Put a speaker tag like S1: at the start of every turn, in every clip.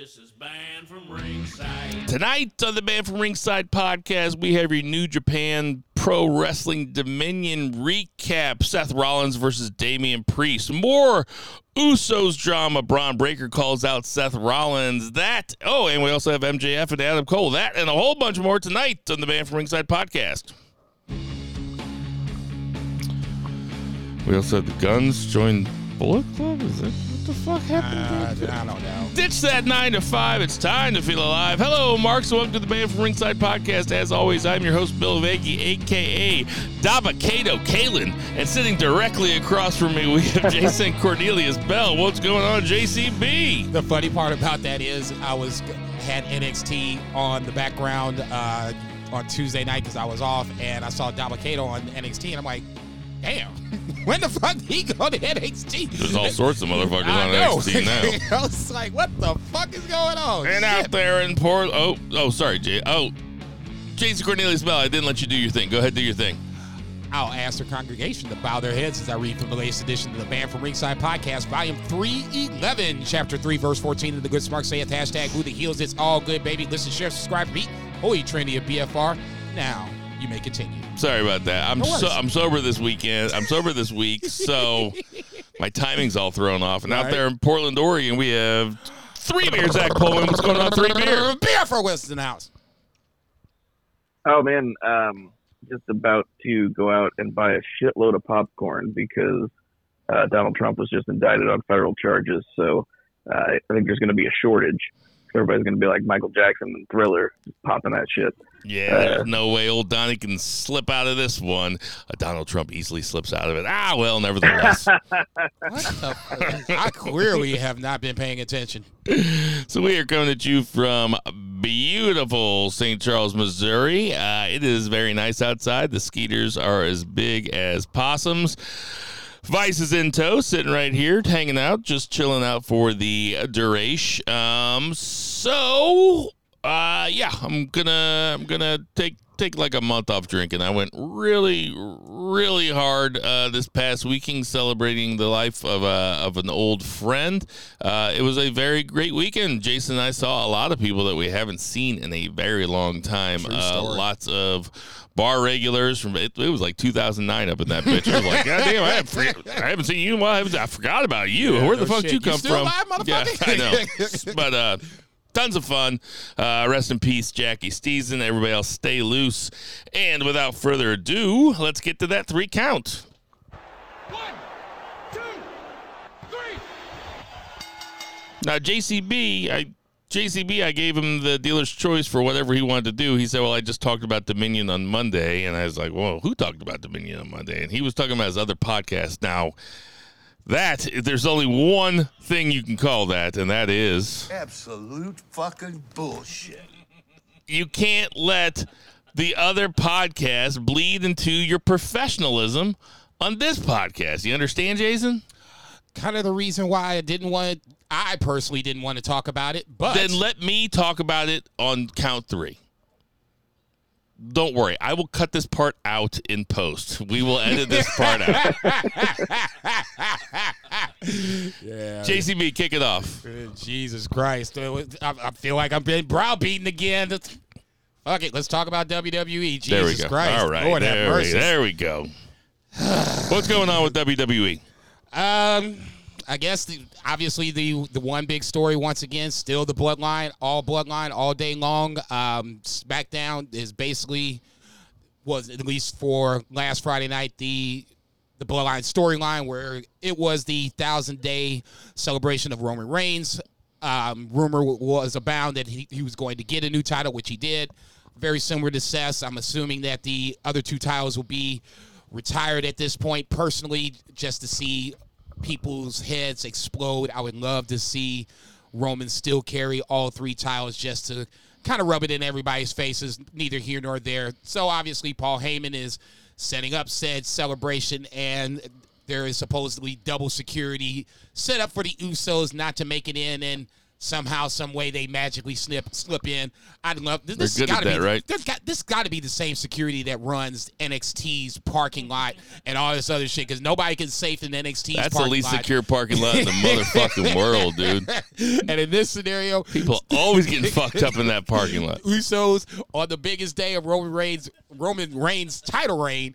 S1: This is Banned from Ringside.
S2: Tonight on the Banned from Ringside podcast, we have your New Japan Pro Wrestling Dominion recap. Seth Rollins versus Damian Priest. More Usos drama. Bron Breakker calls out Seth Rollins. That. Oh, and we also have MJF and Adam Cole. That and a whole bunch more tonight on the Banned from Ringside podcast. We also have the Guns join Bullet Club. Is what the fuck happened?
S3: Uh, I don't know.
S2: Ditch that nine to five. It's time to feel alive. Hello, Mark. So welcome to the Banned from Ringside podcast. As always, I'm your host, Bill Vagey, aka Dabba-Kato Kalen. And sitting directly across from me, we have Jason Cornelius Bell. What's going on, JCB?
S3: The funny part about that is I was had NXT on the background uh, on Tuesday night because I was off, and I saw Dabba-Kato on NXT, and I'm like, damn, when the fuck did he go to NXT?
S2: There's all sorts of motherfuckers
S3: I
S2: on
S3: know.
S2: NXT now.
S3: I was like, what the fuck is going on?
S2: And
S3: Shit.
S2: out there in Port. Oh, oh, sorry, Jay. Oh, Jason Cornelius Bell. I didn't let you do your thing. Go ahead, do your thing.
S3: I'll ask the congregation to bow their heads as I read from the latest edition of the Banned from Ringside podcast, volume 311, chapter 3, verse 14 of the Good Smart Saith, hashtag who the heels, it's all good, baby. Listen, share, subscribe, beat, holy trendy of BFR. Now, you may continue.
S2: Sorry about that. I'm
S3: No
S2: so. I'm sober this weekend. I'm sober this week, so my timing's all thrown off. And out
S3: Right.
S2: there in Portland, Oregon, we have three beers. Zach Pullman, what's going on? Three beers.
S3: Beer for in the house.
S4: Oh man, um, just about to go out and buy a shitload of popcorn because uh, Donald Trump was just indicted on federal charges. So uh, I think there's going to be a shortage. Everybody's going to be like Michael Jackson and Thriller, popping that shit.
S2: Yeah, there's no way old Donnie can slip out of this one. Uh, Donald Trump easily slips out of it. Ah, well, nevertheless.
S3: What the fuck? I clearly have not been paying attention.
S2: so we are coming at you from beautiful St. Charles, Missouri. Uh, it is very nice outside. The skeeters are as big as possums. Vice is in tow, sitting right here, hanging out, just chilling out for the duration. Um, so, uh, yeah, I'm gonna, I'm gonna take take like a month off drinking. I went really, really hard uh, this past weekend celebrating the life of a of an old friend. Uh, it was a very great weekend. Jason and I saw a lot of people that we haven't seen in a very long time. Uh, lots of bar regulars from it, it was like 2009 up in that bitch. I was like, God damn, I, haven't I haven't seen you. in a while. I haven't- I forgot about you.
S3: Yeah,
S2: Where the
S3: no
S2: fuck
S3: shit.
S2: you come from?
S3: alive?
S2: Yeah, I know. but uh, tons of fun. Uh, rest in peace, Jackie Steeson. Everybody else, stay loose. And without further ado, let's get to that three count.
S1: One, two, three.
S2: Now, JCB, I JCB, I gave him the dealer's choice for whatever he wanted to do. He said, "Well, I just talked about Dominion on Monday," and I was like, "Well, who talked about Dominion on Monday?" And he was talking about his other podcast. Now, that there's only one thing you can call that, and that is
S5: Absolute fucking bullshit.
S2: you can't let the other podcast bleed into your professionalism on this podcast. You understand, Jason?
S3: Kind of the reason why I didn't want to, I personally didn't want to talk about it, but
S2: Then let me talk about it on count three. Don't worry, I will cut this part out in post. We will edit this part out.
S3: yeah,
S2: JCB, kick it off.
S3: Jesus Christ. I, I feel like I'm being browbeaten again. Fuck it. Let's talk about WWE. Jesus
S2: there we go.
S3: Christ.
S2: All right,
S3: Lord
S2: there, we,
S3: mercy.
S2: there we go. What's going on with? WWE?
S3: Um, I guess the, obviously the the one big story once again still the bloodline, all bloodline all day long. Um, SmackDown is basically was at least for last Friday night the the bloodline storyline where it was the thousand day celebration of Roman Reigns. Um, rumor was abound that he, he was going to get a new title, which he did. Very similar to Seth. I'm assuming that the other two titles will be retired at this point. Personally, just to see people's heads explode, I would love to see Roman still carry all three titles just to kind of rub it in everybody's faces. Neither here nor there. So obviously, Paul Heyman is setting up said celebration, and there is supposedly double security set up for the Usos not to make it in. And somehow, some way they magically snip slip in. I'd love this.
S2: They're
S3: this
S2: good at that,
S3: be,
S2: right?
S3: There's got this got to be the same security that runs NXT's parking lot and all this other shit because nobody can safe in NXT's parking lot.
S2: That's the least
S3: lot.
S2: secure parking lot in the motherfucking world, dude.
S3: and in this scenario,
S2: People always getting fucked up in that parking lot.
S3: Usos on the biggest day of Roman Reigns Roman Reigns title reign,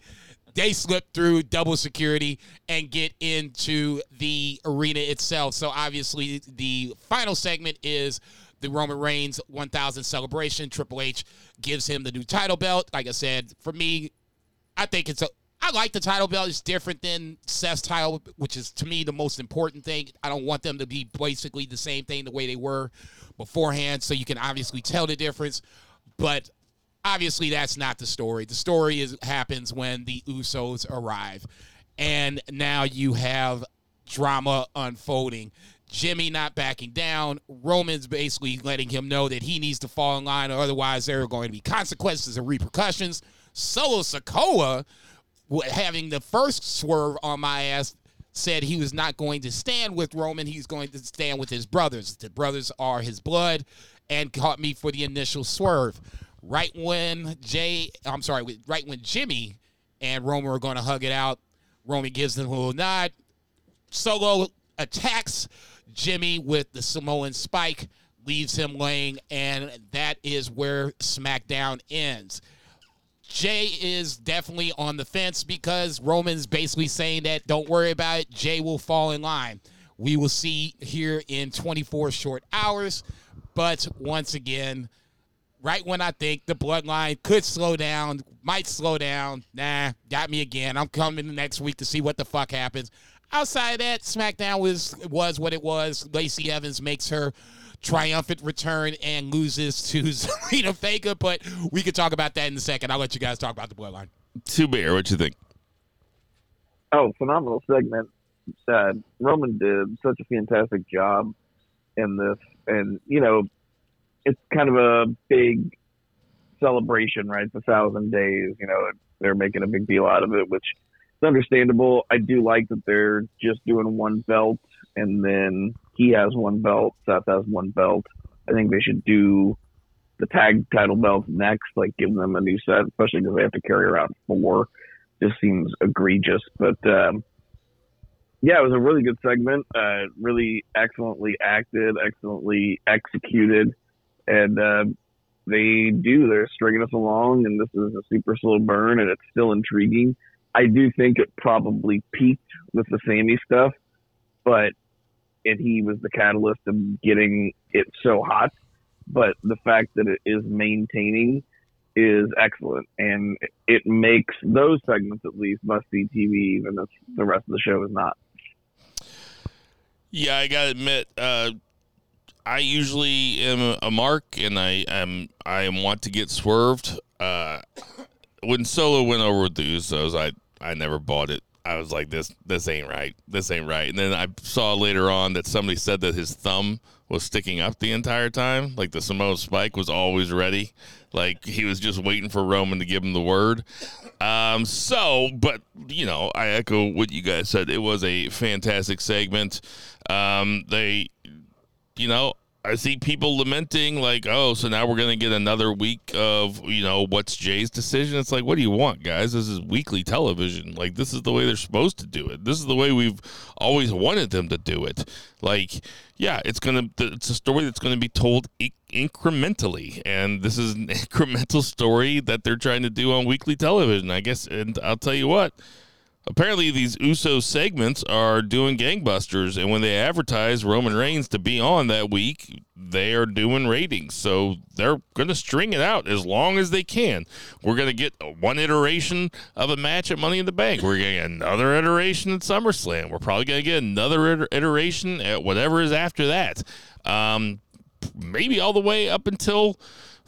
S3: they slip through double security and get into the arena itself. So obviously the final segment is the Roman Reigns 1000 celebration. Triple H gives him the new title belt. Like I said, for me, I think it's a I like the title belt. It's different than Seth's title, which is to me the most important thing. I don't want them to be basically the same thing the way they were beforehand, so you can obviously tell the difference. But obviously, that's not the story. The story is happens when the Usos arrive, and now you have drama unfolding. Jimmy not backing down. Roman's basically letting him know that he needs to fall in line, or otherwise there are going to be consequences and repercussions. Solo Sikoa, having the first swerve on my ass, said he was not going to stand with Roman. He's going to stand with his brothers. The brothers are his blood, and caught me for the initial swerve. Right when Jay, I'm sorry, right when Jimmy and Roman are going to hug it out, Roman gives them a little nod. Solo attacks Jimmy with the Samoan spike, leaves him laying, and that is where SmackDown ends. Jay is definitely on the fence because Roman's basically saying that don't worry about it, Jay will fall in line. We will see here in 24 short hours, but once again, right when I think the bloodline could slow down, might slow down, nah, got me again. I'm coming the next week to see what the fuck happens. Outside of that, SmackDown was was what it was. Lacey Evans makes her triumphant return and loses to Zelina Vega, but we could talk about that in a second. I'll let you guys talk about the bloodline.
S2: Two bear, what you think?
S4: Oh, phenomenal segment. Uh, Roman did such a fantastic job in this, and you know, it's kind of a big celebration, right? The thousand days. You know, they're making a big deal out of it, which is understandable. I do like that they're just doing one belt, and then he has one belt, Seth has one belt. I think they should do the tag title belts next, like give them a new set, especially because they have to carry around four. Just seems egregious, but um, yeah, it was a really good segment. Uh, really excellently acted, excellently executed, and uh, they do. They're stringing us along, and this is a super slow burn, and it's still intriguing. I do think it probably peaked with the Sammy stuff, but and he was the catalyst of getting it so hot. But the fact that it is maintaining is excellent, and it makes those segments at least must see TV, even if the rest of the show is not.
S2: Yeah, I gotta admit, uh, I usually am a mark, and I am I am want to get swerved. Uh, when Solo went over with the Usos, I I never bought it. I was like, this this ain't right. This ain't right. And then I saw later on that somebody said that his thumb was sticking up the entire time, like the Samoa Spike was always ready, like he was just waiting for Roman to give him the word. Um, so, but you know, I echo what you guys said. It was a fantastic segment. Um, they, you know, I see people lamenting like, oh, so now we're gonna get another week of you know what's Jay's decision. It's like, what do you want, guys? This is weekly television. Like, this is the way they're supposed to do it. This is the way we've always wanted them to do it. Like, yeah, it's gonna, it's a story that's gonna be told incrementally, and this is an incremental story that they're trying to do on weekly television, I guess. And I'll tell you what. Apparently, these USO segments are doing gangbusters, and when they advertise Roman Reigns to be on that week, they are doing ratings. So they're going to string it out as long as they can. We're going to get one iteration of a match at Money in the Bank. We're going to get another iteration at SummerSlam. We're probably going to get another iteration at whatever is after that. Um, maybe all the way up until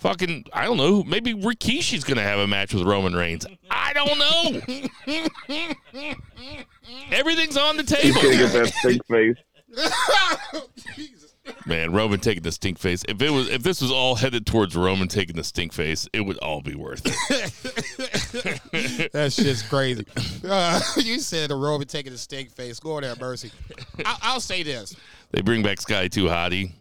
S2: fucking I don't know. Maybe Rikishi's gonna have a match with Roman Reigns. I don't know. Everything's on the
S4: He's gonna
S2: table.
S4: get that stink face.
S2: Man, Roman taking the stink face. If it was if this was all headed towards Roman taking the stink face, it would all be worth it.
S3: That's just crazy. Uh, you said the Roman taking the stink face. Lord have mercy. I'll, I'll say this:
S2: They bring back Scotty 2 Hotty.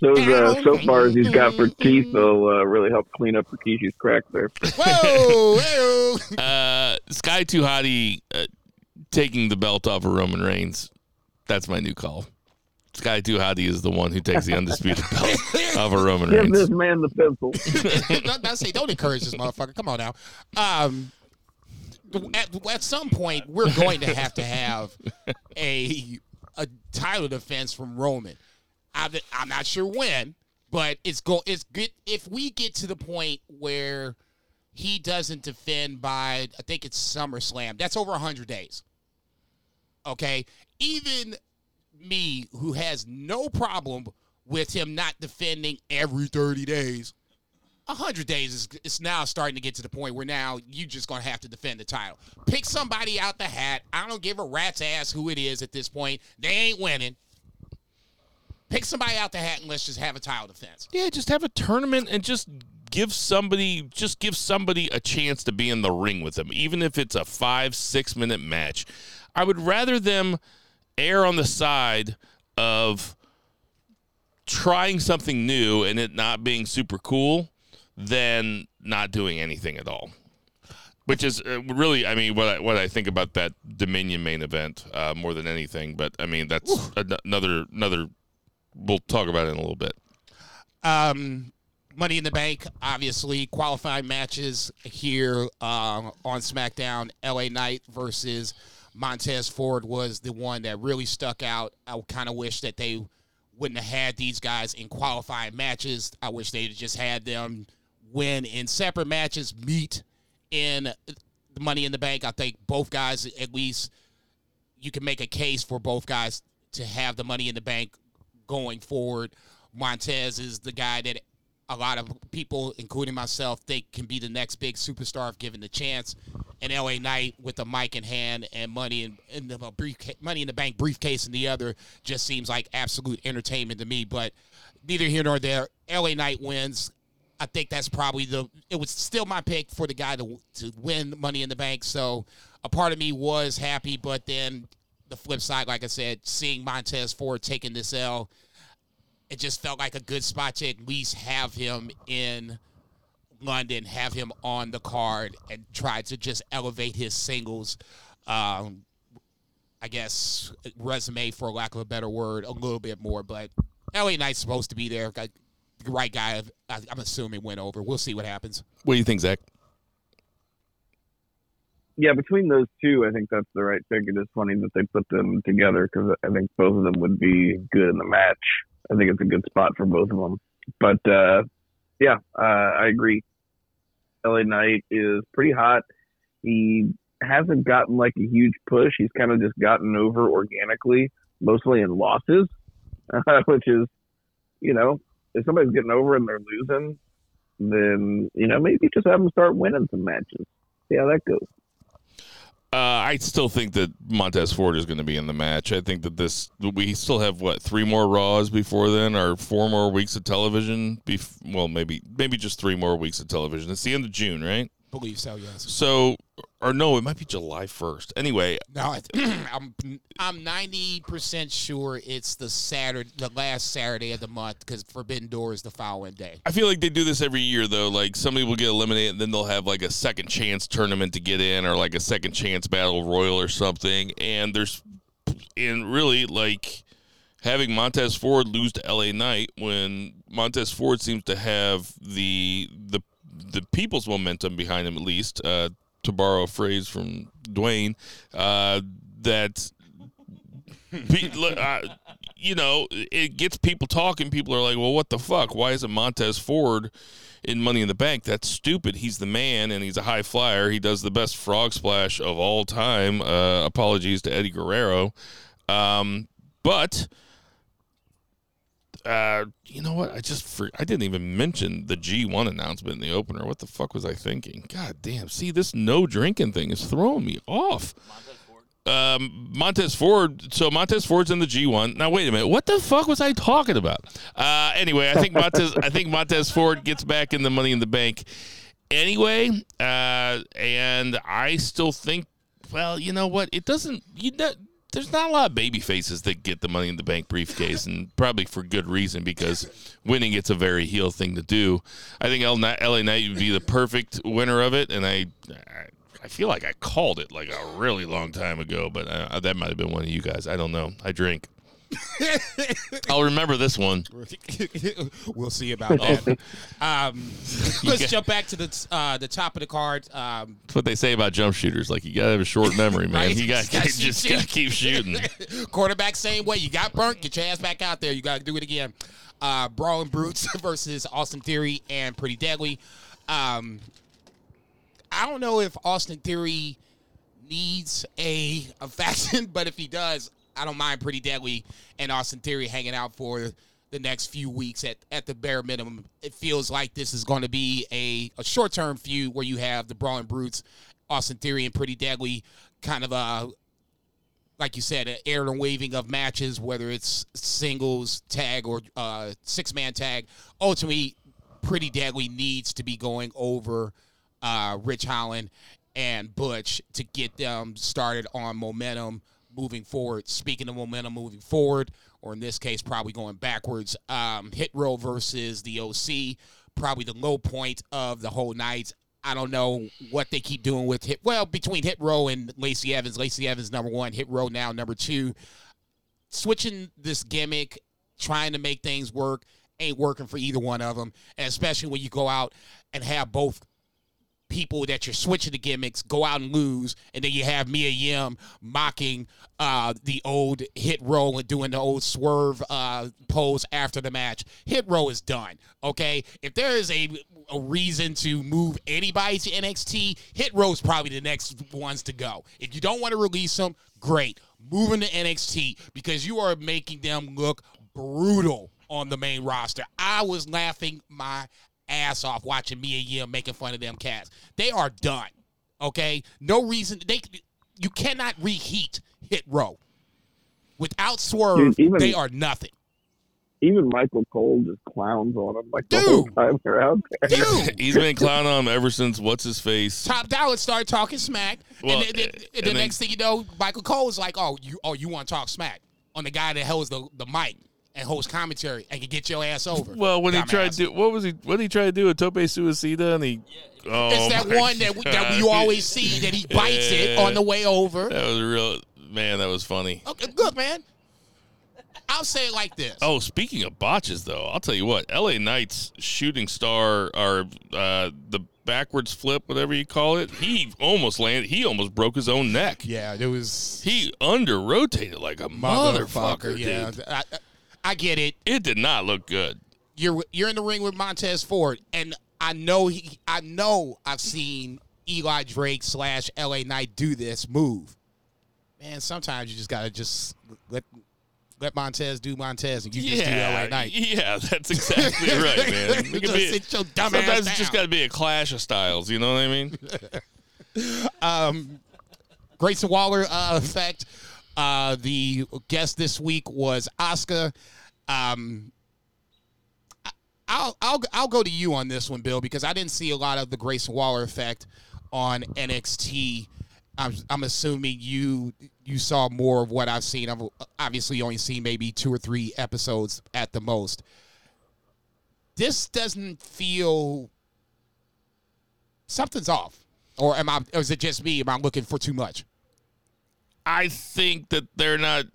S4: Those uh, soap bars he's got for teeth will uh, really help clean up Rikishi's crack there.
S3: Whoa! whoa.
S2: Uh, Scotty 2 Hotty uh, taking the belt off of Roman Reigns. That's my new call. Scotty 2 Hotty is the one who takes the undisputed belt off of Roman
S4: Give
S2: Reigns.
S4: Give this man the pencil.
S3: don't, don't say don't encourage this motherfucker. Come on now. Um, at, at some point, we're going to have to have a a title defense from Roman. I'm, not sure when, but it's go. It's good if we get to the point where he doesn't defend by I think it's SummerSlam. That's over hundred days. Okay, even me, who has no problem with him not defending every thirty days, hundred days is it's now starting to get to the point where now you just gonna have to defend the title. Pick somebody out the hat. I don't give a rat's ass who it is at this point. They ain't winning. Pick somebody out the hat and let's just have a title defense.
S2: Yeah, just have a tournament and just give somebody just give somebody a chance to be in the ring with them, even if it's a five, six minute match. I would rather them err on the side of trying something new and it not being super cool than not doing anything at all. Which is uh, really, I mean, what I, what I think about that Dominion main event uh, more than anything. But I mean, that's an- another another. We'll talk about it in a little bit.
S3: Um, Money in the Bank, obviously qualifying matches here uh, on SmackDown. LA Knight versus Montez Ford was the one that really stuck out. I kind of wish that they wouldn't have had these guys in qualifying matches. I wish they'd just had them win in separate matches, meet in the Money in the Bank. I think both guys, at least, you can make a case for both guys to have the Money in the Bank going forward. Montez is the guy that a lot of people, including myself, think can be the next big superstar if given the chance. And LA Knight with the mic in hand and money in, in the money in the bank briefcase in the other just seems like absolute entertainment to me. But neither here nor there. LA Knight wins. I think that's probably the. It was still my pick for the guy to to win Money in the Bank. So a part of me was happy, but then the flip side, like I said, seeing Montez Ford taking this L, it just felt like a good spot to at least have him in London, have him on the card, and try to just elevate his singles. Um, I guess resume, for lack of a better word, a little bit more. But LA Knight's supposed to be there. The right guy. I'm assuming went over. We'll see what happens.
S2: What do you think, Zach?
S4: Yeah, between those two, I think that's the right pick. It is funny that they put them together because I think both of them would be good in the match. I think it's a good spot for both of them. But uh, yeah, uh, I agree. LA Knight is pretty hot. He hasn't gotten like a huge push. He's kind of just gotten over organically, mostly in losses, which is, you know, if somebody's getting over and they're losing, then you know maybe just have them start winning some matches. See how that goes.
S2: Uh, I still think that Montez Ford is going to be in the match. I think that this we still have what three more Raws before then, or four more weeks of television. Bef- well, maybe maybe just three more weeks of television. It's the end of June, right?
S3: Believe so, yes.
S2: So, or no, it might be July first. Anyway,
S3: No, I I'm I'm ninety percent sure it's the Saturday, the last Saturday of the month, because Forbidden Door is the following day.
S2: I feel like they do this every year though. Like somebody will get eliminated, and then they'll have like a second chance tournament to get in, or like a second chance battle royal or something. And there's, and really like having Montez Ford lose to LA Knight when Montez Ford seems to have the the the people's momentum behind him at least. Uh, to borrow a phrase from Dwayne, uh, that look, uh, you know, it gets people talking. People are like, well, what the fuck? Why isn't Montez Ford in Money in the Bank? That's stupid. He's the man and he's a high flyer. He does the best frog splash of all time. Uh, apologies to Eddie Guerrero. Um, but. Uh, you know what? I just for, I didn't even mention the G1 announcement in the opener. What the fuck was I thinking? God damn! See, this no drinking thing is throwing me off Montez um, Montez Ford. So Montez Ford's in the G1. Now wait a minute. What the fuck was I talking about? Uh, anyway, I think Montez. I think Montez Ford gets back in the Money in the Bank. Anyway, uh, and I still think. Well, you know what? It doesn't. You know, there's not a lot of baby faces that get the money in the bank briefcase, and probably for good reason because winning it's a very heel thing to do. I think LA Knight would be the perfect winner of it, and I, I feel like I called it like a really long time ago, but uh, that might have been one of you guys. I don't know. I drink. I'll remember this one.
S3: we'll see about that. Um, let's jump back to the uh, the top of the card. Um,
S2: That's what they say about jump shooters. Like you gotta have a short memory, man.
S3: Right.
S2: You got
S3: Gotta
S2: just
S3: shoot.
S2: gotta keep shooting.
S3: quarterback, same way. You got burnt. Get your ass back out there. You got to do it again. Uh, Brawling Brutes versus Austin Theory and Pretty Deadly. Um, I don't know if Austin Theory needs a, a faction, but if he does, I don't mind Pretty Deadly and Austin Theory hanging out for the next few weeks at, at the bare minimum. It feels like this is going to be a, a short term feud where you have the Brawling Brutes, Austin Theory, and Pretty Deadly kind of uh, like you said, an air and waving of matches, whether it's singles tag or uh, six man tag. Ultimately, Pretty Deadly needs to be going over uh, Ridge Holland and Butch to get them started on momentum moving forward. Speaking of momentum moving forward, or in this case, probably going backwards, um, Hit Row versus the OC, probably the low point of the whole night. I don't know what they keep doing with Hit. Well, between Hit Row and Lacey Evans, Lacey Evans number one, Hit Row now number two. Switching this gimmick, trying to make things work, ain't working for either one of them. And especially when you go out and have both people that you're switching the gimmicks go out and lose, and then you have Mia Yim mocking uh, the old hit row and doing the old swerve uh, pose after the match. Hit row is done. Okay, if there is a a reason to move anybody to NXT, hit row is probably the next ones to go. If you don't want to release them, great, move them to NXT because you are making them look brutal on the main roster. I was laughing my ass off watching Mia Yim making fun of them cats. They are done. Okay, no reason they. You cannot reheat Hit Row. Without Swerve,
S4: Dude, even-
S3: they are nothing.
S4: Even Michael Cole just clowns on him like the whole time they're out there.
S3: Dude,
S2: He's been clowning on him ever since what's his face.
S3: Top Dollar started talking smack,
S2: Well,
S3: and, then, then-
S2: and
S3: and the
S2: then-
S3: next thing you know, Michael Cole is like, "Oh, you, oh, you want to talk smack on the guy that holds the the mic and hosts commentary and can get your ass over."
S2: Well, when he tried
S3: Dumbass.
S2: to do what was he? What did he try to do? A tope suicida, and he. Oh
S3: It's that one that, we, that you always see that he bites it on the way over.
S2: That was real, man. That was funny.
S3: Okay, good man. I'll say it like this.
S2: Oh, speaking of botches, though, I'll tell you what. L.A. Knight's shooting star, or uh, the backwards flip, whatever you call it, he almost landed. He almost broke his own neck.
S3: Yeah, it was
S2: He under rotated like a motherfucker.
S3: Yeah,
S2: dude.
S3: I, I- get it.
S2: It did not look good.
S3: You're you're in the ring with Montez Ford, and I know he. I know I've seen Eli Drake slash L.A. Knight do this move. Man, sometimes you just gotta just let let Montez do Montez, and you just do
S2: yeah,
S3: L.A. Knight.
S2: yeah, that's exactly right, man. It
S3: Just
S2: be-
S3: sit your dumb ass
S2: sometimes it's just got to be a clash of styles. You know what I mean?
S3: Um, Grayson Waller uh, effect. Uh, the guest this week was Asuka. Um, I'll I'll I'll go to you on this one, Bill, because I didn't see a lot of the Grayson Waller effect on NXT. I'm I'm assuming you you saw more of what I've seen. I've obviously only seen maybe two or three episodes at the most. This doesn't feel something's off, or am I? Or is it just me? Am I looking for too much?
S2: I think that they're not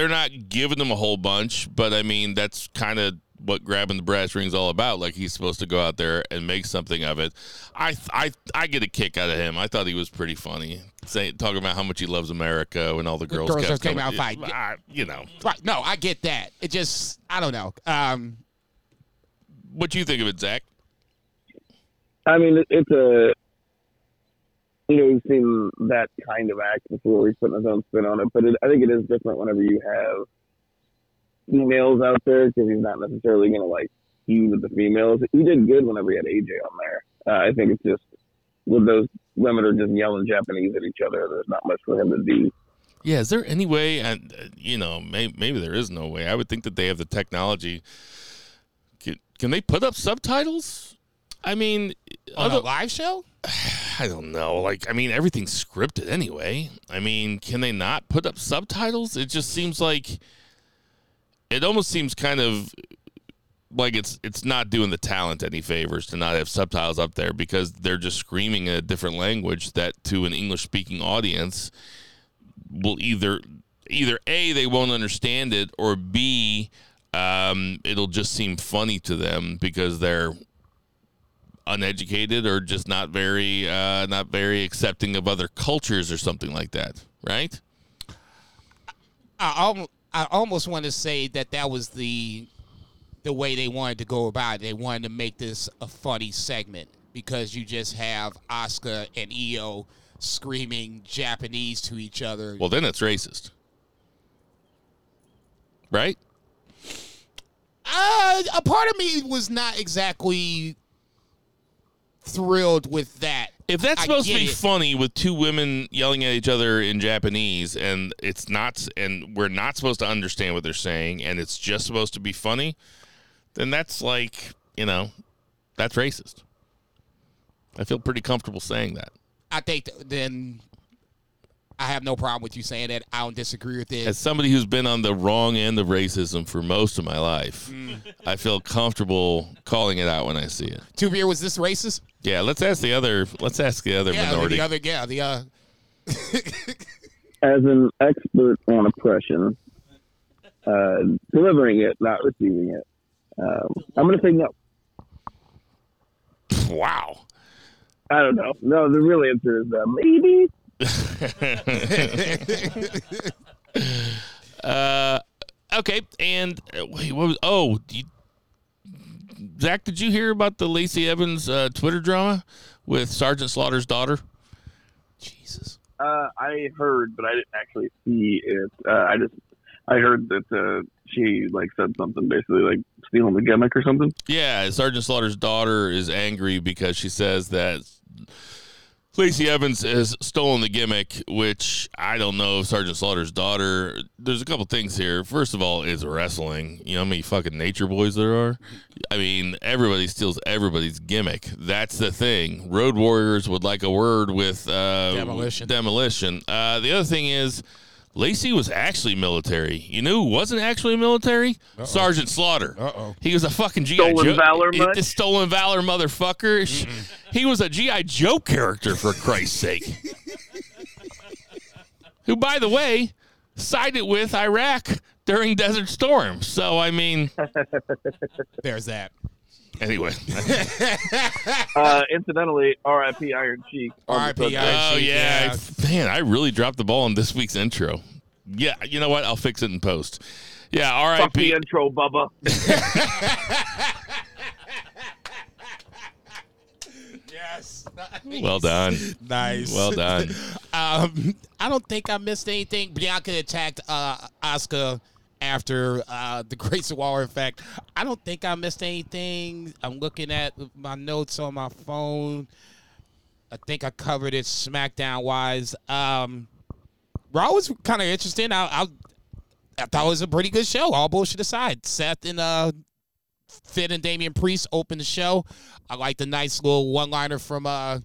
S2: they're not giving him a whole bunch, but I mean that's kind of what grabbing the brass ring's all about. Like he's supposed to go out there and make something of it. I I I get a kick out of him. I thought he was pretty funny, saying talking about how much he loves America and all the girls,
S3: girls
S2: kept
S3: came out fighting.
S2: I- you know,
S3: Right? No, I get that. It just I don't know. Um,
S2: what do you think of it, Zach?
S4: I mean, it's a you know we've seen that kind of act before. He's putting his own spin on it, but it, I think it is different whenever you have females out there because he's not necessarily going to like feud with the females. He did good whenever he had AJ on there. Uh, I think it's just with those women are just yelling Japanese at each other. There's not much for him to do.
S2: Yeah, is there any way? And you know, maybe, maybe there is no way. I would think that they have the technology. Can, can they put up subtitles? I mean,
S3: on
S2: other-
S3: a live show,
S2: I don't know. Like, I mean, everything's scripted anyway. I mean, can they not put up subtitles? It just seems like it almost seems kind of like it's it's not doing the talent any favors to not have subtitles up there because they're just screaming a different language that to an English speaking audience will either either a they won't understand it or b um, it'll just seem funny to them because they're uneducated or just not very uh, not very accepting of other cultures or something like that, right?
S3: I almost, I almost want to say that that was the the way they wanted to go about it. They wanted to make this a funny segment because you just have Asuka and Io screaming Japanese to each other.
S2: Well, then it's racist, right?
S3: Uh, a part of me was not exactly thrilled with that.
S2: If that's
S3: I
S2: supposed to be
S3: it.
S2: funny with two women yelling at each other in Japanese and it's not and we're not supposed to understand what they're saying and it's just supposed to be funny, then that's like, you know, that's racist. I feel pretty comfortable saying that.
S3: I think th- then I have no problem with you saying that. I don't disagree with it.
S2: As somebody who's been on the wrong end of racism for most of my life,
S3: Mm.
S2: I feel comfortable calling it out when I see it.
S3: Two beer was this racist?
S2: Yeah, let's ask the other let's ask the other
S3: Yeah,
S2: minority.
S3: the other yeah, the uh
S4: As an expert on oppression, uh, delivering it, not receiving it, um, I'm going to say no.
S2: wow.
S4: I don't know. No, the real answer is uh, maybe.
S2: Uh, okay, and uh, wait, what was? Oh, you, Zach, did you hear about the Lacey Evans uh, Twitter drama with Sergeant Slaughter's daughter?
S3: Jesus.
S4: Uh, I heard, but I didn't actually see it. Uh, I just I heard that uh, she like said something basically like stealing the gimmick or something.
S2: Yeah, Sergeant Slaughter's daughter is angry because she says that Lacey Evans has stolen the gimmick, which I don't know if Sergeant Slaughter's daughter. There's a couple things here. First of all, is wrestling. You know how many fucking nature boys there are? I mean, everybody steals everybody's gimmick. That's the thing. Road Warriors would like a word with uh,
S3: Demolition.
S2: Demolition. Uh, the other thing is. Lacey was actually military. You know who wasn't actually military? Sergeant Slaughter.
S3: Uh-oh.
S2: He was a fucking GI
S4: Stolen
S2: Joe.
S4: Valor much?
S2: the stolen valor, motherfucker. Sh- He was a GI Joe character for Christ's sake. Who, by the way, sided with Iraq during Desert Storm. So I mean,
S3: There's that.
S2: Anyway.
S4: Uh, incidentally, R.I.P. Iron Sheik.
S3: R.I.P.
S4: subject.
S3: Iron
S2: oh
S3: Sheik,
S2: yeah.
S3: yeah.
S2: man, I really dropped the ball on this week's intro. Yeah, you know what? I'll fix it in post. Yeah,
S4: Fuck the
S2: R.I.P.
S4: intro, Bubba.
S3: Yes.
S2: Well done.
S3: Nice.
S2: Well done.
S3: Um, I don't think I missed anything. Bianca attacked uh, Asuka after uh, the Grace Waller effect. I don't think I missed anything. I'm looking at my notes on my phone. I think I covered it SmackDown wise. Um, Raw was kind of interesting. I, I I thought it was a pretty good show. All bullshit aside, Seth and uh, Finn and Damian Priest opened the show. I like the nice little one liner from uh,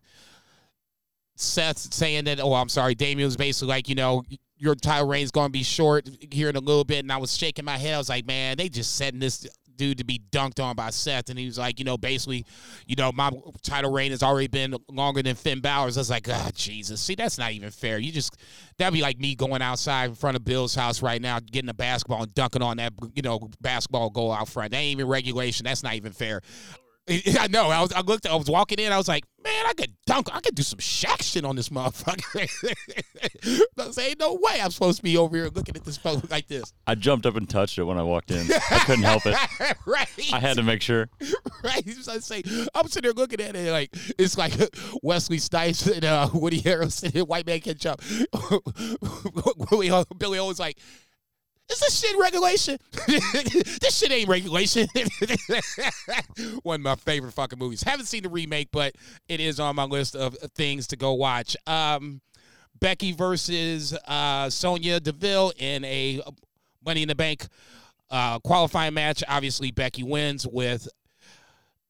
S3: Seth saying that, oh, I'm sorry, Damian was basically like, you know, your title reign's going to be short here in a little bit. And I was shaking my head. I was like, man, they just setting this dude to be dunked on by Seth. And he was like, you know, basically, you know, my title reign has already been longer than Finn Balor's. I was like, ah, Jesus. See, that's not even fair. You just, that'd be like me going outside in front of Bill's house right now, getting a basketball and dunking on that, you know, basketball goal out front. That ain't even regulation. That's not even fair. I know. I was. I looked. I was walking in. I was like, man, I could dunk. I could do some Shaq shit on this motherfucker. I was saying, no way. I'm supposed to be over here looking at this phone like this.
S6: I jumped up and touched it when I walked in. I couldn't help it.
S3: right.
S6: I had to make sure.
S3: right. I say, I'm sitting there looking at it like it's like Wesley Snipes and uh, Woody Harrelson and White Man Can Jump. Billy, Billy always like. Is this shit regulation? this shit ain't regulation. One of my favorite fucking movies. Haven't seen the remake, but it is on my list of things to go watch. Um, Becky versus uh, Sonya Deville in a Money in the Bank uh, qualifying match. Obviously, Becky wins with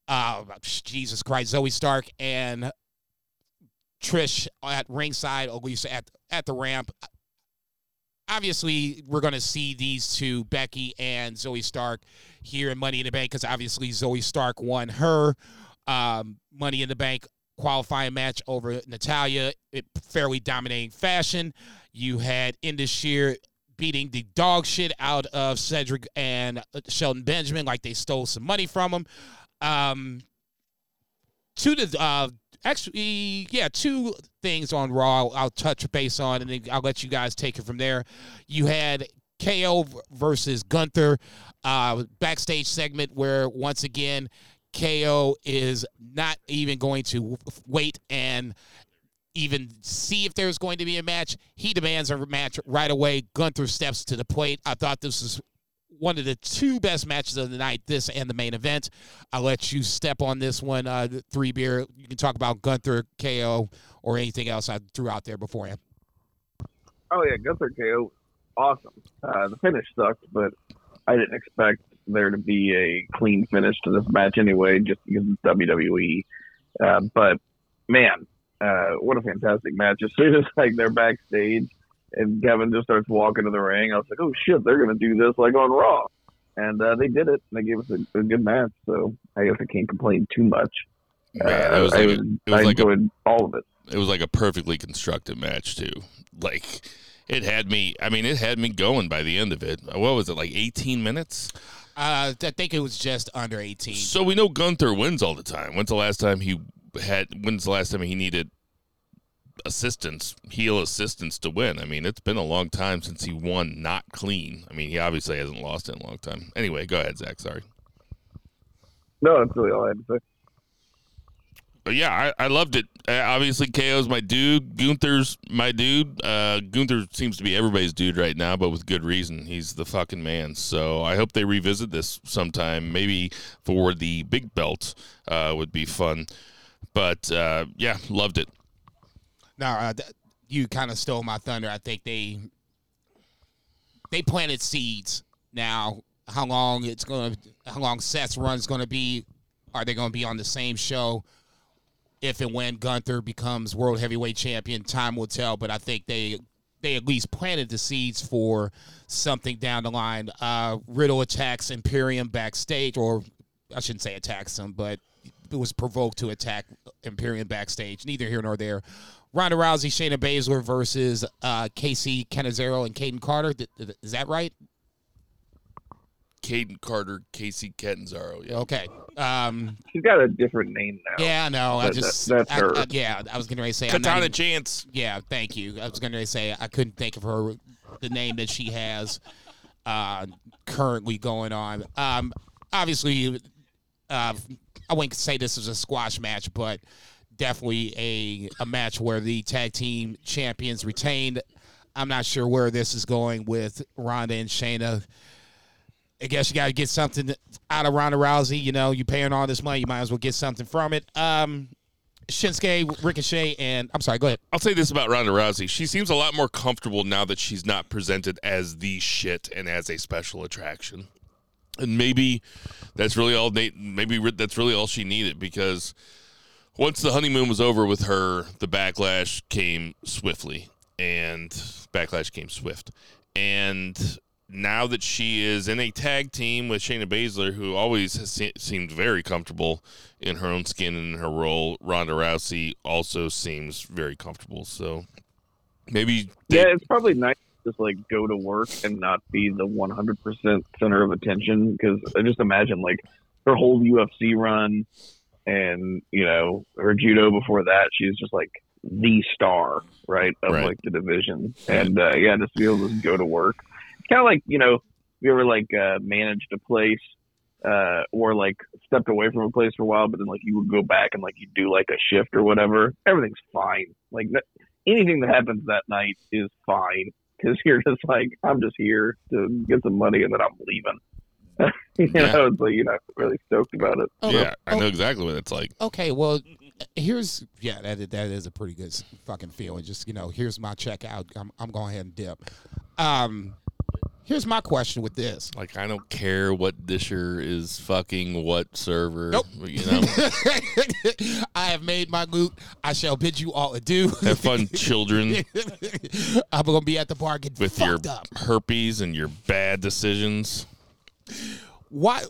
S3: uh, Jesus Christ, Zoey Stark and Trish at ringside, least at at the ramp. Obviously, we're going to see these two, Becky and Zoey Stark, here in Money in the Bank because obviously Zoey Stark won her um, Money in the Bank qualifying match over Natalia in fairly dominating fashion. You had Indus Sher beating the dog shit out of Cedric and Shelton Benjamin like they stole some money from him. Um, to the uh, actually, yeah, two things on Raw I'll, I'll touch base on, and then I'll let you guys take it from there. You had KO versus Gunther uh, backstage segment where once again KO is not even going to wait and even see if there's going to be a match. He demands a match right away. Gunther steps to the plate. I thought this was one of the two best matches of the night, this and the main event. I'll let you step on this one, uh, three beer. You can talk about Gunther, KO, or anything else I threw out there beforehand.
S4: Oh yeah, Gunther KO, awesome. Uh, the finish sucked, but I didn't expect there to be a clean finish to this match anyway, just because it's WWE. Uh, but man, uh, what a fantastic match! As soon as like they're backstage and Kevin just starts walking to the ring, I was like, oh shit, they're gonna do this like on Raw, and uh, they did it. And They gave us a, a good match, so I guess I can't complain too much.
S2: Man,
S4: Uh,
S2: it was
S4: I,
S2: like
S4: was,
S2: a, it was
S4: I
S2: like a
S4: enjoyed all of it.
S2: it was like a perfectly constructed match too. Like it had me. I mean, it had me going by the end of it. What was it like? Eighteen minutes.
S3: Uh, I think it was just under 18.
S2: So we know Gunther wins all the time. When's the last time he had? When's the last time he needed assistance, heel assistance to win? I mean, it's been a long time since he won not clean. I mean, he obviously hasn't lost in a long time. Anyway, go ahead, Zach. Sorry.
S4: No, that's really all I had to say.
S2: But yeah, I, I loved it. Uh, obviously, KO's my dude. Gunther's my dude. Uh, Gunther seems to be everybody's dude right now, but with good reason. He's the fucking man. So I hope they revisit this sometime. Maybe for the big belt uh, would be fun. But uh, yeah, loved it.
S3: Now, uh, th- you kind of stole my thunder. I think they they planted seeds. Now, how long it's to, how long Seth's run's going to be? Are they going to be on the same show? If and when Gunther becomes world heavyweight champion, time will tell. But I think they they at least planted the seeds for something down the line. Uh, Riddle attacks Imperium backstage, or I shouldn't say attacks him, but it was provoked to attack Imperium backstage. Neither here nor there. Ronda Rousey, Shayna Baszler versus uh, Kacy Catanzaro and Kayden Carter. Th- th- Is that right?
S2: Kayden Carter, Kacy Catanzaro. Yeah.
S3: Okay. Um,
S4: She's got a different name now.
S3: yeah, no, I
S4: That-
S3: just
S4: that- that's
S3: I-
S4: her.
S3: I- yeah, I was going to say I'm not
S2: Katana
S3: even-
S2: Chance.
S3: Yeah, thank you. I was going to say I couldn't think of her the name that she has uh, currently going on. Um, obviously, uh, I wouldn't say this is a squash match, but definitely a a match where the tag team champions retained. I'm not sure where this is going with Ronda and Shayna. I guess you got to get something out of Ronda Rousey. You know, you're paying all this money, you might as well get something from it. Um, Shinsuke, Ricochet, and I'm sorry. Go ahead.
S2: I'll say this about Ronda Rousey. She seems a lot more comfortable now that she's not presented as the shit and as a special attraction. And maybe that's really all Nate maybe that's really all she needed because once the honeymoon was over with her, the backlash came swiftly and backlash came swift. And now that she is in a tag team with Shayna Baszler, who always has se- seemed very comfortable in her own skin and in her role, Ronda Rousey also seems very comfortable. So maybe they,
S4: Yeah, it's probably nice to just like go to work and not be the 100% center of attention because I just imagine like her whole UFC run and you know her judo before that, she's just like the star, right, of
S2: Right.
S4: like the division, and uh, yeah, just be able to go to work. Kind of like you know, you ever like uh, managed a place. Uh, or like stepped away from a place for a while, but then like you would go back and like you do like a shift or whatever. Everything's fine. Like n- anything that happens that night is fine because you're just like I'm just here to get some money and then I'm leaving. you
S2: Yeah.
S4: know, it's like you're not really stoked about it.
S3: Oh,
S2: yeah, I
S3: oh,
S2: know exactly what it's like.
S3: Okay, well, here's yeah, that is- that is a pretty good fucking feeling. Just you know, here's my check out. I'm I'm going ahead and dip. Um, Here's my question with this.
S2: Like I don't care what disher is fucking what server.
S3: Nope.
S2: You know,
S3: I have made my loot. I shall bid you all adieu.
S2: have fun, children,
S3: I'm gonna be at the bar getting
S2: with your
S3: fucked up.
S2: herpes and your bad decisions.
S3: Why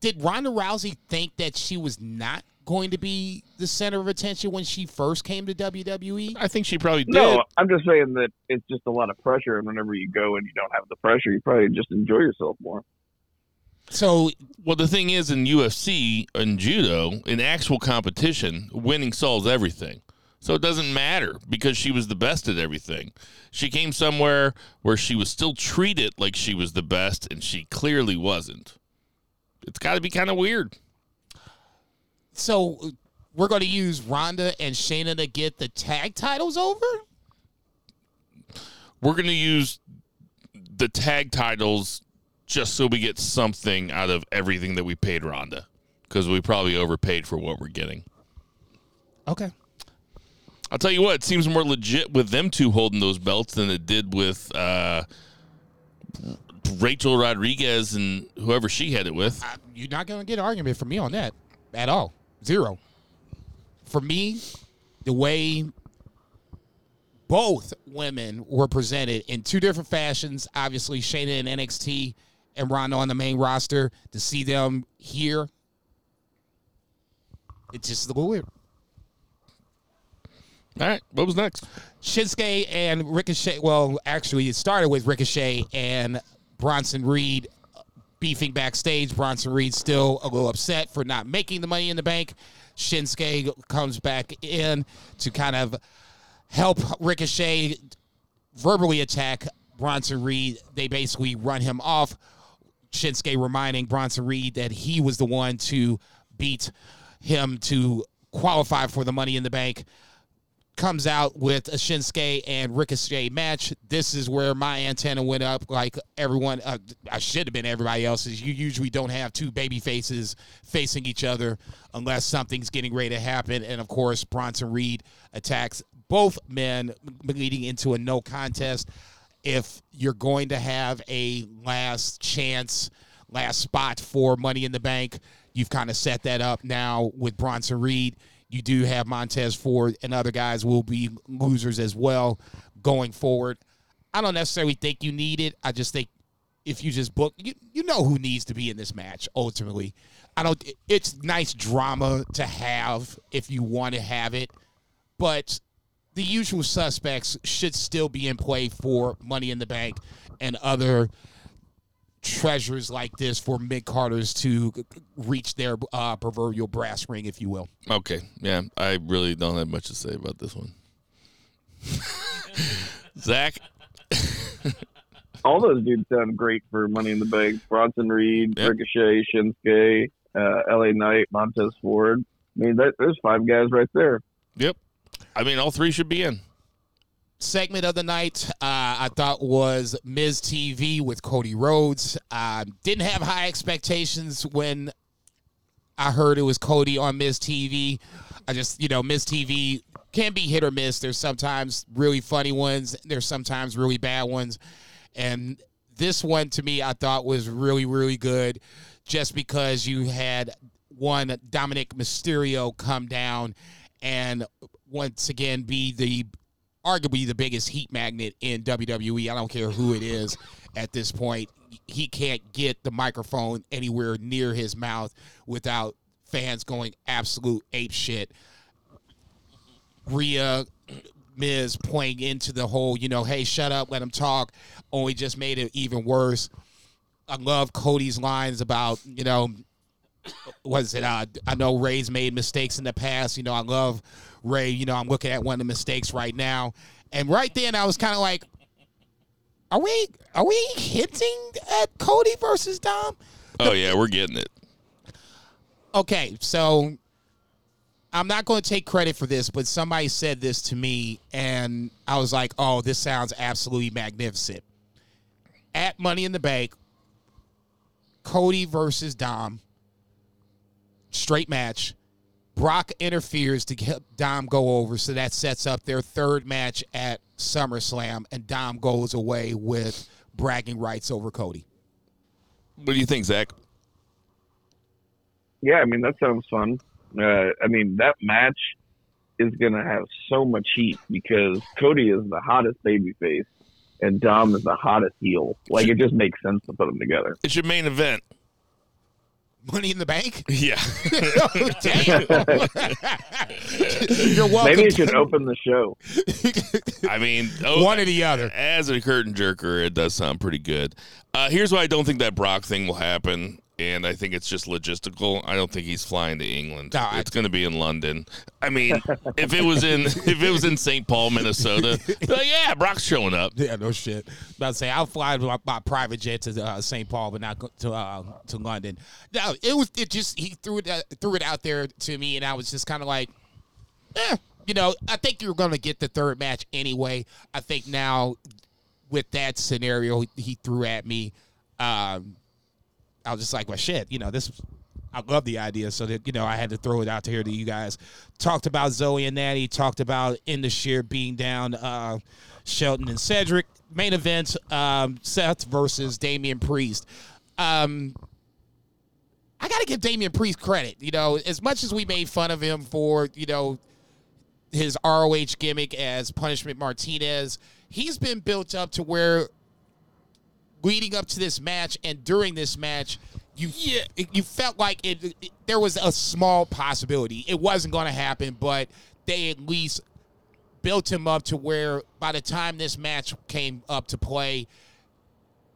S3: did Ronda Rousey think that she was not going to be the center of attention when she first came to? WWE?
S2: I think she probably did.
S4: No, I'm just saying that it's just a lot of pressure, and whenever you go and you don't have the pressure, you probably just enjoy yourself more.
S3: So
S2: Well, the thing is, in UFC and judo, in actual competition, winning solves everything. So it doesn't matter because she was the best at everything. She came somewhere where she was still treated like she was the best, and she clearly wasn't. It's got to be kind of weird.
S3: so we're going to use Ronda and Shayna to get the tag titles over?
S2: We're going to use the tag titles just so we get something out of everything that we paid Ronda because we probably overpaid for what we're getting.
S3: Okay.
S2: I'll tell you what, it seems more legit with them two holding those belts than it did with uh, Raquel Rodriguez and whoever she had it with.
S3: You're not going to get an argument from me on that at all. Zero. For me, the way both women were presented in two different fashions, obviously Shayna in NXT and Ronda on the main roster, to see them here, it's just a little weird.
S2: All right, what was next?
S3: Shinsuke and Ricochet. Well, actually, it started with Ricochet and Bronson Reed beefing backstage. Bronson Reed still a little upset for not making the money in the bank. Shinsuke comes back in to kind of help Ricochet verbally attack Bronson Reed. They basically run him off. Shinsuke reminding Bronson Reed that he was the one to beat him to qualify for the money in the bank comes out with a Shinsuke and Ricochet match. This is where my antenna went up. Like everyone, uh, I should have been everybody else's. You usually don't have two baby faces facing each other unless something's getting ready to happen. And of course, Bronson Reed attacks both men, leading into a no contest. If you're going to have a last chance, last spot for Money in the Bank, you've kind of set that up now with Bronson Reed you do have Montez Ford and other guys will be losers as well going forward. I don't necessarily think you need it. I just think if you just book, you, you know who needs to be in this match ultimately. I don't. It's nice drama to have if you want to have it, but the usual suspects should still be in play for Money in the Bank and other treasures like this for mid Carters to reach their uh, proverbial brass ring, if you will.
S2: Okay, yeah, I really don't have much to say about this one. Zach,
S4: All those dudes sound great for Money in the Bank. Bronson Reed,
S2: Yep.
S4: Ricochet, Shinsuke, uh, L.A. Knight, Montez Ford. I mean, that, there's five guys right there.
S2: yep. I mean, all three should be in.
S3: Segment of the night uh, I thought was Miz TV with Cody Rhodes. Uh, didn't have high expectations when I heard it was Cody on Miz TV. I just, you know, Miz TV can be hit or miss. There's sometimes really funny ones, there's sometimes really bad ones. And this one to me, I thought was really, really good just because you had one Dominik Mysterio come down and once again be the arguably the biggest heat magnet in WWE. I don't care who it is at this point. He can't get the microphone anywhere near his mouth without fans going absolute ape shit. Rhea, Miz playing into the whole, you know, hey, shut up, let him talk, only just made it even worse. I love Cody's lines about, you know, was it? Uh, I know Rey's made mistakes in the past. You know, I love Rey. You know, I'm looking at one of the mistakes right now, and right then I was kind of like, "Are we? Are we hinting at Cody versus Dom?"
S2: Oh yeah, we're getting it.
S3: Okay, so I'm not going to take credit for this, but somebody said this to me, and I was like, "Oh, this sounds absolutely magnificent." At Money in the Bank, Cody versus Dom, straight match. Brock interferes to get Dom go over, so that sets up their third match at SummerSlam, and Dom goes away with bragging rights over Cody.
S2: What do you think, Zach?
S4: Yeah, I mean that sounds fun. Uh, I mean that match is gonna have so much heat because Cody is the hottest babyface and Dom is the hottest heel. Like it just makes sense to put them together.
S2: It's your main event.
S3: Money in the bank?
S2: Yeah.
S3: Damn. You're welcome.
S4: Maybe it should open the show.
S2: I mean, oh,
S3: One or the other.
S2: as a curtain jerker, it does sound pretty good. Uh, here's why I don't think that Brock thing will happen, and I think it's just logistical. I don't think he's flying to England.
S3: No,
S2: it's going to be in London. I mean, if it was in if it was in St. Paul, Minnesota, like, yeah, Brock's showing up.
S3: Yeah, no shit. About to say I'll fly by, by private jet to uh, St. Paul, but not to uh, to London. No, it was it just he threw it uh, threw it out there to me, and I was just kind of like, eh, you know, I think you're gonna get the third match anyway. I think now with that scenario he, he threw at me, um, I was just like, well, shit, you know, this. I love the idea, so that you know, I had to throw it out to here to you guys. Talked about Zoey and Natty. Talked about Indus Sher being down uh, Shelton and Cedric. Main event: um, Seth versus Damian Priest. Um, I got to give Damian Priest credit. You know, as much as we made fun of him for you know his ROH gimmick as Punishment Martinez, he's been built up to where leading up to this match and during this match, you you felt like it, it- there was a small possibility it wasn't going to happen, but they at least built him up to where by the time this match came up to play,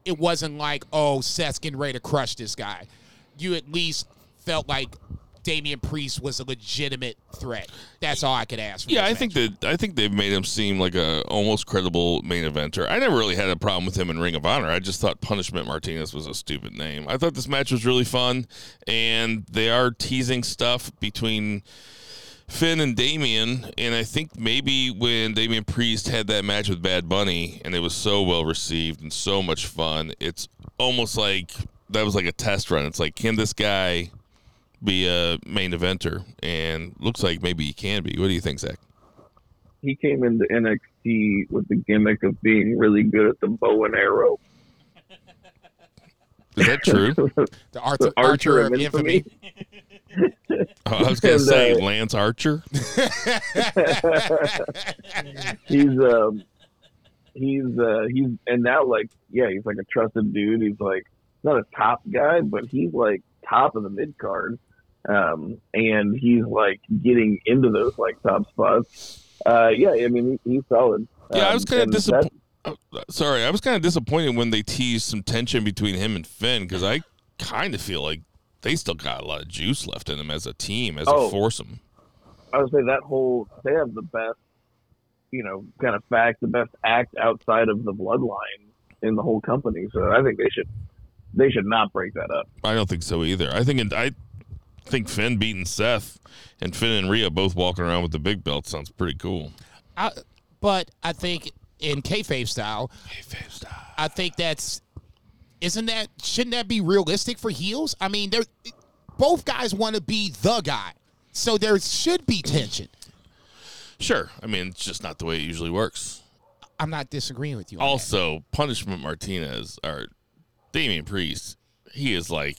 S3: it wasn't like oh Seth's getting ready to crush this guy. You at least felt like Damian Priest was a legitimate threat. That's all I could ask. For
S2: Yeah, I think that I think they've made him seem like a almost credible main eventer. I never really had a problem with him in Ring of Honor. I just thought Punishment Martinez was a stupid name. I thought this match was really fun, and they are teasing stuff between Finn and Damian, and I think maybe when Damian Priest had that match with Bad Bunny and it was so well received and so much fun, it's almost like that was like a test run. It's like, can this guy be a main eventer? And looks like maybe he can be. What do you think, Zach?
S4: He came into NXT with the gimmick of being really good at the bow and arrow.
S2: Is that true?
S3: the Archer,
S4: the Archer
S3: of
S4: of
S3: infamy.
S2: Oh, I was gonna say
S4: uh,
S2: Lance Archer.
S4: he's um he's uh he's and now like yeah he's like a trusted dude he's like not a top guy but he's like top of the mid card um and he's like getting into those like top spots uh yeah i mean he, he's solid
S2: Yeah, I
S4: Um,
S2: was kind of disappointed. Sorry, I was kind of disappointed when they teased some tension between him and Finn because I kind of feel like they still got a lot of juice left in them as a team, as a
S4: Oh.
S2: foursome.
S4: I would say that whole they have the best, you know, kind of fact, the best act outside of the bloodline in the whole company. So I think they should they should not break that up.
S2: I don't think so either. I think I think Finn beating Seth and Finn and Rhea both walking around with the big belt sounds pretty cool.
S3: I, but I think in kayfabe style, I think that's isn't that shouldn't that be realistic for heels? I mean, they're both guys want to be the guy, so there should be tension.
S2: Sure, I mean it's just not the way it usually works.
S3: I'm not disagreeing with you. on that.
S2: Also, Punishment Martinez or Damian Priest, he is like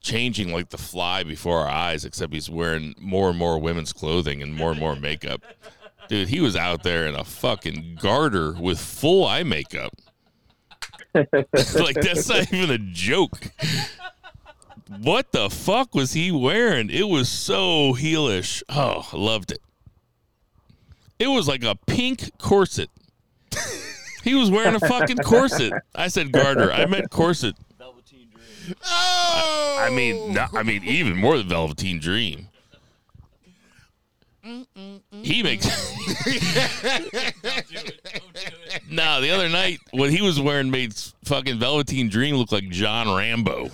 S2: changing like the fly before our eyes, except he's wearing more and more women's clothing and more and more makeup. Dude, he was out there in a fucking garter with full eye makeup. like that's not even a joke. What the fuck was he wearing? It was so heelish. Oh, I loved it. It was like a pink corset. He was wearing a fucking corset. I said garter. I meant corset.
S3: Oh,
S2: I mean, no, I mean, even more than Velveteen Dream. He makes. no, the other night what he was wearing made fucking Velveteen Dream look like John Rambo.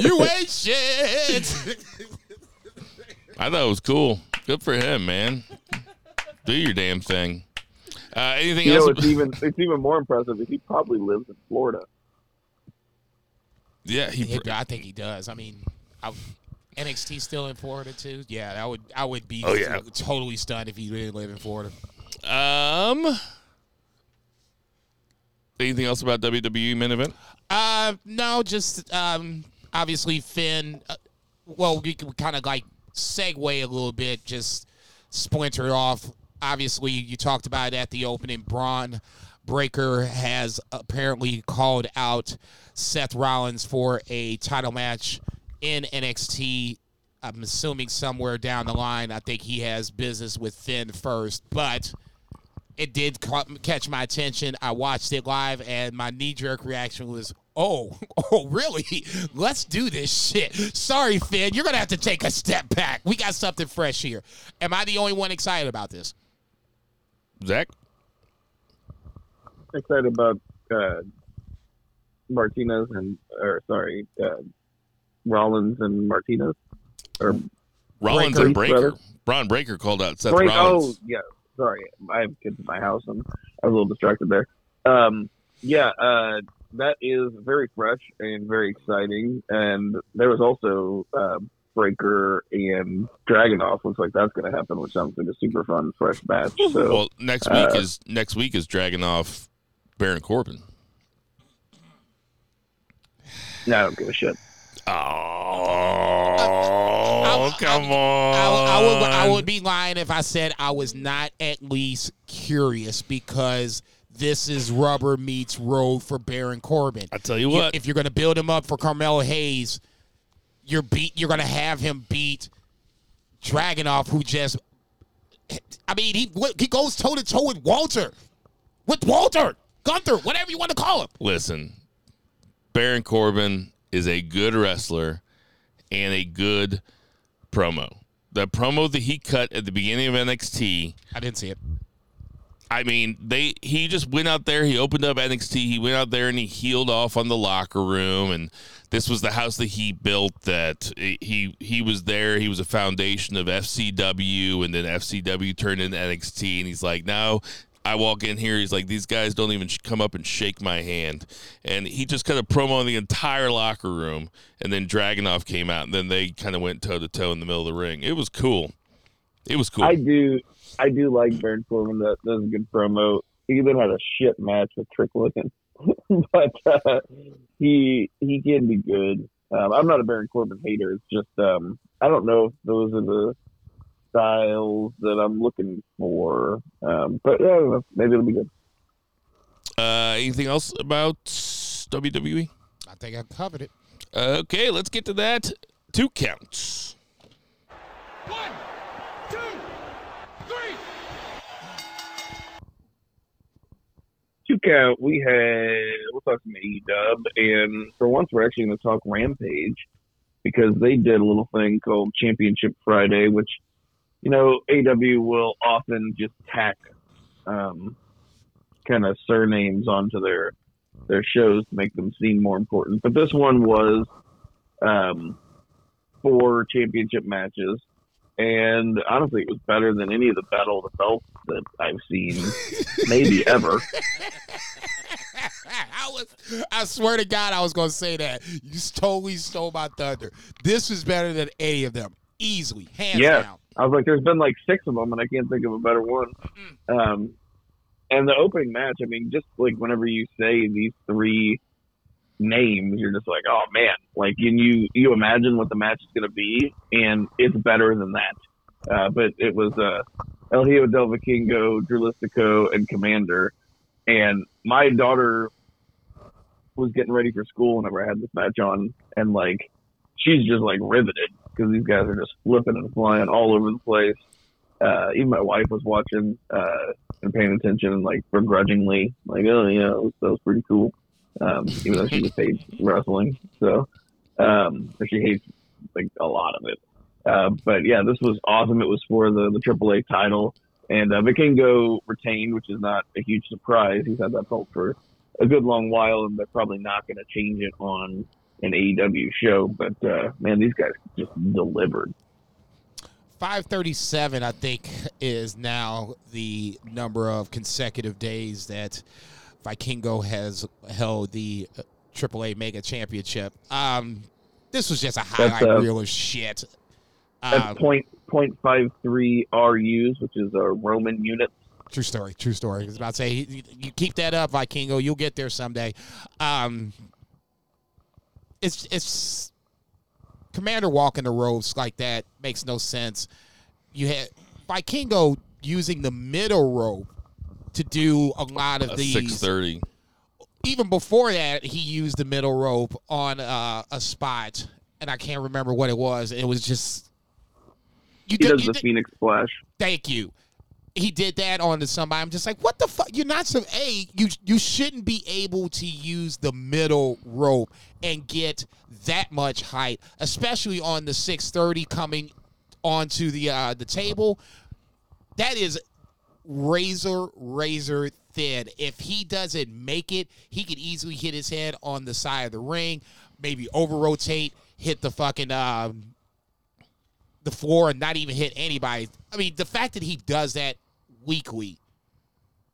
S3: you ain't shit.
S2: I thought it was cool. Good for him, man. Do your damn thing. Uh, anything
S4: You
S2: else?
S4: know, it's even it's even more impressive is he probably lives in Florida.
S2: yeah, he.
S3: Yeah, I think he does. I mean, I, NXT still in Florida too? Yeah, that would I would be
S2: Oh, yeah.
S3: totally stunned if he didn't live in Florida.
S2: Um, anything else about WWE main event?
S3: Uh, no, just um, obviously Finn. Uh, well, we can kind of like segue a little bit, just splinter off. Obviously, you talked about it at the opening. Bron Breakker has apparently called out Seth Rollins for a title match in NXT. I'm assuming somewhere down the line. I think he has business with Finn first, but it did ca- catch my attention. I watched it live, and my knee jerk reaction was, "Oh, oh, really? Let's do this shit." Sorry, Finn, you're gonna have to take a step back. We got something fresh here. Am I the only one excited about this?
S2: Zach?
S4: excited about uh, Martinez and or sorry, uh, Rollins and Martinez or
S2: Rollins
S4: Breakker.
S2: and Breakker.
S4: Brother.
S2: Bron Breakker called out Seth
S4: Break-
S2: Rollins.
S4: Oh yeah, sorry, I have kids in my house and I was a little distracted there. Um, yeah, uh, that is very fresh and very exciting. And there was also uh, Breakker and Dragunov. Looks like that's going to happen, which sounds like a super fun fresh match. So
S2: Well, next week
S4: uh,
S2: is next week is Dragunov Baron Corbin.
S4: no, I don't give a shit.
S2: Oh, come on!
S3: I, I would I would be lying if I said I was not at least curious because this is rubber meets road for Baron Corbin.
S2: I tell you
S3: You-
S2: what.
S3: if you're going to build him up for Carmelo Hayes, you're beat. You're going to have him beat Dragunov, who just. I mean, he he goes toe to toe with Walter, with Walter Gunther, whatever you want to call him.
S2: Listen, Baron Corbin is a good wrestler and a good promo. The promo that he cut at the beginning of NXT,
S3: I didn't see it.
S2: I mean, they he just went out there, he opened up NXT, he went out there and he healed off on the locker room and this was the house that he built that he he was there, he was a foundation of FCW and then FCW turned into NXT and he's like, "Now I walk in here, he's like, these guys don't even come up and shake my hand. And he just kind of promo the entire locker room. And then Dragunov came out, and then they kind of went toe to toe in the middle of the ring. It was cool. It was cool.
S4: I do, I do like Baron Corbin. That that's a good promo. He even had a shit match with Trick Williams, but uh, he he can be good. Um, I'm not a Baron Corbin hater. It's just um, I don't know if those are the styles that I'm looking for. Um, but yeah, I don't know. maybe it'll be good.
S2: uh, anything else about WWE?
S3: I think I covered it.
S2: Okay, let's get to that. Two counts.
S1: One, two, three.
S4: Two count, we had we'll talk some Dub, and for once we're actually going to talk Rampage because they did a little thing called Championship Friday, which you know AW will often just tack um, kind of surnames onto their their shows to make them seem more important. But this one was um, four championship matches. And honestly, it was better than any of the Battle of the Belts that I've seen, maybe ever.
S3: I was, I swear to God, I was going to say that. You totally stole my thunder. This was better than any of them, easily, hands
S4: Yeah.
S3: down.
S4: I was like, there's been like six of them, and I can't think of a better one. Um, and the opening match, I mean, just like whenever you say these three names, you're just like, oh man, like and you you imagine what the match is going to be, and it's better than that. Uh, but it was uh, El Hijo del Vikingo, Dralistico, and Komander, and my daughter was getting ready for school whenever I had this match on, and like she's just like riveted because these guys are just flipping and flying all over the place. Uh, even my wife was watching uh, and paying attention, and like begrudgingly, like, oh yeah, that was, that was pretty cool. Um, even though she just hates wrestling, so um, she hates like a lot of it. Uh, but yeah, this was awesome. It was for the the AAA title, and uh, Vikingo retained, which is not a huge surprise. He's had that belt for a good long while, and they're probably not going to change it on an AEW show. But uh, man, these guys just delivered.
S3: 537, I think, is now the number of consecutive days that Vikingo has held the uh, AAA Mega Championship. Um, This was just a highlight
S4: uh,
S3: reel of shit.
S4: That's
S3: Um,
S4: point point five three RUs, which is a Roman unit.
S3: True story. True story. I was about to say, you, you keep that up, Vikingo. You'll get there someday. Um, it's it's Komander walking the ropes like that makes no sense. You had Vikingo using the middle rope to do a lot of
S2: A
S3: these.
S2: six thirty.
S3: Even before that, he used the middle rope on uh, a spot, and I can't remember what it was. It was just you
S4: He
S3: did-
S4: does
S3: you
S4: the
S3: did-
S4: Phoenix Splash.
S3: Thank you. He did that onto somebody. I'm just like, what the fuck? You're not so. A, you you shouldn't be able to use the middle rope and get that much height, especially on the 630 coming onto the uh, the table. That is razor razor thin. If he doesn't make it, he could easily hit his head on the side of the ring, maybe over rotate, hit the fucking um, the floor and not even hit anybody. I mean, the fact that he does that weekly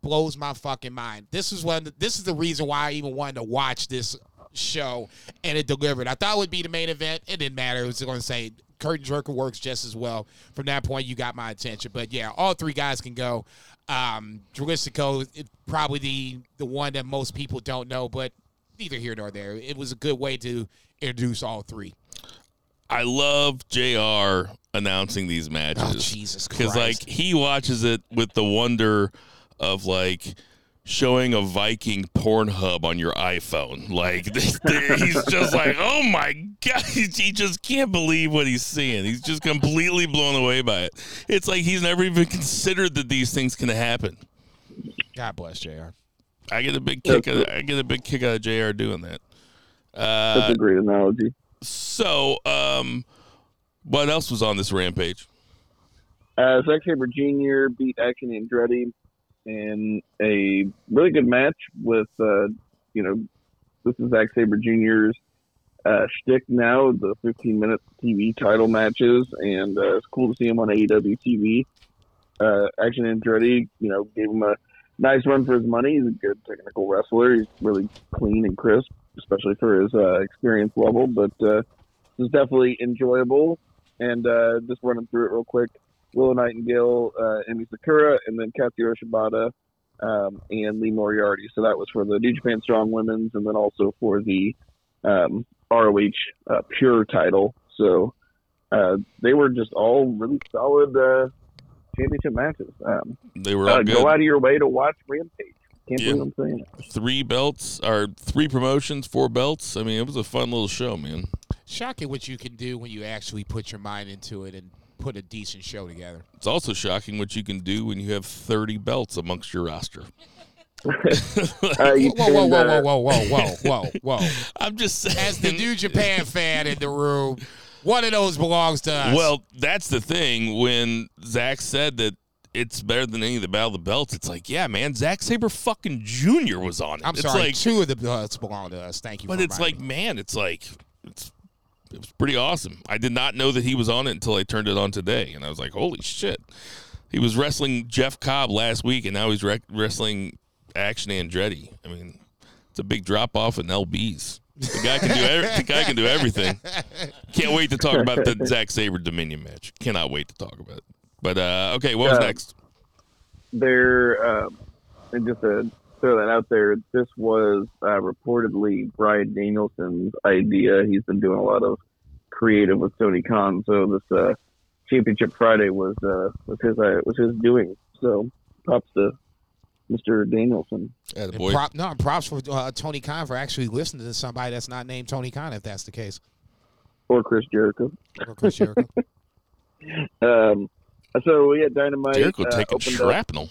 S3: blows my fucking mind. This is one. This is the reason why I even wanted to watch this show, and it delivered. I thought it would be the main event. It didn't matter. It was going to say curtain jerker works just as well. From that point, you got my attention. But yeah, all three guys can go. Um, Dralistico, probably the the one that most people don't know, but neither here nor there. It was a good way to introduce all three.
S2: I love Jr. announcing these matches.
S3: Oh Jesus
S2: because like he watches it with the wonder of like showing a Viking Pornhub on your iPhone. Like he's just like, oh my god, he just can't believe what he's seeing. He's just completely blown away by it. It's like he's never even considered that these things can happen.
S3: God bless Jr.
S2: I get a big kick. Out, I get a big kick out of Jr. doing that.
S4: That's
S2: Uh,
S4: a great analogy.
S2: so, um, what else was on this rampage?
S4: Uh, Zack Sabre Jr. beat Action Andretti in a really good match with, uh, you know, this is Zack Sabre Jr.'s uh, shtick now, the 15 minute TV title matches, and uh, it's cool to see him on AEW TV. Uh, Action Andretti, you know, gave him a nice run for his money. He's a good technical wrestler. He's really clean and crisp, especially for his uh, experience level, but uh, this is definitely enjoyable. And uh, just running through it real quick. Willow Nightingale, uh, Emi Sakura, and then Kathy Shibata um, and Lee Moriarty. So that was for the New Japan Strong Women's, and then also for the um, ROH uh, Pure title. So uh, they were just all really solid uh, championship matches. Um,
S2: They were all
S4: uh,
S2: good.
S4: go out of your way to watch Rampage. Can't
S2: Yeah.
S4: believe I'm saying it.
S2: three belts or three promotions, four belts. I mean, it was a fun little show, man.
S3: Shocking what you can do when you actually put your mind into it and put a decent show together.
S2: It's also shocking what you can do when you have 30 belts amongst your roster.
S4: Uh, you
S3: Whoa, whoa, whoa,
S4: uh,
S3: whoa, whoa, whoa, whoa, whoa, whoa.
S2: I'm just saying.
S3: As the New Japan fan in the room, one of those belongs to us.
S2: Well, that's the thing. When Zach said that it's better than any of the Battle of the Belts, it's like, yeah, man, Zack Sabre fucking Jr. was on it.
S3: I'm
S2: it's
S3: sorry,
S2: like,
S3: two of the belts belong to us. Thank you.
S2: but
S3: for
S2: it's like,
S3: reminding
S2: man, it's like, it's it was pretty awesome. I did not know that he was on it until I turned it on today, and I was like, holy shit. He was wrestling Jeff Cobb last week, and now he's rec- wrestling Action Andretti. I mean, it's a big drop off in LBs. The guy can do every, the guy can do everything. Can't wait to talk about the Zack Sabre Dominion match. Cannot wait to talk about it. But uh, okay, what was
S4: Uh,
S2: next?
S4: there, and just to throw that out there, this was uh, reportedly Bryan Danielson's idea. He's been doing a lot of creative with Tony Khan, so this uh, Championship Friday was uh, was his uh, was his doing. So props to Mr. Danielson.
S2: Yeah,
S3: And
S2: boy.
S3: prop, no, props for uh, Tony Khan for actually listening to somebody that's not named Tony Khan, if that's the case.
S4: Or Chris Jericho.
S3: Or Chris Jericho.
S4: Um, so we had Dynamite.
S2: Jericho
S4: uh,
S2: taking
S4: opened up-
S2: shrapnel.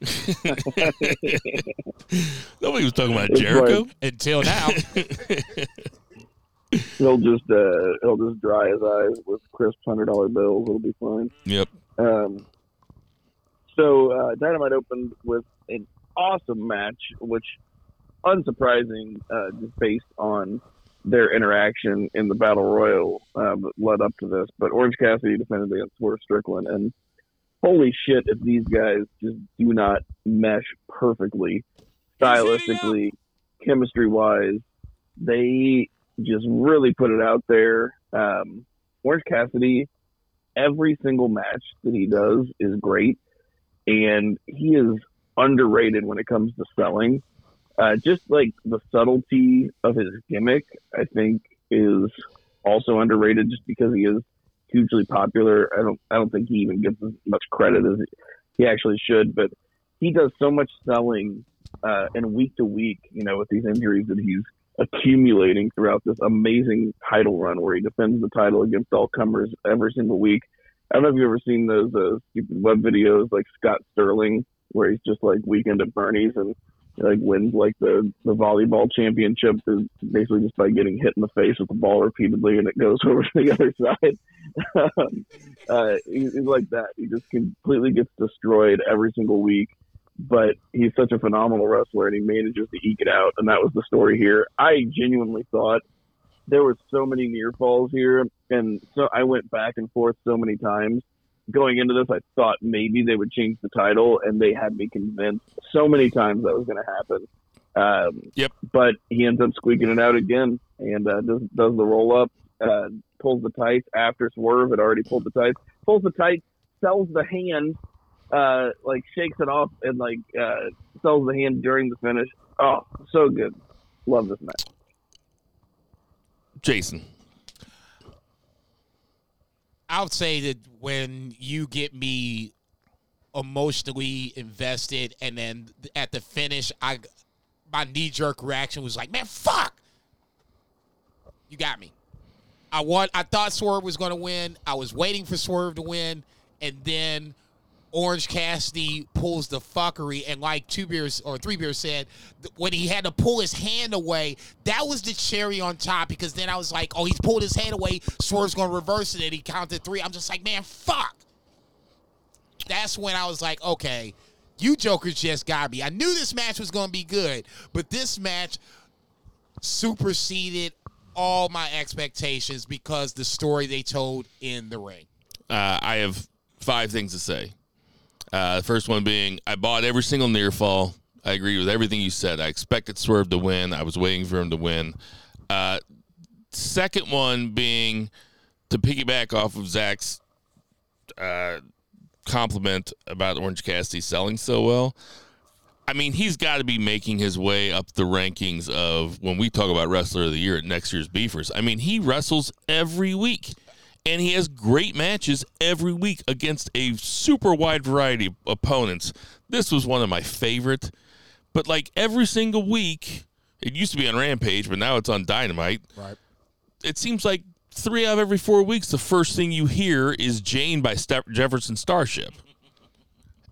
S2: Nobody was talking about
S4: It's
S2: Jericho.
S3: Until now.
S4: He'll just uh, he'll just dry his eyes with crisp hundred dollar bills. It'll be fine.
S2: Yep.
S4: Um, so uh, Dynamite opened with an awesome match, which unsurprising, uh, just based on their interaction in the battle royal uh, led up to this. But Orange Cassidy defended against Swerve Strickland, and holy shit, if these guys just do not mesh perfectly, stylistically, chemistry wise, they just really put it out there. Um, Orange Cassidy, every single match that he does is great, and he is underrated when it comes to selling. Uh, just like the subtlety of his gimmick, I think is also underrated just because he is hugely popular. I don't I don't think he even gets as much credit as he actually should, but he does so much selling uh, and week to week, you know, with these injuries that he's accumulating throughout this amazing title run where he defends the title against all comers every single week. I don't know if you've ever seen those uh, web videos like Scott Sterling, where he's just like weekend at Bernie's and like wins like the the volleyball championship is basically just by getting hit in the face with the ball repeatedly and it goes over to the other side. um, uh, he, he's like that. He just completely gets destroyed every single week. But he's such a phenomenal wrestler and he manages to eke it out. And that was the story here. I genuinely thought there were so many near falls here, and so I went back and forth so many times going into this, I thought maybe they would change the title, and they had me convinced so many times that was going to happen. Um,
S2: Yep.
S4: But he ends up squeaking it out again and uh, does does the roll up, uh, pulls the tights after Swerve had already pulled the tights, pulls the tights, sells the hand, uh, like shakes it off, and like uh, sells the hand during the finish. Oh, so good. Love this match.
S2: Jason.
S3: I would say that when you get me emotionally invested, and then at the finish, I my knee jerk reaction was like, "Man, fuck!" You got me. I want. I thought Swerve was going to win. I was waiting for Swerve to win, and then Orange Cassidy pulls the fuckery, and like two beers or three beers said, when he had to pull his hand away, that was the cherry on top. Because then I was like, oh, he's pulled his hand away. Swerve's going to reverse it, and he counted three. I'm just like, man, fuck. That's when I was like, okay, you jokers just got me. I knew this match was going to be good, but this match superseded all my expectations because the story they told in the ring.
S2: Uh, I have five things to say. Uh, the first one being, I bought every single near fall. I agree with everything you said. I expected Swerve to win. I was waiting for him to win. Uh, second one being to piggyback off of Zach's uh, compliment about Orange Cassidy selling so well. I mean, he's got to be making his way up the rankings of when we talk about Wrestler of the Year at next year's Beefers. I mean, he wrestles every week and he has great matches every week against a super wide variety of opponents. This was one of my favorite, but like every single week, it used to be on Rampage, but now it's on Dynamite.
S3: Right.
S2: It seems like three out of every four weeks, the first thing you hear is Jane by Step- Jefferson Starship,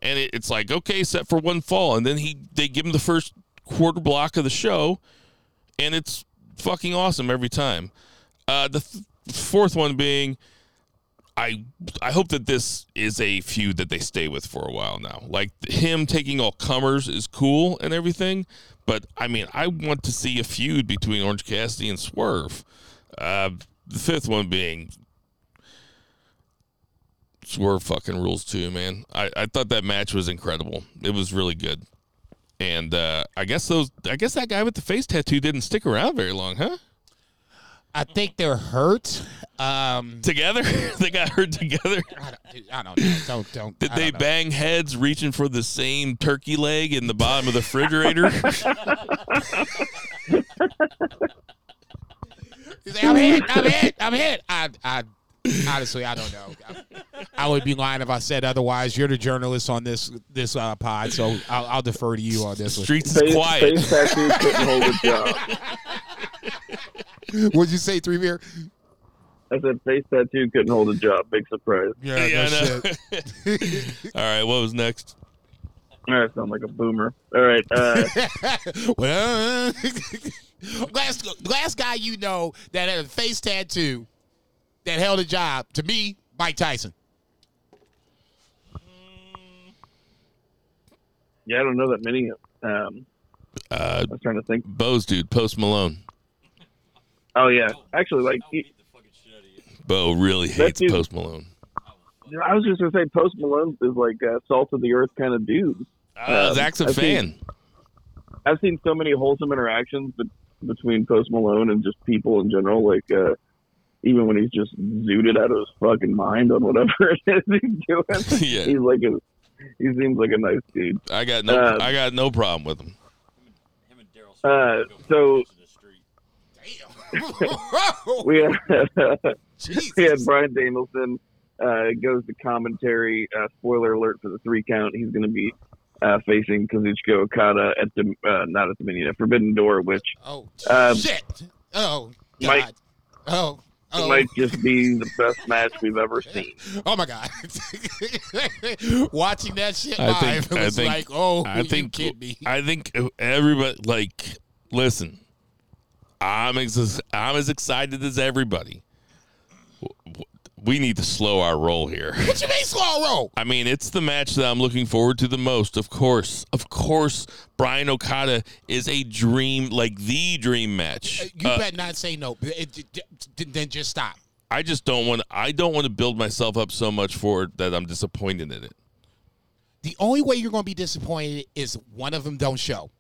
S2: and it, it's like okay, set for one fall, and then he they give him the first quarter block of the show, and it's fucking awesome every time. Uh, the th- fourth one being, I I hope that this is a feud that they stay with for a while now. Like him taking all comers is cool and everything, but I mean I want to see a feud between Orange Cassidy and Swerve. Uh, the fifth one being Swerve fucking rules too, man. I, I thought that match was incredible. It was really good. And uh, I guess those I guess that guy with the face tattoo didn't stick around very long, huh?
S3: I think they're hurt. Um,
S2: Together? they got hurt together.
S3: I don't, dude, I don't know. Don't don't.
S2: Did
S3: I
S2: they
S3: don't know.
S2: bang heads reaching for the same turkey leg in the bottom of the refrigerator?
S3: He's like, I'm hit. I'm hit. I'm hit. I, I, honestly, I don't know. I, I would be lying if I said otherwise. You're the journalist on this this uh, pod, so I'll, I'll defer to you on this one.
S2: Streets is quiet.
S4: face tattoo couldn't hold a job.
S3: What'd you say, three beer?
S4: I said face tattoo couldn't hold a job. Big surprise.
S3: Yeah,
S2: Yeah,
S3: no
S2: I know.
S3: shit.
S2: All right, what was next?
S4: I sound like a boomer. All right. Uh,
S3: well, last last guy you know that had a face tattoo that held a job to me, Mike Tyson.
S4: yeah, I don't know that many. Um,
S2: Uh,
S4: I was trying to think.
S2: Bo's dude, Post Malone.
S4: Oh yeah, actually, like he,
S2: Bo really hates
S4: dude-
S2: Post Malone.
S4: I was just gonna say, Post Malone is like a salt of the earth kind of dude.
S2: Uh,
S4: Um,
S2: Zach's a
S4: I think-
S2: fan.
S4: I've seen so many wholesome interactions, but between Post Malone and just people in general. Like, uh, even when he's just zooted out of his fucking mind on whatever it is he's doing,
S2: Yeah.
S4: he's like a he seems like a nice dude.
S2: I got no
S4: Uh,
S2: I got no problem with him.
S4: Uh, so we had we had Bryan Danielson uh, goes to commentary. Uh, spoiler alert for the three count. He's going to be uh, facing Kazuchika Okada at the uh, not at Dominion at Forbidden Door, which
S3: Oh
S4: Um,
S3: shit! Oh God!
S4: Mike-
S3: oh oh
S4: might just be the best match we've ever seen.
S3: oh my God! Watching that shit
S2: I
S3: live,
S2: think
S3: it
S2: I
S3: was
S2: think
S3: like, oh,
S2: I
S3: you
S2: think
S3: kidding me?
S2: I think everybody like listen. I'm as I'm as excited as everybody. We need to slow our roll here.
S3: what you mean slow roll?
S2: I mean, it's the match that I'm looking forward to the most. Of course, of course, Bryan Okada is a dream, like the dream match.
S3: You
S2: Uh,
S3: better not say no. It- it- it- then just stop.
S2: I just don't want. I don't want to build myself up so much for it that I'm disappointed in it.
S3: The only way you're going to be disappointed is one of them don't show.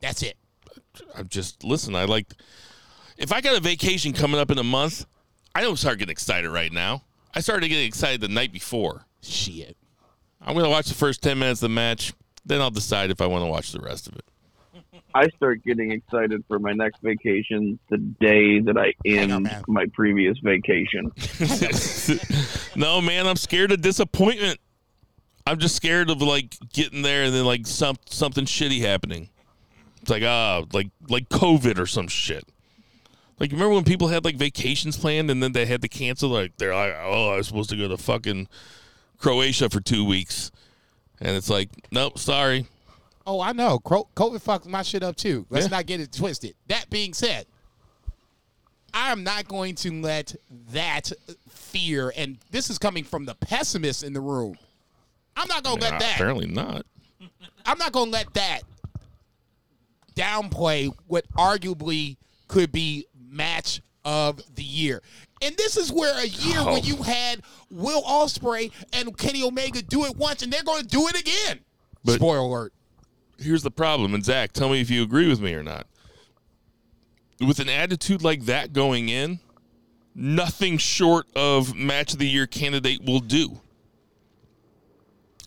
S3: That's it.
S2: I'm just listen. I like. If I got a vacation coming up in a month, I don't start getting excited right now. I started getting excited the night before.
S3: Shit.
S2: I'm gonna watch the first ten minutes of the match, then I'll decide if I want to watch the rest of it.
S4: I start getting excited for my next vacation the day that I
S3: Hang on,
S4: end
S3: man.
S4: my previous vacation.
S2: no, man, I'm scared of disappointment. I'm just scared of like getting there and then like some something shitty happening. It's like ah, like like COVID or some shit. Like remember when people had like vacations planned and then they had to cancel? Like they're like, oh, I was supposed to go to fucking Croatia for two weeks, and it's like, nope, sorry.
S3: Oh, I know. COVID fucked my shit up too. Let's
S2: Yeah.
S3: not get it twisted. That being said, I am not going to let that fear, and this is coming from the pessimist in the room. I'm not going to let that.
S2: Apparently not.
S3: I'm not going to let that downplay what arguably could be match of the year. And this is where a year
S2: Oh.
S3: when you had Will Ospreay and Kenny Omega do it once, and they're going to do it again.
S2: But-
S3: Spoiler alert.
S2: here's the problem, and Zach, tell me if you agree with me or not. With an attitude like that going in, nothing short of match of the year candidate will do.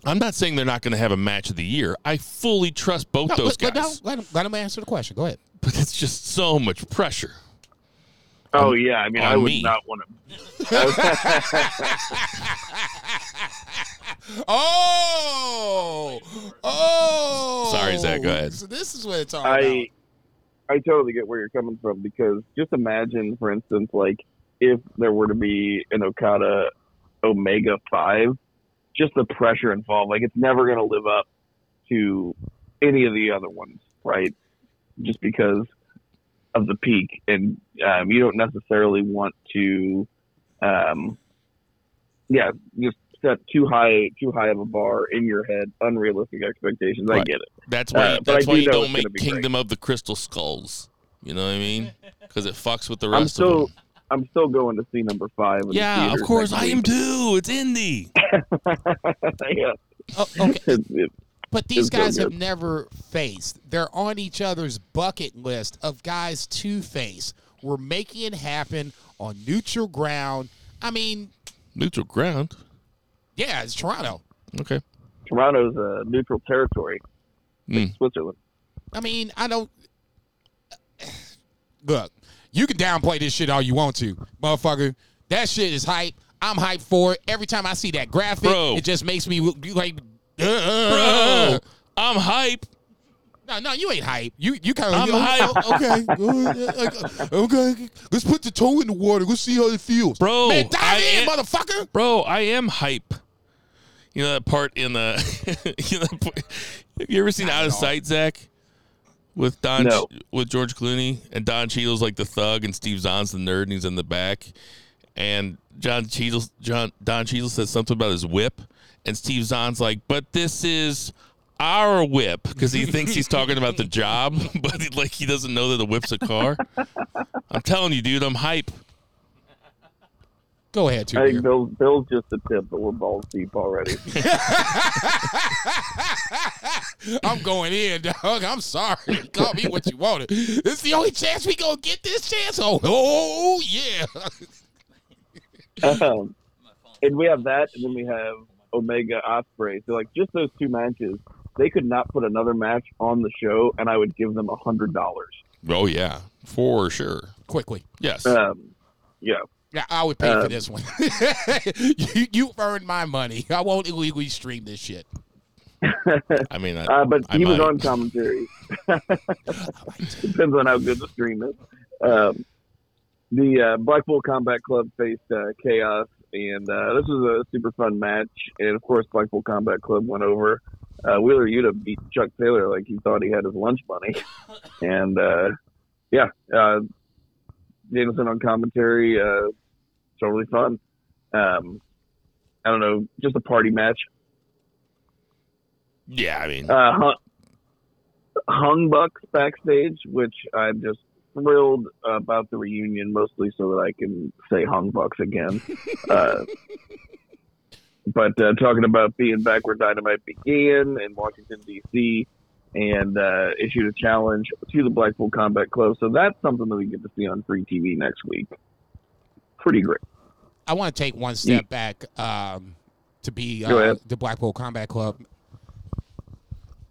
S2: I'm not saying they're not going to have a match of the year. I fully trust both
S3: No,
S2: those
S3: let,
S2: guys,
S3: let, him, let, let him answer the question. Go ahead.
S2: but it's just so much pressure.
S4: Oh yeah, I mean, I would
S2: me.
S4: not want to.
S3: Oh, oh.
S2: Sorry, Zach, go ahead.
S3: So this is what it's all
S4: I
S3: about.
S4: I totally get where you're coming from because just imagine, for instance, like if there were to be an Okada Omega Five, just the pressure involved. Like it's never going to live up to any of the other ones, right? Just because of the peak, and um, you don't necessarily want to, um, yeah, just set too high too high of a bar in your head, unrealistic expectations. I get it.
S2: That's why.
S4: Uh, but
S2: that's
S4: I
S2: why
S4: do
S2: you
S4: know
S2: don't make
S4: gonna great.
S2: Kingdom of the Crystal Skulls. You know what I mean? Because it fucks with the
S4: I'm
S2: rest of
S4: still
S2: them.
S4: I'm still going to see number five. In the
S2: Yeah, of course I am too. It's indie.
S4: yeah.
S3: Oh, okay.
S4: It's- it-
S3: But these
S4: It's so
S3: guys have never faced. They're on each other's bucket list of guys to face. We're making it happen on neutral ground. I mean,
S2: Neutral ground.
S3: yeah, it's Toronto.
S2: Okay.
S4: Toronto's a neutral territory, like
S2: Mm.
S4: Switzerland.
S3: I mean, I don't. Look, you can downplay this shit all you want to, motherfucker. That shit is hype. I'm hyped for it. Every time I see that graphic,
S2: Bro.
S3: it just makes me like,
S2: Bro, I'm hype.
S3: No, no, you ain't hype. You you kind of
S2: I'm
S3: of
S2: hype.
S3: okay, uh, okay. Let's put the toe in the water. Let's see how it feels,
S2: Bro,
S3: Man, dive
S2: I
S3: in,
S2: am-
S3: motherfucker.
S2: Bro, I am hype. You know that part in the. you know, have you ever seen Out of Sight, Zach? With Don,
S4: No.
S2: with George Clooney and Don Cheadle's like the thug and Steve Zahn's the nerd and he's in the back, and John Cheadle, John Don Cheadle says something about his whip, and Steve Zahn's like, "But this is our whip," because he thinks he's talking about the job, but he, like he doesn't know that the whip's a car. I'm telling you, dude, I'm hype.
S3: Go ahead, two
S4: I think Bill's Bill's just a tip, but we're balls deep already.
S3: I'm going in, dog. I'm sorry. Call me what you wanted. This is the only chance we gonna get this chance. Oh, oh yeah.
S4: um, and we have that, and then we have Omega Ospreay. So like just those two matches, they could not put another match on the show, and I would give them a hundred dollars.
S2: Oh yeah, for sure.
S3: Quickly.
S2: Yes.
S4: Um, yeah.
S3: Yeah, I would pay
S4: Uh,
S3: for this one. you, you earned my money. I won't illegally stream this shit.
S2: I mean, I,
S4: Uh, but
S2: I
S4: he was on commentary. Depends on how good the stream is. Um, the uh, Blackpool Combat Club faced uh, Chaos, and uh, this was a super fun match. And of course, Blackpool Combat Club went over. Uh, Wheeler Yuta beat Chuck Taylor like he thought he had his lunch money, and uh, yeah, uh, Danielson on commentary, uh, totally fun. Um, I don't know, just a party match.
S2: Yeah, I mean,
S4: uh, hung, hung Bucks backstage, which I'm just thrilled about the reunion, mostly so that I can say Hung Bucks again. uh, but uh, talking about being back where Dynamite began in Washington D.C. and uh, issued a challenge to the Blackpool Combat Club, so that's something that we get to see on free TV next week. Pretty great.
S3: I want to take one step back um, to be uh, the Blackpool Combat Club.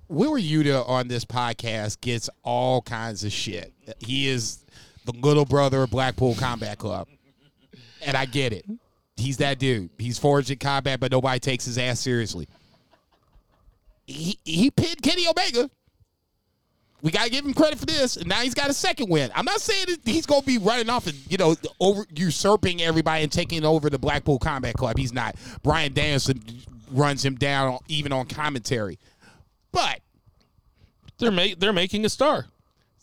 S3: Wheeler Yuta on this podcast gets all kinds of shit. He is the little brother of Blackpool Combat Club. And I get it. He's that dude. He's forged in combat, but nobody takes his ass seriously. He he pinned Kenny Omega. We gotta give him credit for this, and now he's got a second win. I'm not saying that he's gonna be running off and you know over usurping everybody and taking over the Blackpool Combat Club. He's not. Bryan Danielson runs him down even on commentary, but
S2: they're ma- they're making a star.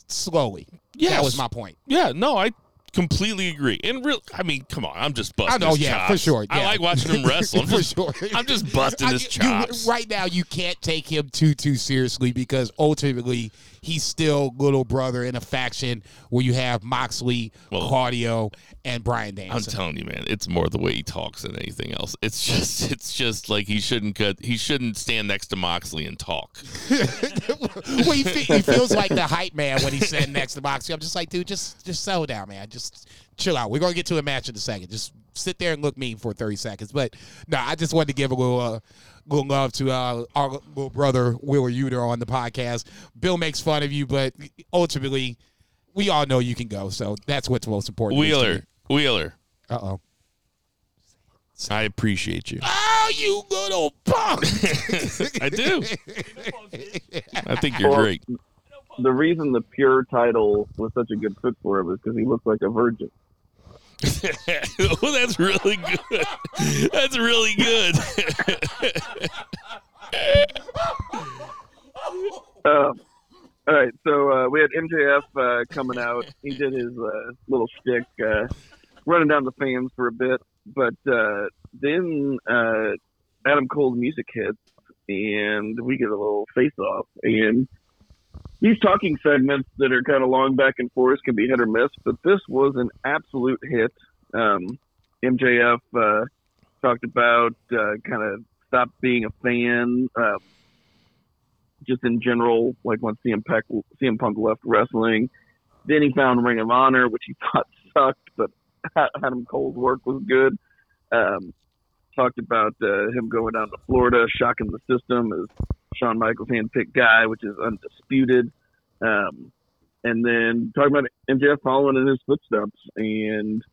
S3: slowly.
S2: Yeah,
S3: that was my point.
S2: Yeah, no, I completely agree. And real, I mean, come on, I'm just busting.
S3: I know,
S2: his
S3: yeah,
S2: chops.
S3: for sure.
S2: I like watching him wrestle. I'm
S3: for
S2: just,
S3: sure.
S2: I'm just busting
S3: I-
S2: his
S3: you-
S2: chops.
S3: right now, you can't take him too too seriously because ultimately he's still little brother in a faction where you have Moxley,
S2: Well-
S3: Claudio, and
S2: Bryan
S3: Danielson.
S2: I'm telling you, man, it's more the way he talks than anything else. It's just, it's just like he shouldn't cut. He shouldn't stand next to Moxley and talk.
S3: well, he, fe- he feels like the hype man when he's sitting next to Moxley. I'm just like, dude, just just settle down, man. Just chill out. We're gonna get to a match in a second. Just sit there and look mean for 30 seconds. But no, I just wanted to give a little uh, little love to uh, our little brother Wheeler Yuta on the podcast. Bill makes fun of you, but ultimately, we all know you can go. So that's what's most important.
S2: Wheeler, Wheeler,
S3: Uh oh.
S2: I appreciate you.
S3: Oh, you little punk!
S2: I do. I think you're great.
S4: The reason the pure title was such a good fit for him is because he looked like a virgin.
S2: oh, that's really good. That's really good.
S4: Um, all right, so uh, we had MJF uh, coming out. He did his uh, little shtick, uh, running down the fans for a bit, but uh, then uh, Adam Cole's music hits, and we get a little face off. And these talking segments that are kind of long back and forth can be hit or miss, but this was an absolute hit. Um, MJF uh, talked about uh, kind of stop being a fan. Uh, just in general, like once CM Punk, CM Punk left wrestling. Then he found Ring of Honor, which he thought sucked, but Adam Cole's work was good. Um, talked about uh, him going down to Florida, shocking the system as Shawn Michaels handpicked guy, which is undisputed. Um, and then talking about MJF following in his footsteps, and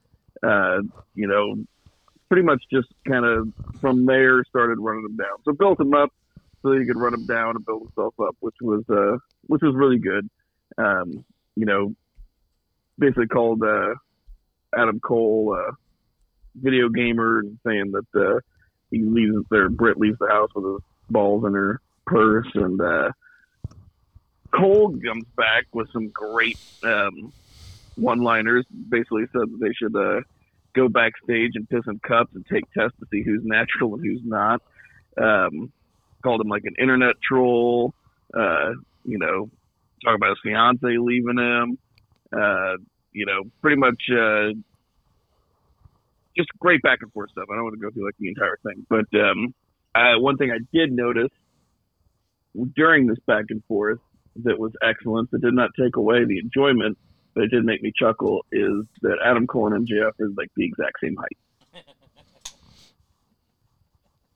S4: uh, you know, pretty much just kind of from there started running him down. So built him up so he could run him down and build himself up, which was uh, which was really good. Um, you know, basically called uh, Adam Cole uh, video gamer and saying that uh, he leaves there. Britt leaves the house with his balls in her purse, and uh, Cole comes back with some great um, one-liners. Basically said that they should uh, go backstage and piss in cups and take tests to see who's natural and who's not. Um, called him like an internet troll. Uh, you know, talk about his fiance leaving him. Uh, you know, pretty much uh, just great back and forth stuff. I don't want to go through like the entire thing, but um, uh, one thing I did notice during this back and forth that was excellent, that did not take away the enjoyment, but it did make me chuckle, is that Adam Cole and MJF is like the exact same height.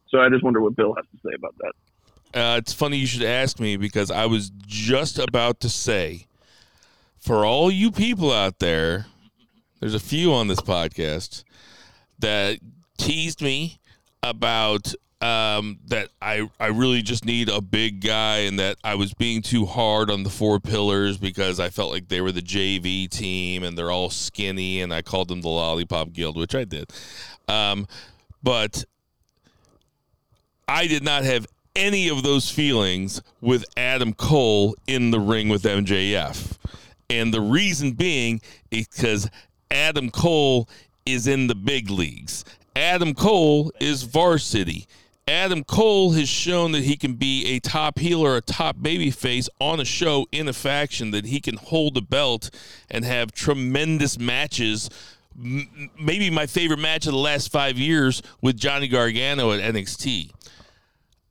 S4: So I just wonder what Bill has to say about that.
S2: Uh, it's funny you should ask me because I was just about to say, for all you people out there, there's a few on this podcast that teased me about um, that I I really just need a big guy and that I was being too hard on the four pillars because I felt like they were the JV team and they're all skinny and I called them the Lollipop Guild, which I did. Um, but I did not have any of those feelings with Adam Cole in the ring with MJF. And the reason being is because Adam Cole is in the big leagues. Adam Cole is varsity. Adam Cole has shown that he can be a top heel or a top babyface on a show in a faction, that he can hold a belt and have tremendous matches. Maybe my favorite match of the last five years with Johnny Gargano at NXT.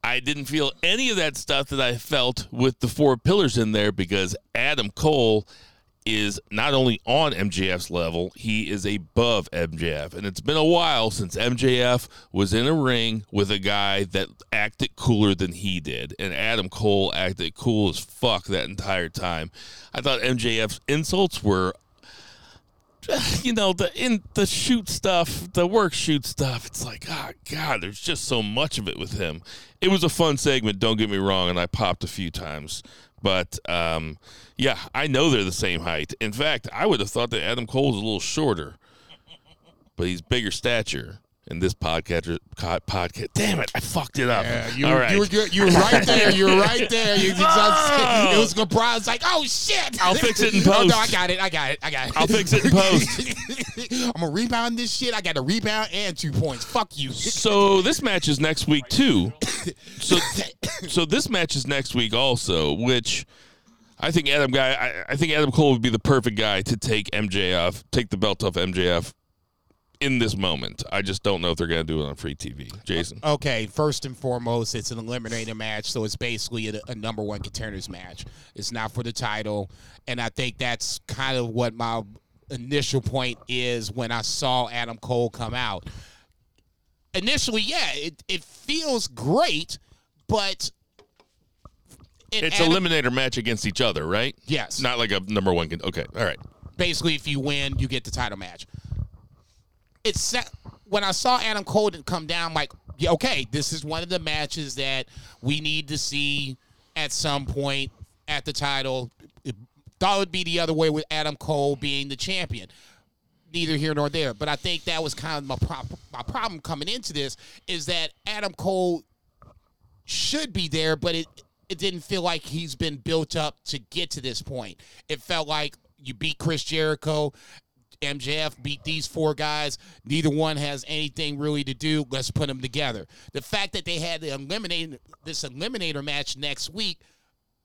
S2: I didn't feel any of that stuff that I felt with the four pillars in there because Adam Cole is not only on MJF's level, he is above MJF. And it's been a while since MJF was in a ring with a guy that acted cooler than he did. And Adam Cole acted cool as fuck that entire time. I thought MJF's insults were you know the in the shoot stuff the work shoot stuff it's like oh god there's just so much of it with him it was a fun segment don't get me wrong and i popped a few times but um, yeah i know they're the same height. In fact i would have thought that adam cole was a little shorter but he's bigger stature in this podcast podcast damn it i fucked it up
S3: Yeah, you,
S2: all
S3: were,
S2: right
S3: you, were, good- you were right there. You were right there. You, you oh! it was surprise. Like, oh shit!
S2: I'll fix it in
S3: Oh, no,
S2: post.
S3: I got it. I got it. I got it.
S2: I'll fix it in post.
S3: I'm gonna rebound this shit. I got a rebound and two points. Fuck you.
S2: So this match is next week too. So so this match is next week also, which I think Adam guy I, I think Adam Cole would be the perfect guy to take MJF, take the belt off MJF in this moment. I just don't know if they're gonna do it on free TV. Jason.
S3: Okay, first and foremost, it's an eliminator match, so it's basically a, a number one contenders match. It's not for the title, and I think that's kind of what my initial point is when I saw Adam Cole come out. Initially, yeah, it, it feels great, but
S2: It's
S3: Adam-
S2: eliminator match against each other, right?
S3: Yes.
S2: Not like a number one. Con- okay, all right.
S3: basically if you win, you get the title match. It's when I saw Adam Cole come down, I'm like, yeah, okay, this is one of the matches that we need to see at some point at the title. It, thought it would be the other way with Adam Cole being the champion. Neither here nor there, but I think that was kind of my prop- my problem coming into this is that Adam Cole should be there, but it it didn't feel like he's been built up to get to this point. It felt like you beat Chris Jericho, MJF beat these four guys. Neither one has anything really to do. Let's put them together. The fact that they had the eliminate this eliminator match next week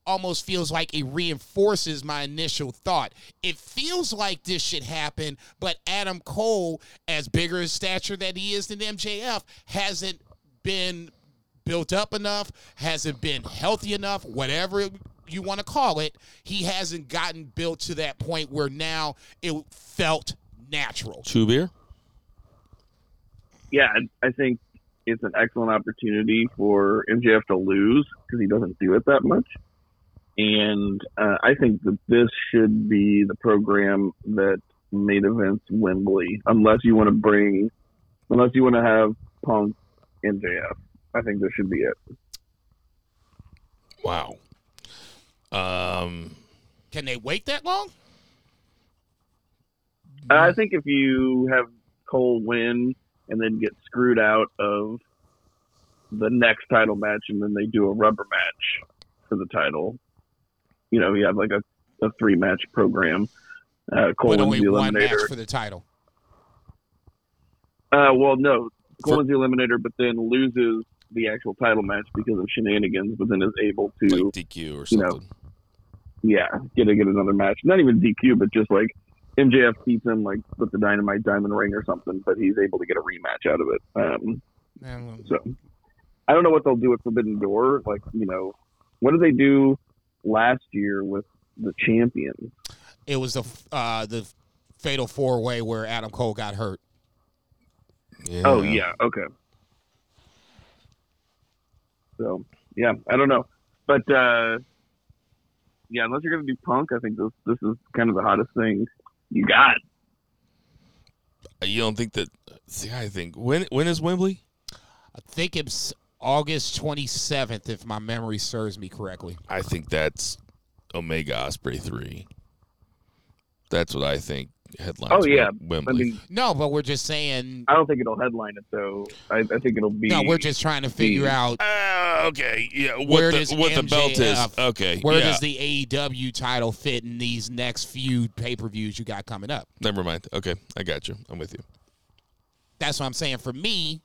S3: almost feels like it reinforces my initial thought. It feels like this should happen, but Adam Cole, as bigger in stature that he is than MJF, hasn't been built up enough, hasn't been healthy enough, whatever you want to call it. He hasn't gotten built to that point where now it felt natural.
S2: Two beer.
S4: Yeah, I- I think it's an excellent opportunity for MJF to lose because he doesn't do it that much. And uh, I think that this should be the program that main events Wembley, unless you want to bring, unless you want to have Punk MJF. I think this should be it.
S2: Wow. Um.
S3: Can they wait that long?
S4: I think if you have Cole win and then get screwed out of the next title match and then they do a rubber match for the title, you know, you have like a, a three match program. Uh, Cole
S3: But
S4: wins
S3: only
S4: the
S3: one match
S4: eliminator.
S3: for the title.
S4: Uh, well, no, Cole
S2: For-
S4: wins the eliminator, but then loses the actual title match because of shenanigans, but then is able to,
S2: Like DQ or
S4: you know, yeah, get a, get another match. Not even DQ, but just like MJF beats him like with the dynamite diamond ring or something, but he's able to get a rematch out of it. Um,
S3: Man,
S4: so I don't know what they'll do with Forbidden Door. Like you know, what did they do last year with the champion?
S3: It was the uh, the fatal four way where Adam Cole got hurt.
S2: Yeah.
S4: Oh yeah, okay. So yeah, I don't know, but uh, yeah, unless you're gonna do Punk, I think this this is kind of the hottest thing you got.
S2: You don't think that? See, I think when when is Wembley?
S3: I think it's August 27th, if my memory serves me correctly.
S2: I think that's Omega Ospreay three. That's what I think. Headlines.
S4: Oh yeah,
S2: Wembley.
S4: I mean,
S3: No, but we're just saying.
S4: I don't think it'll headline it though. I, I think it'll be.
S3: No, we're just trying to figure
S4: the-
S3: out
S2: Uh, okay, yeah. What
S3: Where
S2: the
S3: does
S2: what the belt is?
S3: MJF
S2: Okay,
S3: where
S2: yeah.
S3: does the AEW title fit in these next few pay per views you got coming up.
S2: Never mind. Okay, I got you. I'm with you.
S3: That's what I'm saying. For me,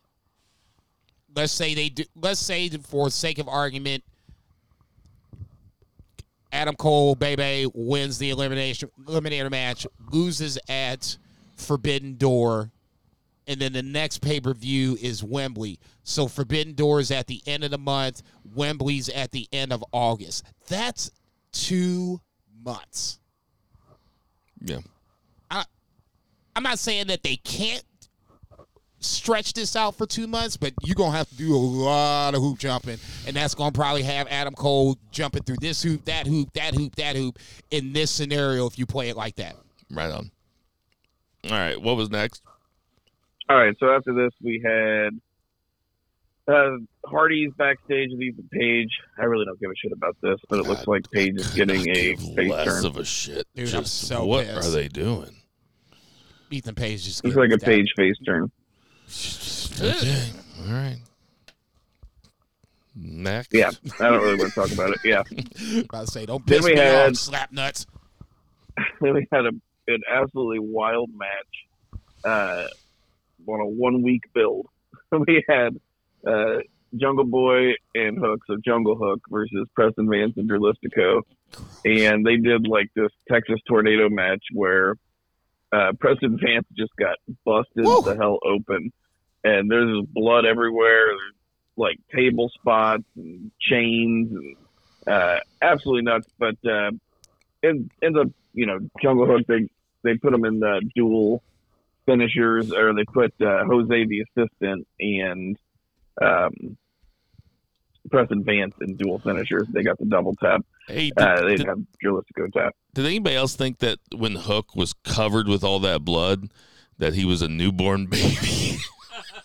S3: let's say they do. Let's say for sake of argument, Adam Cole, Bebe wins the elimination eliminator match, loses at Forbidden Door, and then the next pay per view is Wembley. So Forbidden Door is at the end of the month. Wembley's at the end of August. That's two months.
S2: Yeah.
S3: I'm not saying that they can't stretch this out for two months, but you're gonna have to do a lot of hoop jumping, and that's gonna probably have Adam Cole jumping through this hoop, that hoop, that hoop, that hoop in this scenario if you play it like that.
S2: Right on. All right. What was next?
S4: All right, so after this, we had uh, Hardy's backstage with Ethan Page. I really don't give a shit about this, but it looks like Page is getting a face
S2: less
S4: turn.
S2: of a shit.
S3: Dude, I'm
S2: Just
S3: so
S2: what
S3: pissed.
S2: are they doing?
S3: Ethan Page just
S4: Looks like a
S3: that-
S4: Page face turn.
S2: Okay. All right. Next.
S4: Yeah, I don't really want to talk about it. Yeah,
S3: About to say, don't
S4: Then
S3: piss
S4: we
S3: me
S4: had-
S3: off, slap nuts.
S4: then we had a, an absolutely wild match uh, on a one week build. we had uh, Jungle Boy and Hook, so Jungle Hook versus Preston Vance and Dralistico. And they did like this Texas tornado match where uh, Preston Vance just got busted
S3: Woo!
S4: the hell open. And there's blood everywhere. Like table spots and chains and uh, absolutely nuts. But uh, it ends up, you know, Jungle Hook, they, they put him in the dual finishers, or they put uh, Jose the assistant and um, Preston Vance in dual finishers. They got the double tap.
S2: Hey, did,
S4: Uh, they
S2: did,
S4: Dralistico tap.
S2: did anybody else think that when Hook was covered with all that blood, that he was a newborn baby?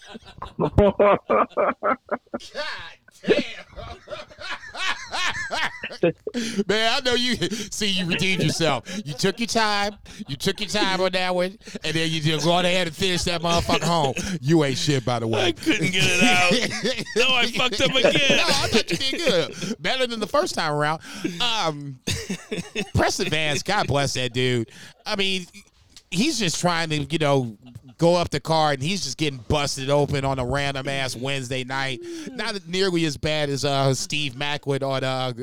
S3: Man, I know you see you redeemed yourself. You took your time. You took your time on that one, and then you just go on ahead and finish that motherfucker home. You ain't shit, by the way.
S2: I couldn't get it out. no, I fucked up again. no.
S3: I thought you did good. Better than the first time around. Um, Preston Vance, God bless that dude. I mean, he's just trying to, you know, go up the card, and he's just getting busted open on a random ass Wednesday night. Not nearly as bad as uh, Steve Macwood on uh,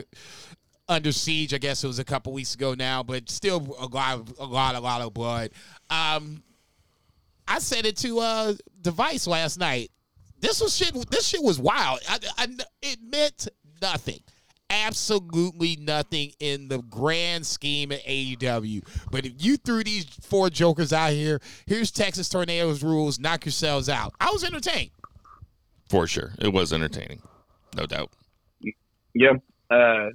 S3: Under Siege. I guess it was a couple weeks ago now, but still a lot, a lot, a lot of blood. Um, I said it to uh, Device last night. This was shit. This shit was wild. I, I, it meant nothing. Absolutely nothing in the grand scheme of AEW. But if you threw these four jokers out here, here's Texas Tornadoes rules. Knock yourselves out. I was entertained.
S2: For sure. It was entertaining. No doubt.
S4: Yeah. Uh,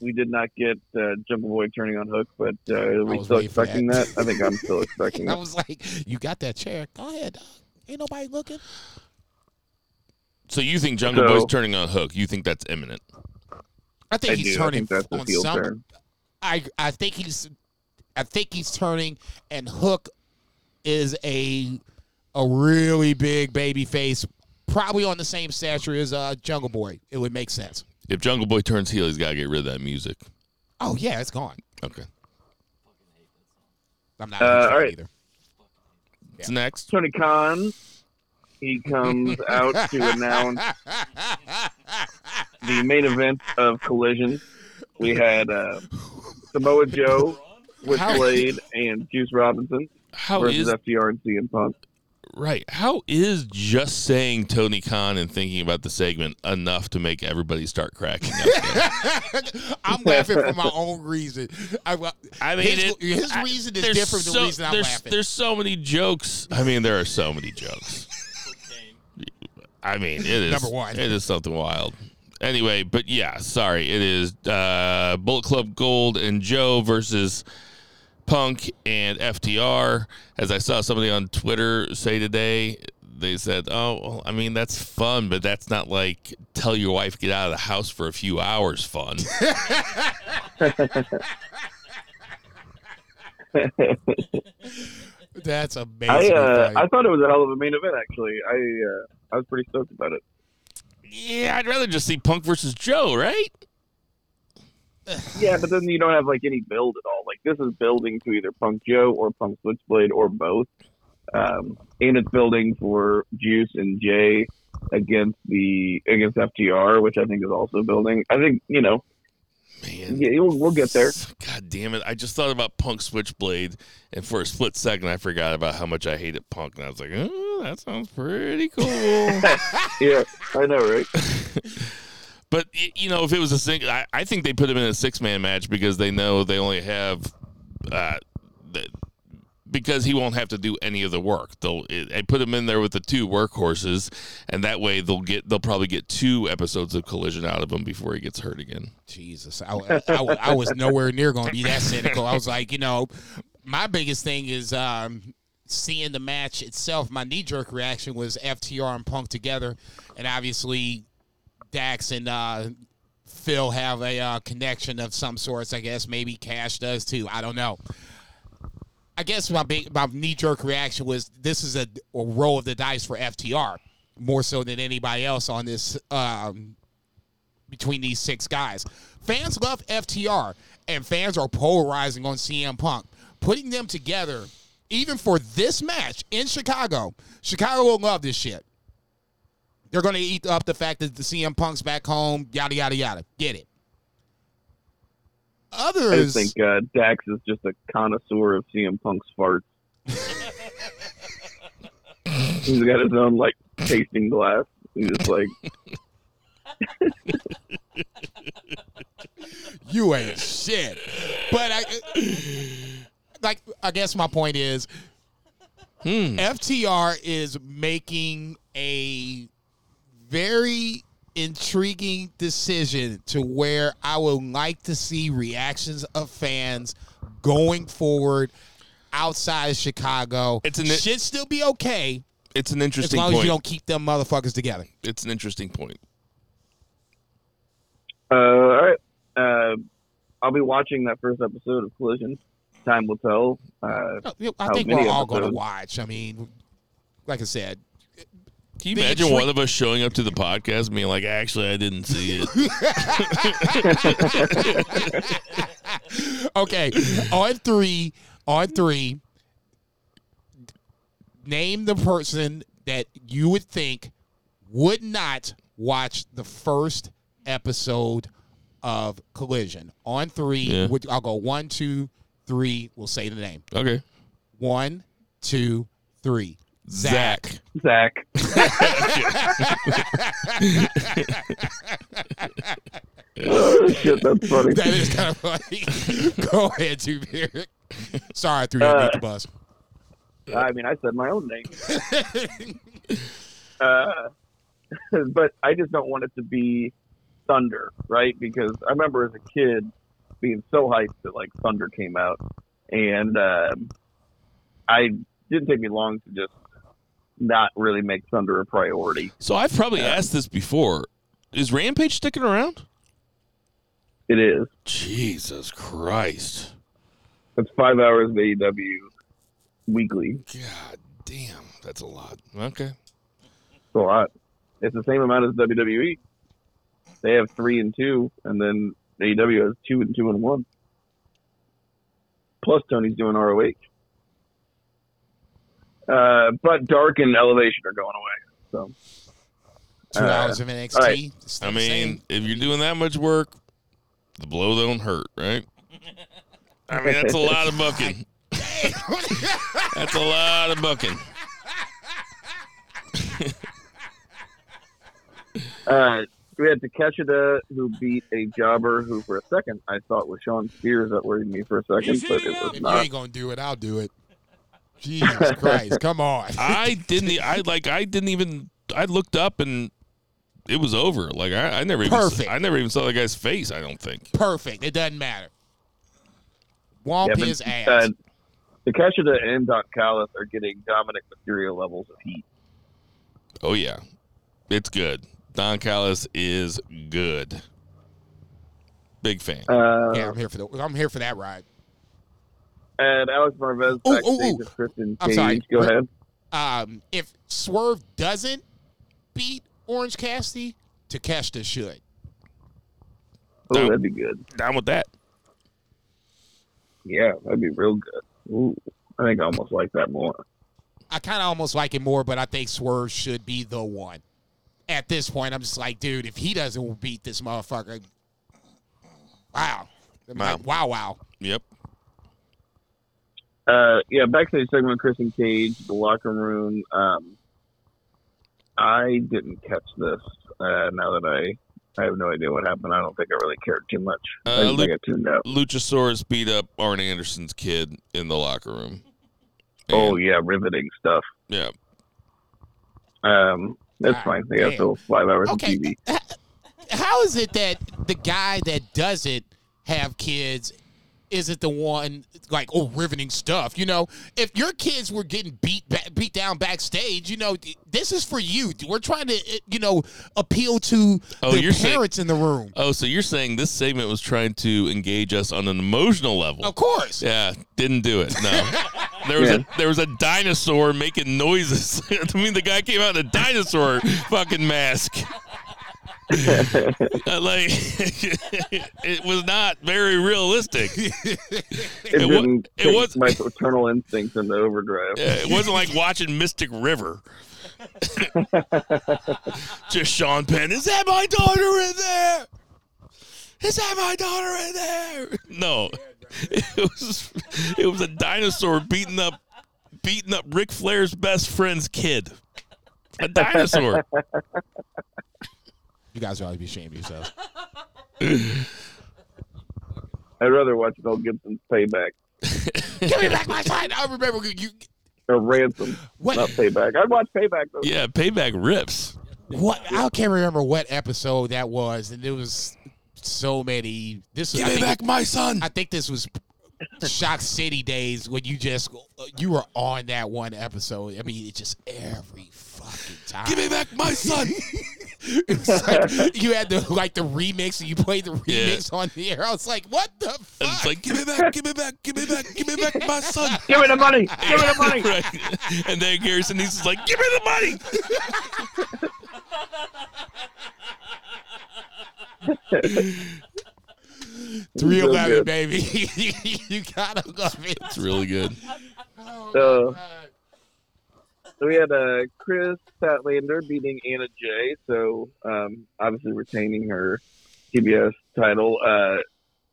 S4: we did not get uh, Jungle Boy turning on Hook, but uh, are we still expecting
S3: that.
S4: that. I think I'm still expecting
S3: that.
S4: I
S3: was like, you got that chair. Go ahead, dog. Ain't nobody looking.
S2: So you think Jungle
S4: So-
S2: Boy's turning on Hook? You think that's imminent?
S3: I think
S4: I
S3: he's
S4: do. I
S3: turning
S4: think that's the
S3: on some.
S4: turn.
S3: I I think he's I think he's turning and Hook is a a really big baby face, probably on the same stature as uh, Jungle Boy. It would make sense.
S2: If Jungle Boy turns heel, he's got to get rid of that music.
S3: Oh yeah, it's gone.
S2: Okay.
S3: I'm not
S4: Uh,
S3: a huge fan
S4: all right.
S3: either.
S2: What's next?
S4: Tony Khan, he comes out to announce the main event of Collision. We had uh, Samoa Joe with Blade and Juice Robinson
S2: How
S4: versus
S2: is
S4: FTR and CM Punk.
S2: right? How is just saying Tony Khan and thinking about the segment enough to make everybody start cracking up?
S3: I'm laughing for my own reason. I,
S2: I mean,
S3: his,
S2: it-
S3: his
S2: I-
S3: reason is
S2: there's
S3: different than the reason I'm
S2: there's,
S3: laughing.
S2: There's so many jokes. I mean, there are so many jokes. I mean, it is
S3: Number one.
S2: It is something wild. Anyway, but yeah, sorry. It is uh, Bullet Club Gold and Joe versus Punk and FTR. As I saw somebody on Twitter say today, they said, "Oh, well, I mean that's fun, but that's not like tell your wife get out of the house for a few hours fun."
S3: That's
S4: I
S3: amazing.
S4: uh, I thought it was a hell of a main event. Actually, I uh, I was pretty stoked about it.
S2: yeah, I'd rather just see Punk versus Joe, right?
S4: Yeah, but then you don't have like any build at all. Like this is building to either Punk Joe or Punk Switchblade or both, um, and it's building for Juice and Jay against the against FTR, which I think is also building. I think you know,
S2: Man,
S4: yeah, we'll, we'll get there.
S2: God damn it! I just thought about Punk Switchblade, and for a split second, I forgot about how much I hated Punk, and I was like, "Oh, that sounds pretty cool."
S4: Yeah, I know, right?
S2: but you know, if it was a single, I, I think they put him in a six man match because they know they only have, uh, the, because he won't have to do any of the work. They'll I put him in there with the two workhorses, and that way they'll get they'll probably get two episodes of Collision out of him before he gets hurt again.
S3: Jesus, I, I, I was nowhere near going to be that cynical. I was like, you know, my biggest thing is um, seeing the match itself. My knee jerk reaction was FTR and Punk together, and obviously Dax and uh, Phil have a uh, connection of some sorts. I guess maybe Cash does too. I don't know. I guess my big my knee jerk reaction was this is a, a roll of the dice for FTR more so than anybody else on this um, between these six guys. Fans love FTR, and fans are polarizing on CM Punk. Putting them together, even for this match in Chicago, Chicago will love this shit. They're going to eat up the fact that the CM Punk's back home, yada, yada, yada. Get it.
S4: I
S3: Others.
S4: just think uh, Dax is just a connoisseur of CM Punk's farts. He's got his own like tasting glass. He's just like,
S3: you ain't shit. But I, like, I guess my point is, FTR is making a very intriguing decision to where I would like to see reactions of fans going forward outside of Chicago.
S2: It's an-
S3: should still be okay
S2: It's an
S3: as
S2: interesting
S3: long as
S2: point.
S3: you don't keep them motherfuckers together.
S2: It's an interesting point.
S4: uh, all right. Uh, I'll be watching that first episode of Collision. Time will tell. Uh,
S3: I
S4: How
S3: think
S4: many
S3: we're all going to watch. I mean, like I said,
S2: Can you imagine one of us showing up to the podcast and being like, actually, I didn't see it?
S3: okay, on three, on three, name the person that you would think would not watch the first episode of Collision. On three,
S2: Yeah.
S3: I'll go one, two, three. We'll say the name.
S2: okay.
S3: One, two, three. Zach.
S2: Zach.
S4: Zach. oh, shit, that's funny.
S3: That is kind of funny. go ahead, two. Sorry, I threw you
S4: Uh,
S3: underneath the bus.
S4: I mean, I said my own name. uh, but I just don't want it to be Thunder, right? Because I remember as a kid being so hyped that like Thunder came out, and um, I didn't take me long to just not really make Thunder a priority.
S2: So I've probably asked this before. Is Rampage sticking around?
S4: It is.
S2: Jesus Christ.
S4: That's five hours of AEW weekly.
S2: God damn. That's a lot. Okay.
S4: It's a lot. It's the same amount as WWE. They have three and two, and then AEW has two and two and one. Plus, Tony's doing ROH. Uh, but Dark and Elevation are going away. So
S3: Two
S4: uh,
S3: hours of NXT.
S4: all right.
S3: It's
S2: I mean,
S3: same.
S2: if you're doing that much work, the blow don't hurt, right? I mean, that's a lot of bucking. that's a lot of bucking.
S4: Uh, we had Takeshita, who beat a jobber who, for a second, I thought was Shawn Spears. That worried me for a second, but it was
S3: If you ain't gonna do it, I'll do it. Jesus Christ, come on.
S2: I didn't. I like. I didn't even. I looked up and it was over. Like I, I never even.
S3: Perfect.
S2: I never even saw the guy's face. I don't think.
S3: Perfect. It doesn't matter. Womp
S4: Yeah, but,
S3: his ass.
S4: uh, Takeshita and Don Callis are getting Dominik Mysterio levels of heat.
S2: Oh yeah, it's good. Don Callis is good. Big fan.
S4: Uh,
S3: yeah, I'm here for the. I'm here for that ride.
S4: And Alex Marvez
S3: Ooh, ooh,
S4: backstage
S3: ooh.
S4: with Christian
S3: I'm
S4: Cage.
S3: sorry.
S4: Go
S3: What-
S4: ahead.
S3: Um, if Swerve doesn't beat Orange Cassidy, Takeshita should.
S4: Oh,
S2: No.
S4: that'd be good.
S2: Down with that.
S4: Yeah, that'd be real good. Ooh, I think I almost like that more.
S3: I kind of almost like it more, but I think Swerve should be the one. At this point, I'm just like, dude, if he doesn't beat this motherfucker, wow,
S2: Wow.
S3: wow, wow.
S2: Yep.
S4: Uh, yeah, backstage segment with Christian Cage, the locker room. Um, I didn't catch this. Uh, now that I, I have no idea what happened. I don't think I really cared too much.
S2: Uh,
S4: I think
S2: Lu-
S4: I got tuned out.
S2: Luchasaurus beat up Arn Anderson's kid in the locker room.
S4: Oh yeah, riveting stuff.
S2: yeah.
S4: Um, that's
S3: God
S4: fine. They got
S3: damn.
S4: still five hours
S3: Okay,
S4: of TV.
S3: how is it that the guy that doesn't have kids isn't the one like oh riveting stuff? You know, if your kids were getting beat ba- beat down backstage, you know, this is for you. We're trying to uh, you know appeal to
S2: Oh,
S3: the
S2: you're saying-
S3: parents in the room.
S2: Oh, so you're saying this segment was trying to engage us on an emotional level?
S3: Of course.
S2: Yeah, didn't do it. No. There was
S4: Yeah.
S2: a there was a dinosaur making noises. I mean, the guy came out in a dinosaur fucking mask. Like it was not very realistic.
S4: It,
S2: wa-
S4: didn't
S2: it was-
S4: my paternal instincts into overdrive.
S2: Yeah, it wasn't like watching Mystic River. Just Sean Penn. Is that my daughter in there? Is that my daughter in there? No, it was it was a dinosaur beating up beating up Ric Flair's best friend's kid. A dinosaur.
S3: You guys ought always be ashamed of yourselves.
S4: I'd rather watch Mel Gibson's Payback
S3: Give me back my son. I remember you.
S4: or Ransom,
S3: What?
S4: not Payback. I'd watch Payback though.
S2: Yeah, payback rips.
S3: What I can't remember what episode that was, and there was so many. This was,
S2: Give me
S3: think,
S2: back my son.
S3: I think this was Shock City days when you just you were on that one episode. I mean, it just every fucking time.
S2: Give me back my son.
S3: It's like, you had the like the remix, and you played the remix on the air. I was like, what the
S2: And
S3: fuck?
S2: it's like, give me back, give me back, give me back, give me back my son.
S4: Give me the money. Give me the money.
S2: right. And then Gary Sinise is like, give me the money.
S3: Three
S4: So
S3: eleven,
S4: good.
S3: baby. you gotta love it.
S2: It's really good.
S4: So So we had uh, Kris Statlander beating Anna Jay, so um, obviously retaining her TBS title. Uh,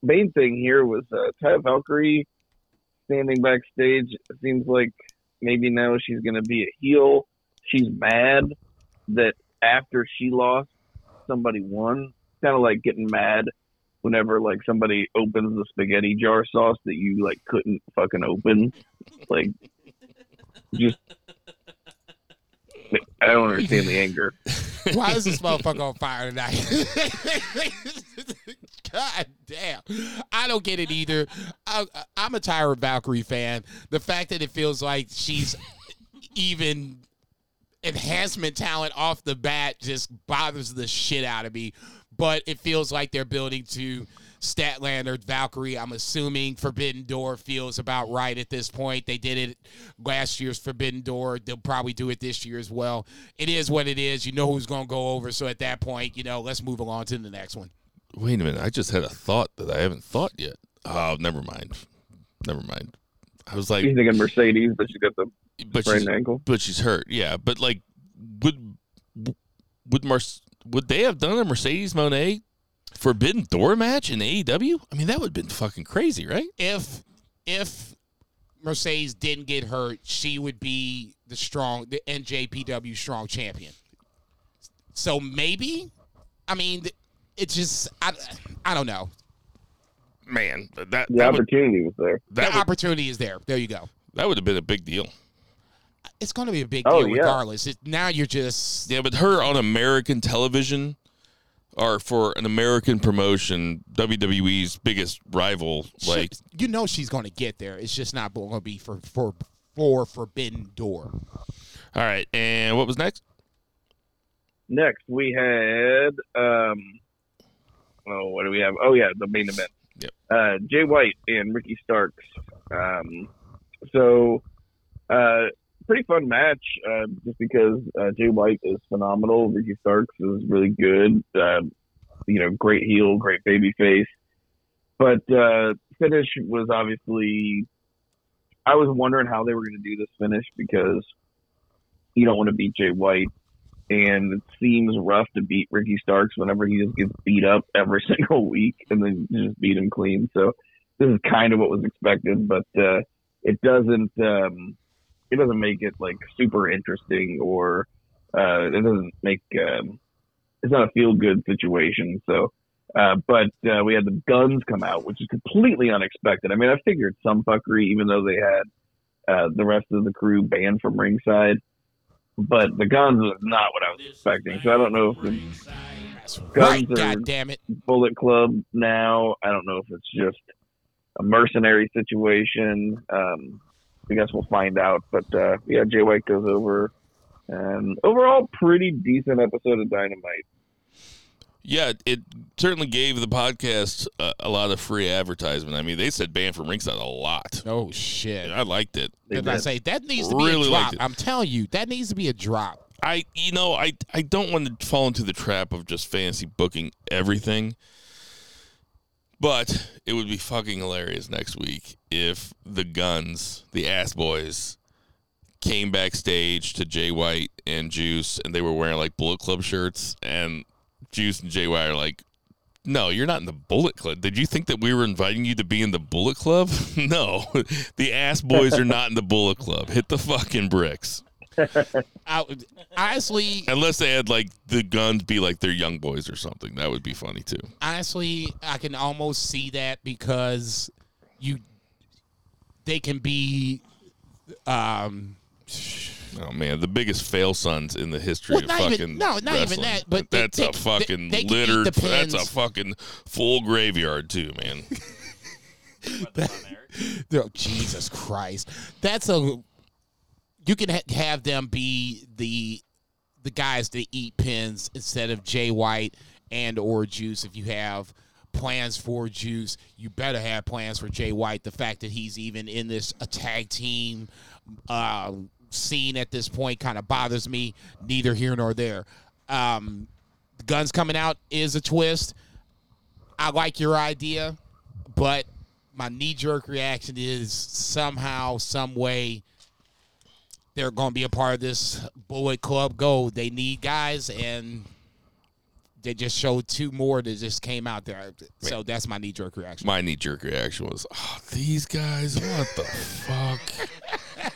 S4: main thing here was uh, Taya Valkyrie standing backstage. It seems like maybe now she's going to be a heel. She's mad that after she lost, somebody won. Kind of like getting mad whenever like somebody opens the spaghetti jar sauce that you like couldn't fucking open. Like just I don't understand the anger.
S3: Why is this motherfucker on fire tonight? God damn. I don't get it either. I, I'm a Taya Valkyrie fan. The fact that it feels like she's even enhancement talent off the bat just bothers the shit out of me. But it feels like they're building to Statlander, Valkyrie. I'm assuming Forbidden Door feels about right at this point. They did it last year's Forbidden Door. They'll probably do it this year as well. It is what it is. You know who's going to go over. So at that point, you know, let's move along to the next one.
S2: Wait a minute. I just had a thought that I haven't thought yet. Oh, never mind. Never mind. I was like,
S4: She's thinking Mercedes, but she's got the
S2: but
S4: sprained
S2: she's,
S4: ankle.
S2: but she's hurt. Yeah, but like, would would Mars would they have done a Mercedes Moné Forbidden Door match in AEW? I mean, that would have been fucking crazy, right?
S3: if if Mercedes didn't get hurt, she would be the strong the NJPW strong champion. So maybe, I mean, it's just I, I don't know.
S2: Man, that that
S4: The
S2: would,
S4: opportunity was there.
S2: that
S3: the
S2: would,
S3: opportunity is there. There you go.
S2: that would have been a big deal.
S3: It's going to be a big
S4: Oh,
S3: deal
S4: yeah.
S3: regardless. It, now you're just
S2: Yeah, but her on American television or for an American promotion, WWE's biggest rival, like
S3: you know she's going to get there. It's just not going to be for for for Forbidden Door.
S2: all right, and what was next?
S4: Next, we had um, oh, what do we have? Oh yeah, the main event.
S2: Yep.
S4: Uh, Jay White and Ricky Starks. Um, so, uh, pretty fun match. Uh, just because uh, Jay White is phenomenal, Ricky Starks is really good. Uh, you know, great heel, great baby face. But uh, finish was obviously. I was wondering how they were going to do this finish because you don't want to beat Jay White and it seems rough to beat Ricky Starks whenever he just gets beat up every single week and then just beat him clean. So this is kind of what was expected, but uh, it doesn't um, it doesn't make it like super interesting or uh, it doesn't make um, it's not a feel good situation. So. Uh, but uh, we had the guns come out, which is completely unexpected. I mean, I figured some fuckery, even though they had uh, the rest of the crew banned from ringside but the guns was not what I was expecting. So I don't know if the
S3: That's
S4: Guns
S3: right.
S4: are-
S3: God damn it.
S4: Bullet Club now. I don't know if it's just a mercenary situation. Um, I guess we'll find out. But uh, yeah, Jay White goes over, and overall, pretty decent episode of Dynamite.
S2: Yeah, it certainly gave the podcast a, a lot of free advertisement. I mean, they said ban from ringside a lot.
S3: Oh shit.
S2: I liked it.
S3: Did I say that needs to be
S2: Really
S3: a drop? I'm telling you, that needs to be a drop.
S2: I you know I I don't want to fall into the trap of just fancy booking everything. But it would be fucking hilarious next week if the Guns, the Ass Boys, came backstage to Jay White and Juice, and they were wearing like Bullet Club shirts, and Juice and Jay White are like, "No, you're not in the Bullet Club. Did you think that we were inviting you to be in the Bullet Club? no, the Ass Boys are not in the Bullet Club. Hit the fucking bricks."
S3: I, honestly,
S2: Unless they had like the guns be like their young boys or something, that would be funny too.
S3: honestly, I can almost see that because you, they can be, um,
S2: Oh man, the biggest fail sons in the history
S3: Well,
S2: of fucking
S3: even- no, not even that, but they-
S2: that's
S3: they-
S2: a fucking
S3: they-
S2: littered. That's a fucking full graveyard too, man.
S3: oh, Jesus Christ, that's a. You can ha- have them be the the guys that eat pins instead of Jay White and or Juice. If you have plans for Juice, you better have plans for Jay White. The fact that he's even in this a tag team uh, scene at this point kind of bothers me. Neither here nor there. Um, guns coming out is a twist. I like your idea, but my knee jerk reaction is somehow, some way, they're going to be a part of this Bullet Club Go. They need guys, and they just showed two more that just came out there. So that's my knee jerk reaction.
S2: My knee jerk reaction was, "Oh, these guys, what the fuck?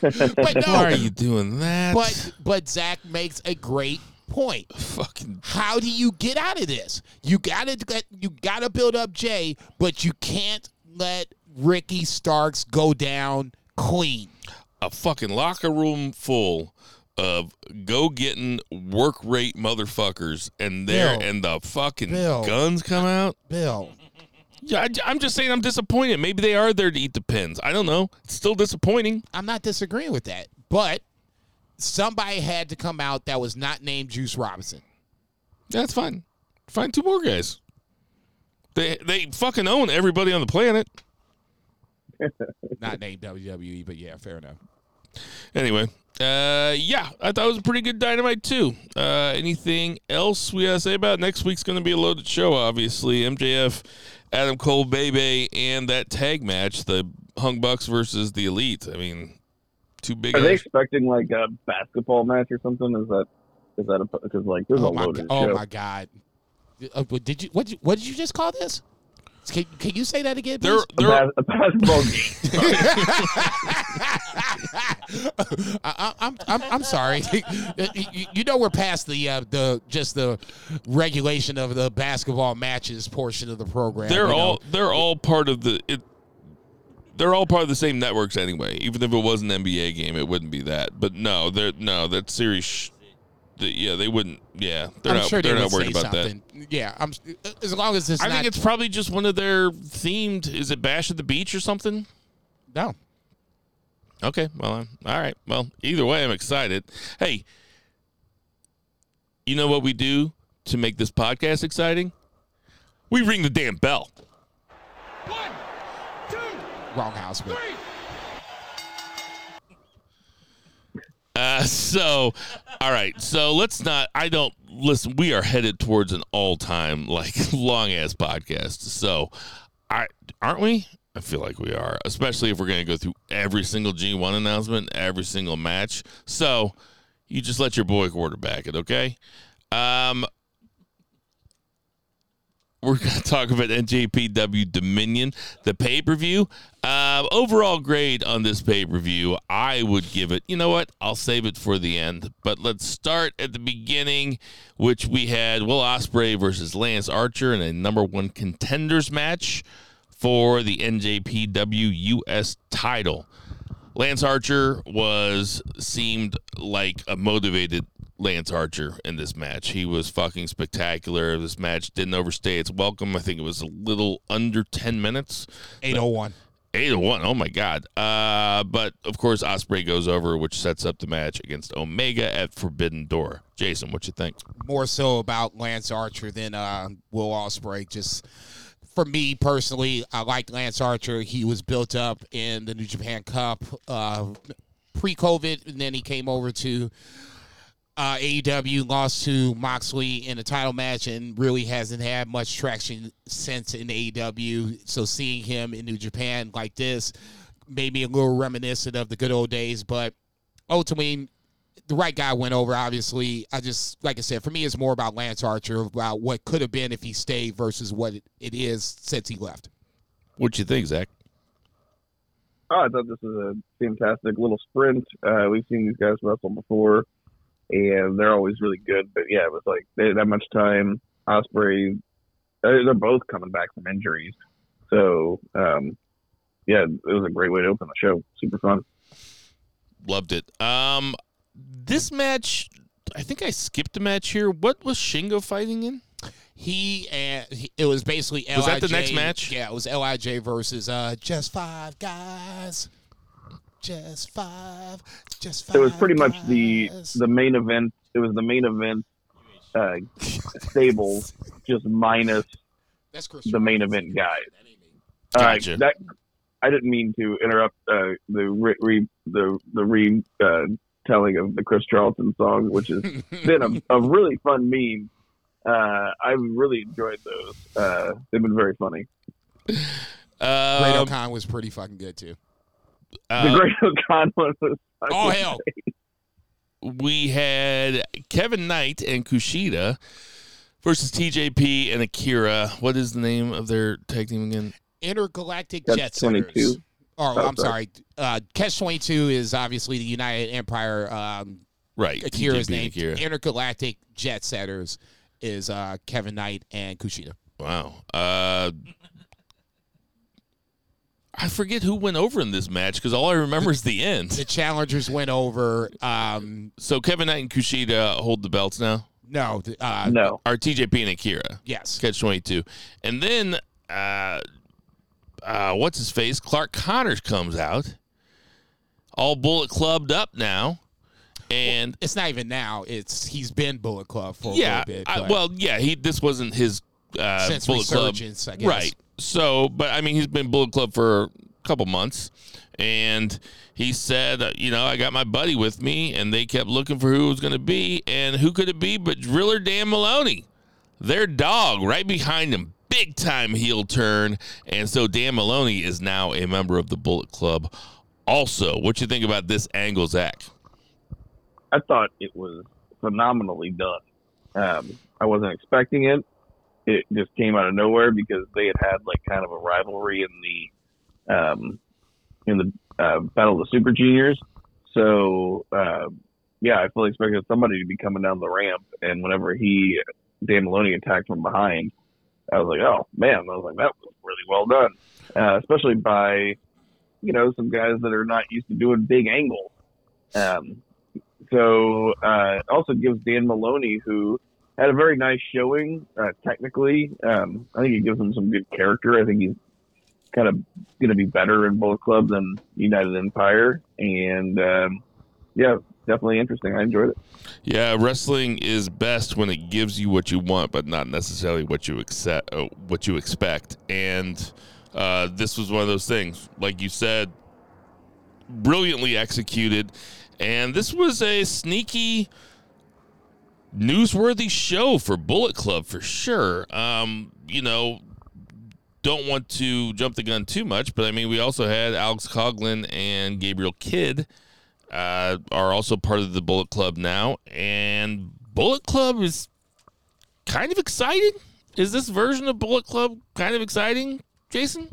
S3: but
S2: Why
S3: no,
S2: are you doing that?
S3: but but Zach makes a great point.
S2: fucking
S3: How do you get out of this? You gotta get you gotta build up Jay, but you can't let Ricky Starks go down clean.
S2: A fucking locker room full." Of go getting work rate motherfuckers, and there
S3: Bill.
S2: and the fucking
S3: Bill.
S2: guns come out.
S3: Bill,
S2: Yeah, I, am just saying I'm disappointed. Maybe they are there to eat the pins. I don't know. It's still disappointing.
S3: I'm not disagreeing with that, but somebody had to come out that was not named Juice Robinson.
S2: That's fine. Find two more guys. They they fucking own everybody on the planet.
S3: Not named WWE, but yeah, fair enough.
S2: Anyway, uh, yeah, I thought it was a pretty good dynamite too. Uh, anything else we gotta say about it? next week's going to be a loaded show. Obviously, MJF, Adam Cole, Bebe, and that tag match, the Hung Bucks versus the Elite. I mean, two big.
S4: Are they expecting like a basketball match or something? Is that is that a because like there's
S3: Oh
S4: a loaded
S3: oh
S4: show?
S3: my God. Uh, did you what? Did you, what did you just call this? Can, can you say that again?
S2: They're.
S4: A,
S2: they're,
S4: a basketball game.
S3: I, I, I'm, I'm I'm sorry. you, you know we're past the uh, the just the regulation of the basketball matches portion of the program.
S2: they're
S3: you know.
S2: all they're all part of the it. They're all part of the same networks anyway. Even if it was an NBA game, it wouldn't be that. But no, they're no that series. Sh- the, yeah, they wouldn't. Yeah, they're
S3: I'm
S2: not.
S3: sure they
S2: they're
S3: would
S2: not worried
S3: say
S2: about that.
S3: Yeah, I'm as long as it's
S2: I
S3: not.
S2: think it's probably just one of their themed. Is it Bash at the Beach or something?
S3: no.
S2: Okay, well, I'm, all right. Well, either way, I'm excited. Hey, you know what we do to make this podcast exciting? We ring the damn bell.
S1: One, two,
S3: Wrong house, but
S1: three.
S2: Uh, so, all right. So let's not. I don't listen. We are headed towards an all-time like long ass podcast. So, I aren't we? I feel like we are, especially if we're going to go through every single G1 announcement, every single match. So, you just let your boy quarterback it, okay? Um, we're going to talk about NJPW Dominion, the pay per view. Uh, overall grade on this pay per view, I would give it, you know what? I'll save it for the end. But let's start at the beginning, which we had Will Ospreay versus Lance Archer in a number one contenders match for the NJPW US title. Lance Archer was seemed like a motivated Lance Archer in this match. He was fucking spectacular. This match didn't overstay its welcome. I think it was a little under 10 minutes.
S3: 801.
S2: 8 to 1. Oh my god. Uh but of course Ospreay goes over which sets up the match against Omega at Forbidden Door. Jason, what you think?
S3: More so about Lance Archer than uh, Will Ospreay. Just for me personally, I like Lance Archer. He was built up in the New Japan Cup uh, pre-COVID, and then he came over to uh, AEW, lost to Moxley in a title match, and really hasn't had much traction since in AEW. So seeing him in New Japan like this made me a little reminiscent of the good old days. But ultimately, the right guy went over. Obviously, I just like I said, for me, it's more about Lance Archer, about what could have been if he stayed versus what it, it is since he left.
S2: What you think, Zach?
S4: Oh, I thought this was a fantastic little sprint. Uh, we've seen these guys wrestle before, and they're always really good. But yeah, it was like they that much time. Ospreay, they're they're both coming back from injuries, so um, yeah, it was a great way to open the show. Super fun.
S2: Loved it. Um this match I think I skipped a match here. What was Shingo fighting in?
S3: He and he, it was basically
S2: Was that the
S3: LIJ
S2: next match?
S3: Yeah, it was Lij versus uh, just five guys. Just five. Just five.
S4: It was pretty much the the main event. It was the main event uh, stable, just minus
S3: That's
S4: the main
S3: Roberts.
S4: event guys.
S2: Gotcha.
S4: Uh, that I didn't mean to interrupt uh, the re, re, the the re uh, telling of the Chris Charlton song, which has been a, a really fun meme. Uh, I've really enjoyed those. Uh, they've been very funny.
S3: Great
S2: Um,
S3: O-Khan was pretty fucking good too.
S4: The
S2: uh,
S4: Great O'Con one was.
S3: Oh hell!
S2: we had Kevin Knight and Kushida versus TJP and Akira. What is the name of their tag team again?
S3: Intergalactic
S4: That's
S3: Jet
S4: 22.
S3: Setters. Oh,
S4: Oh,
S3: I'm sorry. Uh, Catch 22 is obviously the United Empire. Um,
S2: Right,
S3: Akira's
S2: TJP
S3: name.
S2: Akira.
S3: Intergalactic Jet Setters is uh, Kevin Knight and Kushida.
S2: Wow. Uh, I forget who went over in this match because all I remember is the end.
S3: The challengers went over. Um,
S2: So Kevin Knight and Kushida hold the belts now.
S3: no, uh,
S4: No,
S2: Are TJP and Akira?
S3: yes,
S2: Catch twenty two, and then uh, uh, what's his face? Clark Connors comes out, all Bullet Clubbed up now, and
S3: it's not even now. It's he's been Bullet Club for a
S2: yeah,
S3: little bit.
S2: I- well, yeah, he this wasn't his uh,
S3: since
S2: Bullet Club,
S3: Resurgence, I guess.
S2: right? So, but I mean, he's been Bullet Club for a couple months, and he said, uh, you know, I got my buddy with me, and they kept looking for who it was going to be, and who could it be but Drilla Dan Moloney, their dog, right behind him, big time heel turn, and so Dan Moloney is now a member of the Bullet Club. Also, what you think about this angle, Zach?
S4: I thought it was phenomenally done. Um, I wasn't expecting it. It just came out of nowhere because they had had like kind of a rivalry in the um, in the uh, Battle of the Super Juniors. So uh, yeah, I fully expected somebody to be coming down the ramp, and whenever he Dan Moloney attacked from behind, I was like, oh man, I was like that was really well done, uh, especially by you know some guys that are not used to doing big angles. Um, so uh, also gives Dan Moloney, who had a very nice showing uh, technically. Um, I think it gives him some good character. I think he's kind of going to be better in Bullet Club than United Empire, and um, yeah, definitely interesting. I enjoyed it.
S2: Yeah, wrestling is best when it gives you what you want, but not necessarily what you accept, uh, what you expect. And uh, this was one of those things, like you said, brilliantly executed. And this was a sneaky, newsworthy show for Bullet Club for sure. Um, you know, don't want to jump the gun too much, but I mean, we also had Alex Coughlin and Gabriel Kidd uh, are also part of the Bullet Club now, and Bullet Club is kind of exciting. Is this version of Bullet Club kind of exciting, Jason?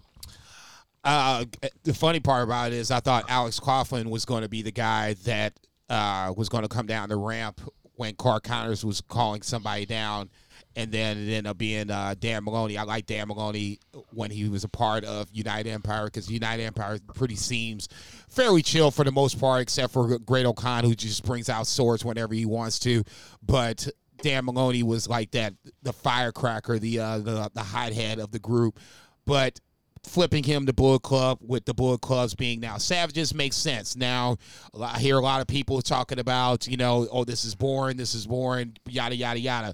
S3: Uh, the funny part about it is, I thought Alex Coughlin was going to be the guy that uh, was going to come down the ramp when Clark Connors was calling somebody down, and then it ended up being uh, Dan Moloney. I like Dan Moloney when he was a part of United Empire because United Empire pretty seems fairly chill for the most part, except for Great-O-Khan, who just brings out swords whenever he wants to. But Dan Moloney was like that, the firecracker, the uh, the the hothead of the group. But flipping him to Bullet Club with the Bullet Clubs being now Savages makes sense. Now, I hear a lot of people talking about, you know, oh, this is boring, this is boring, yada, yada, yada.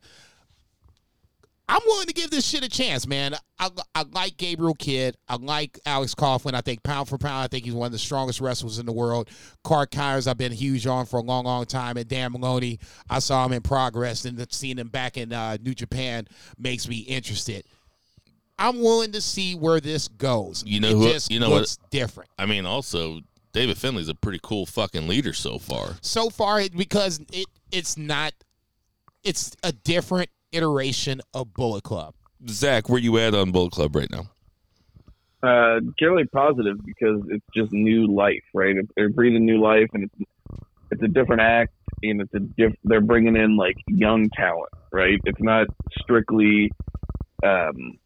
S3: I'm willing to give this shit a chance, man. I, I like Gabriel Kidd. I like Alex Coughlin. I think pound for pound, I think he's one of the strongest wrestlers in the world. Clark Connors, I've been huge on for a long, long time. And Dan Moloney, I saw him in progress, and seeing him back in uh, New Japan makes me interested. I'm willing to see where this goes.
S2: You know
S3: it
S2: who-
S3: just
S2: you know
S3: looks
S2: what-
S3: different
S2: I mean, also David Finlay's a pretty cool fucking leader so far.
S3: so far because it it's not. It's a different iteration of Bullet Club.
S2: Zach, where you at on Bullet Club right now?
S4: Uh, generally positive because it's just new life, right? They're breathing new life, and it's it's a different act, and it's a diff. They're bringing in like young talent, right? It's not strictly, um,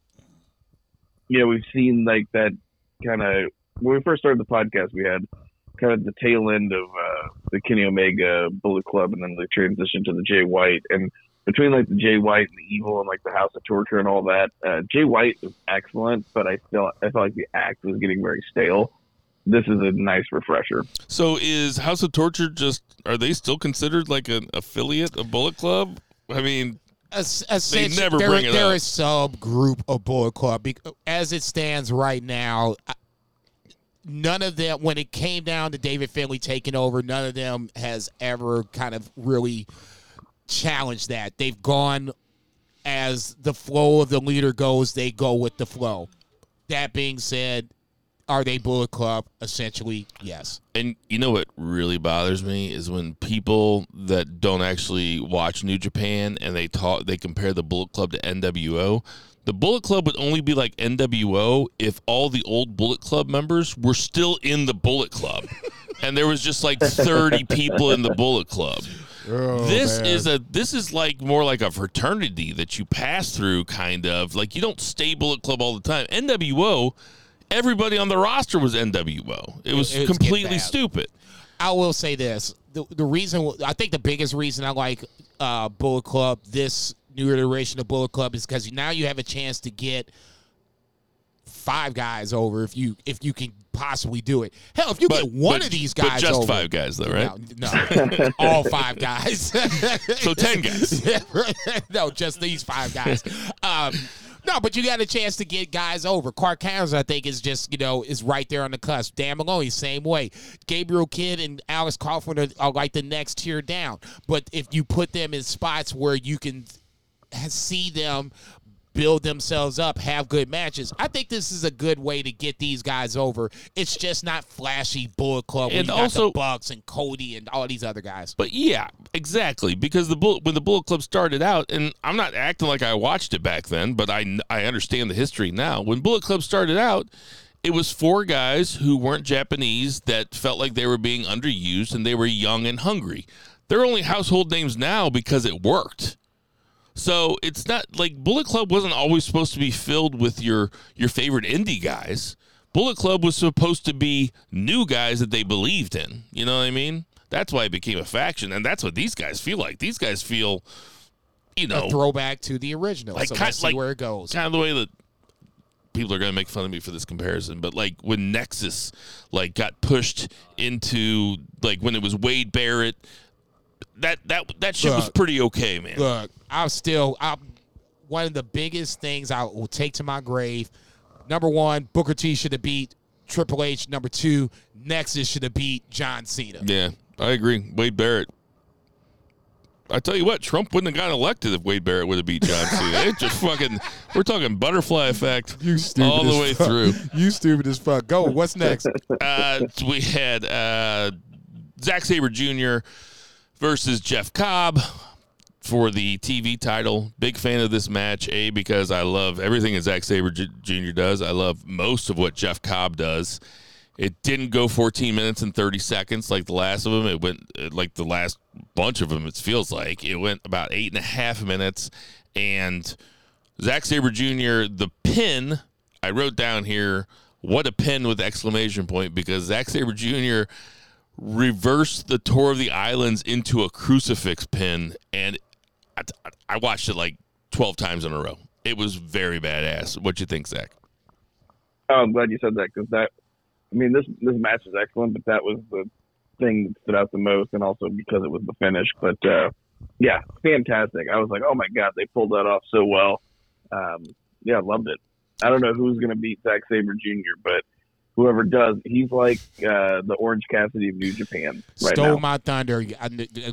S4: you know, we've seen like that kind of when we first started the podcast, we had kind of the tail end of uh, the Kenny Omega Bullet Club, and then the transition to the Jay White, and between like the Jay White and the Evil and like the House of Torture and all that, uh, Jay White was excellent, but I still I felt like the act was getting very stale. This is a nice refresher.
S2: So is House of Torture just are they still considered like an affiliate of Bullet Club? I mean,
S3: essentially,
S2: never
S3: they're,
S2: bring it
S3: they're
S2: up.
S3: a subgroup of Bullet Club. As it stands right now, none of them, when it came down to David Finlay taking over, none of them has ever kind of really challenged that. They've gone as the flow of the leader goes, they go with the flow. That being said, are they Bullet Club? Essentially, yes.
S2: and you know what really bothers me is when people that don't actually watch New Japan and they talk they compare the Bullet Club to NWO. The Bullet Club would only be like NWO if all the old Bullet Club members were still in the Bullet Club. and there was just like 30 people in the Bullet Club. Oh, this is a this is like more like a fraternity that you pass through kind of. Like you don't stay Bullet Club all the time. NWO everybody on the roster was NWO. It was
S3: It- it's
S2: completely stupid.
S3: I will say this: the the reason I think the biggest reason I like uh, Bullet Club, this new iteration of Bullet Club, is because now you have a chance to get five guys over if you if you can possibly do it. Hell, if you get one
S2: but-
S3: of these
S2: but
S3: guys,
S2: just
S3: over-
S2: five guys though, right?
S3: No, no, all five guys.
S2: So ten guys.
S3: no, just these five guys. Um, no, but you got a chance to get guys over. Clark Connors, I think, is just you know is right there on the cusp. Dan Moloney, same way. Gabriel Kidd and Alex Coughlin are, are like the next tier down. But if you put them in spots where you can see them build themselves up, have good matches. I think this is a good way to get these guys over. It's just not flashy Bullet Club.
S2: And also-
S3: the Bucks and Cody and all these other guys.
S2: But yeah, exactly. Because the Bull, when the Bullet Club started out, and I'm not acting like I watched it back then, but I I understand the history now. When Bullet Club started out, it was four guys who weren't Japanese that felt like they were being underused, and they were young and hungry. They're only household names now because it worked. So it's not like Bullet Club wasn't always supposed to be filled with your your favorite indie guys. Bullet Club was supposed to be new guys that they believed in. You know what I mean? That's why it became a faction, and that's what these guys feel like. These guys feel, you know,
S3: A throwback to the original.
S2: like
S3: so
S2: kind,
S3: let's see
S2: like
S3: where it goes.
S2: Kind of the way that people are going to make fun of me for this comparison, but like when Nexus like got pushed into like when it was Wade Barrett, that that that shit was pretty okay, man.
S3: Look, I'm still I'm one of the biggest things I will take to my grave. Number one, Booker T should have beat Triple H. Number two, Nexus should have beat John Cena.
S2: Yeah, I agree. Wade Barrett. I tell you what, Trump wouldn't have gotten elected if Wade Barrett would have beat John Cena. it just fucking, we're talking butterfly effect you stupid all the way through.
S3: You stupid as fuck. Go. What's next?
S2: Uh, we had uh, Zack Sabre Jr. versus Jeff Cobb for the TV title. Big fan of this match, A, because I love everything that Zack Sabre Jr. does. I love most of what Jeff Cobb does. It didn't go 14 minutes and 30 seconds like the last of them. It went uh, like the last bunch of them, it feels like. It went about eight and a half minutes. And Zack Sabre Jr., the pin, I wrote down here, what a pin with exclamation point, because Zack Sabre Jr. reversed the tour of the islands into a crucifix pin. And I, watched it like 12 times in a row. It was very badass. What do you think, Zach?
S4: Oh, I'm glad you said that because that, I mean, this this match is excellent, but that was the thing that stood out the most, and also because it was the finish. But uh, yeah, fantastic. I was like, oh my god, they pulled that off so well. Um, yeah, loved it. I don't know who's gonna beat Zack Sabre Jr., but whoever does, he's like uh, the Orange Cassidy of New Japan right
S3: Stole
S4: now.
S3: my thunder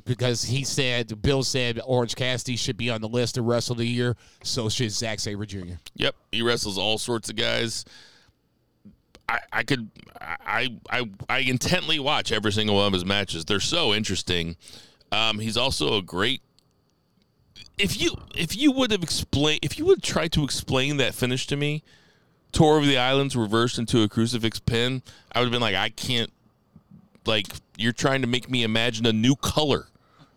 S3: because he said Bill said Orange Cassidy should be on the list to wrestle the year. So should Zack Sabre Jr.
S2: Yep, he wrestles all sorts of guys. I, I could I, I I intently watch every single one of his matches. They're so interesting. Um, he's also a great. If you if you would have explained if you would try to explain that finish to me, tour of the islands reversed into a crucifix pin, I would have been like, I can't. Like you're trying to make me imagine a new color.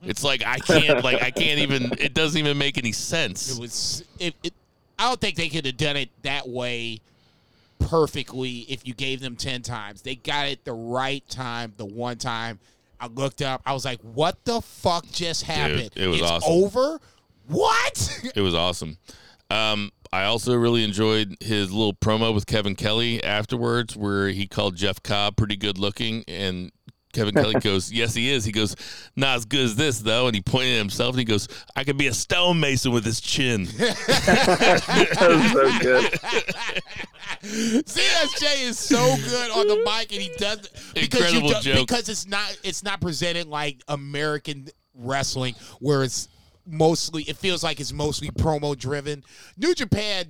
S2: It's like I can't like I can't even. It doesn't even make any sense.
S3: It was it, it I don't think they could have done it that way perfectly if you gave them 10 times. They got it the right time, the one time. I looked up, I was like, what the fuck just happened?
S2: it was
S3: it's
S2: awesome.
S3: over? What?
S2: It was awesome. Um, I also really enjoyed his little promo with Kevin Kelly afterwards, where he called Jeff Cobb pretty good looking, and Kevin Kelly goes, "Yes, he is." He goes, "Not as good as this, though," and he pointed at himself and he goes, "I could be a stonemason with his chin."
S4: that was so good.
S3: ZSJ is so good on the mic, and he does because
S2: Incredible
S3: you do,
S2: joke.
S3: because it's not it's not presented like American wrestling where it's mostly it feels like it's mostly promo driven. New Japan,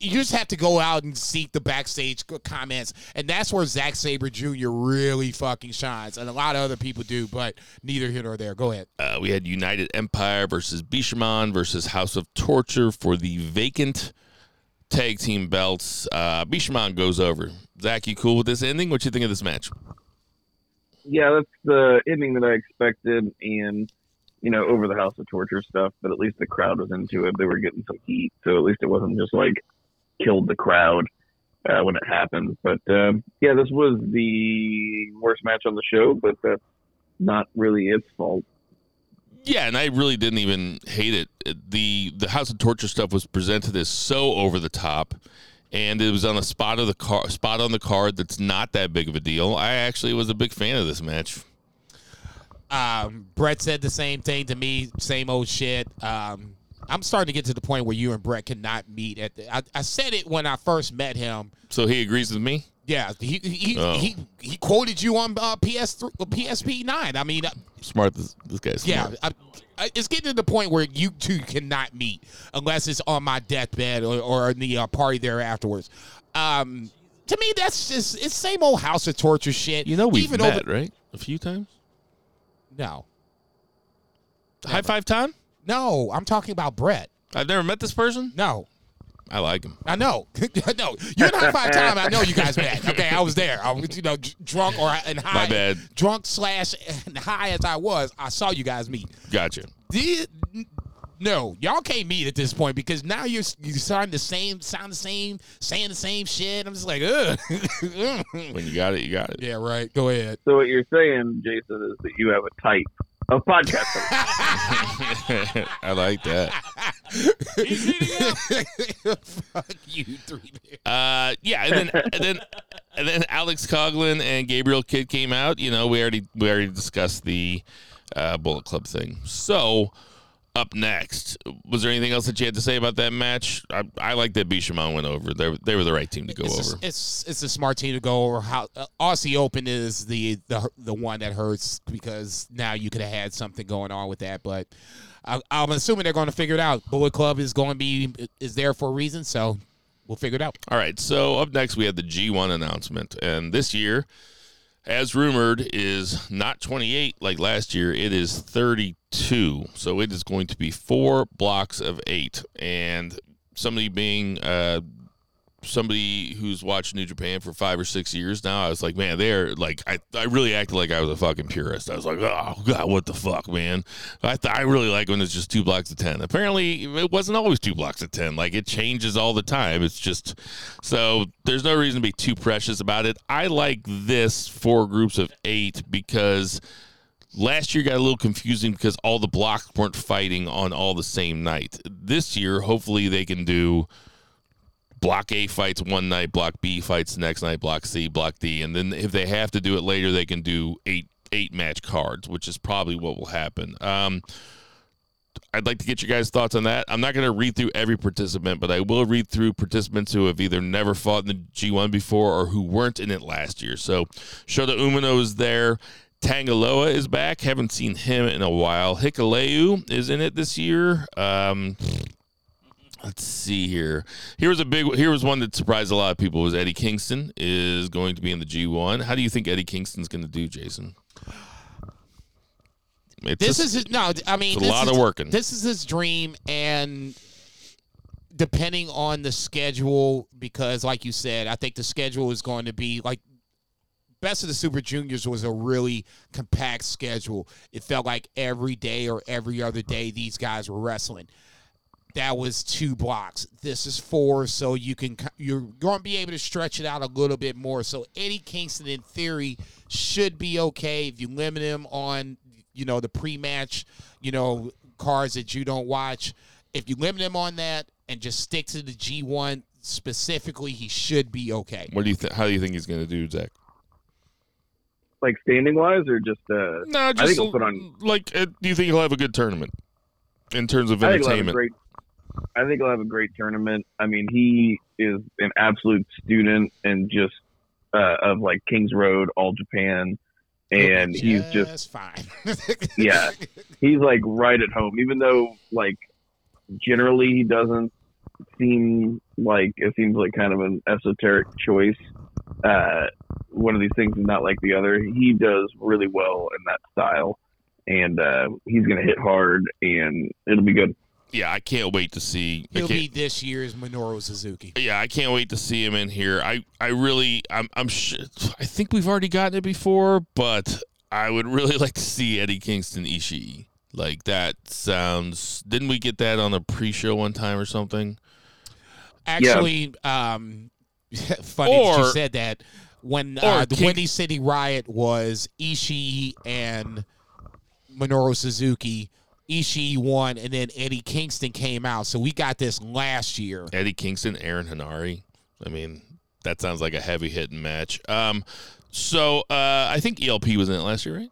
S3: you just have to go out and seek the backstage comments, and that's where Zack Sabre Jr. really fucking shines, and a lot of other people do, but neither here nor there. Go ahead.
S2: Uh, we had United Empire versus Bishamon versus House of Torture for the vacant tag team belts. Uh, Bishamon goes over. Zach, you cool with this ending? What you think of this match?
S4: yeah, that's the ending that I expected, and you know, over the House of Torture stuff. But at least the crowd was into it; they were getting some heat, so at least it wasn't just like killed the crowd uh, when it happened. But um, yeah, this was the worst match on the show, but that's not really its fault.
S2: Yeah, and I really didn't even hate it. the The House of Torture stuff was presented as so over the top, and it was on a spot of the car, spot on the card that's not that big of a deal. I actually was a big fan of this match.
S3: Um, Brett said the same thing to me, same old shit. Um, I'm starting to get to the point where you and Brett cannot meet at the. I, I said it when I first met him.
S2: So he agrees with me.
S3: Yeah, he he,
S2: Oh.
S3: he he quoted you on uh, PS PSP nine. I mean, uh,
S2: Smart. This, this guy's
S3: yeah. I, I, it's getting to the point where you two cannot meet unless it's on my deathbed or, or in the uh, party there afterwards. Um, to me, that's just it's same old House of Torture shit.
S2: You know we've
S3: Even
S2: met,
S3: over-
S2: right? A few times.
S3: No,
S2: High five time.
S3: no, I'm talking about Brett.
S2: I've never met this person.
S3: No,
S2: I like him.
S3: I know. no, you and high five time. I know you guys met. Okay, I was there. I was, you know, drunk or and high.
S2: My bad.
S3: Drunk slash and high as I was, I saw you guys meet.
S2: Gotcha.
S3: Did, no, y'all can't meet at this point because now you're you sound the same, sound the same, saying the same shit. I'm just like, ugh.
S2: When you got it, you got it.
S3: yeah, right. Go ahead.
S4: So what you're saying, Jason, is that you have a type of podcasting.
S2: I like that.
S3: Fuck you, three.
S2: Uh, yeah, and then and then and then Alex Coughlin and Gabriel Kidd came out. You know, we already we already discussed the uh, Bullet Club thing. So up next, was there anything else that you had to say about that match? I, I like that Bishamon went over. They were- they were the right team to go
S3: it's
S2: over.
S3: A, it's it's a smart team to go over. How uh, Aussie Open is the the the one that hurts because now you could have had something going on with that, but. I, I'm assuming they're going to figure it out. Bullet Club is going to be is there for a reason, so we'll figure it out.
S2: All right, so up next we have the G1 announcement, and this year, as rumored, is not 28 like last year. It is 32, so it is going to be four blocks of eight, and somebody being uh, somebody who's watched New Japan for five or six years now, I was like, man, they're like, I, I really acted like I was a fucking purist. I was like, oh god, what the fuck, man? I th- I really like when it's just two blocks of ten. Apparently, it wasn't always two blocks of ten. Like it changes all the time. It's just so there's no reason to be too precious about it. I like this four groups of eight because. Last year got a little confusing because all the blocks weren't fighting on all the same night. This year, hopefully, they can do block A fights one night, block B fights the next night, block C, block D, and then if they have to do it later, they can do eight eight match cards, which is probably what will happen. Um, I'd like to get your guys' thoughts on that. I'm not going to read through every participant, but I will read through participants who have either never fought in the G1 before or who weren't in it last year. So Shota Umino is there. Tanga Loa is back. Haven't seen him in a while. Hikuleo is in it this year. Um, let's see here. Here was a big. Here was one that surprised a lot of people. Was Eddie Kingston is going to be in the G1? How do you think Eddie Kingston's going to do, Jason? It's
S3: This
S2: a-
S3: is his, no. I mean,
S2: a
S3: this
S2: lot
S3: is,
S2: of working.
S3: This is his dream, and depending on the schedule, because like you said, I think the schedule is going to be like Best of the Super Juniors was a really compact schedule. It felt like every day or every other day these guys were wrestling. That was two blocks. This is four, so you can you're going to be able to stretch it out a little bit more. So Eddie Kingston, in theory, should be okay if you limit him on you know the pre-match, you know cards that you don't watch. If you limit him on that and just stick to the G1 specifically, he should be okay.
S2: What do you think? How do you think he's going to do, Zach?
S4: like standing wise, or just uh,
S2: No,
S4: I
S2: just
S4: think he'll put on.
S2: like. Uh, do you think he'll have a good tournament in terms of
S4: I think he'll have a
S2: entertainment?
S4: I think he'll have a great tournament. I mean, he is an absolute student and just uh, of like Kings Road, All Japan, and he's just
S3: fine.
S4: Yeah. he's like right at home. Even though like generally he doesn't seem like it seems like kind of an esoteric choice. Uh, one of these things is not like the other. He does really well in that style, and uh, he's gonna hit hard, and it'll be good.
S2: Yeah, I can't wait to see.
S3: He'll be this year's Minoru Suzuki.
S2: yeah, I can't wait to see him in here. I, I really, I'm, I'm. Sh- I think we've already gotten it before, but I would really like to see Eddie Kingston Ishii. Like that sounds. Didn't we get that on a pre-show one time or something?
S3: Actually, um, funny that
S2: Or-
S3: you said that. When uh, the
S2: King-
S3: Windy City Riot was Ishii and Minoru Suzuki. Ishii won, and then Eddie Kingston came out. So we got this last year.
S2: Eddie Kingston, Aaron Henare. I mean, that sounds like a heavy hitting match. Um, so uh, I think ELP was in it last year, right?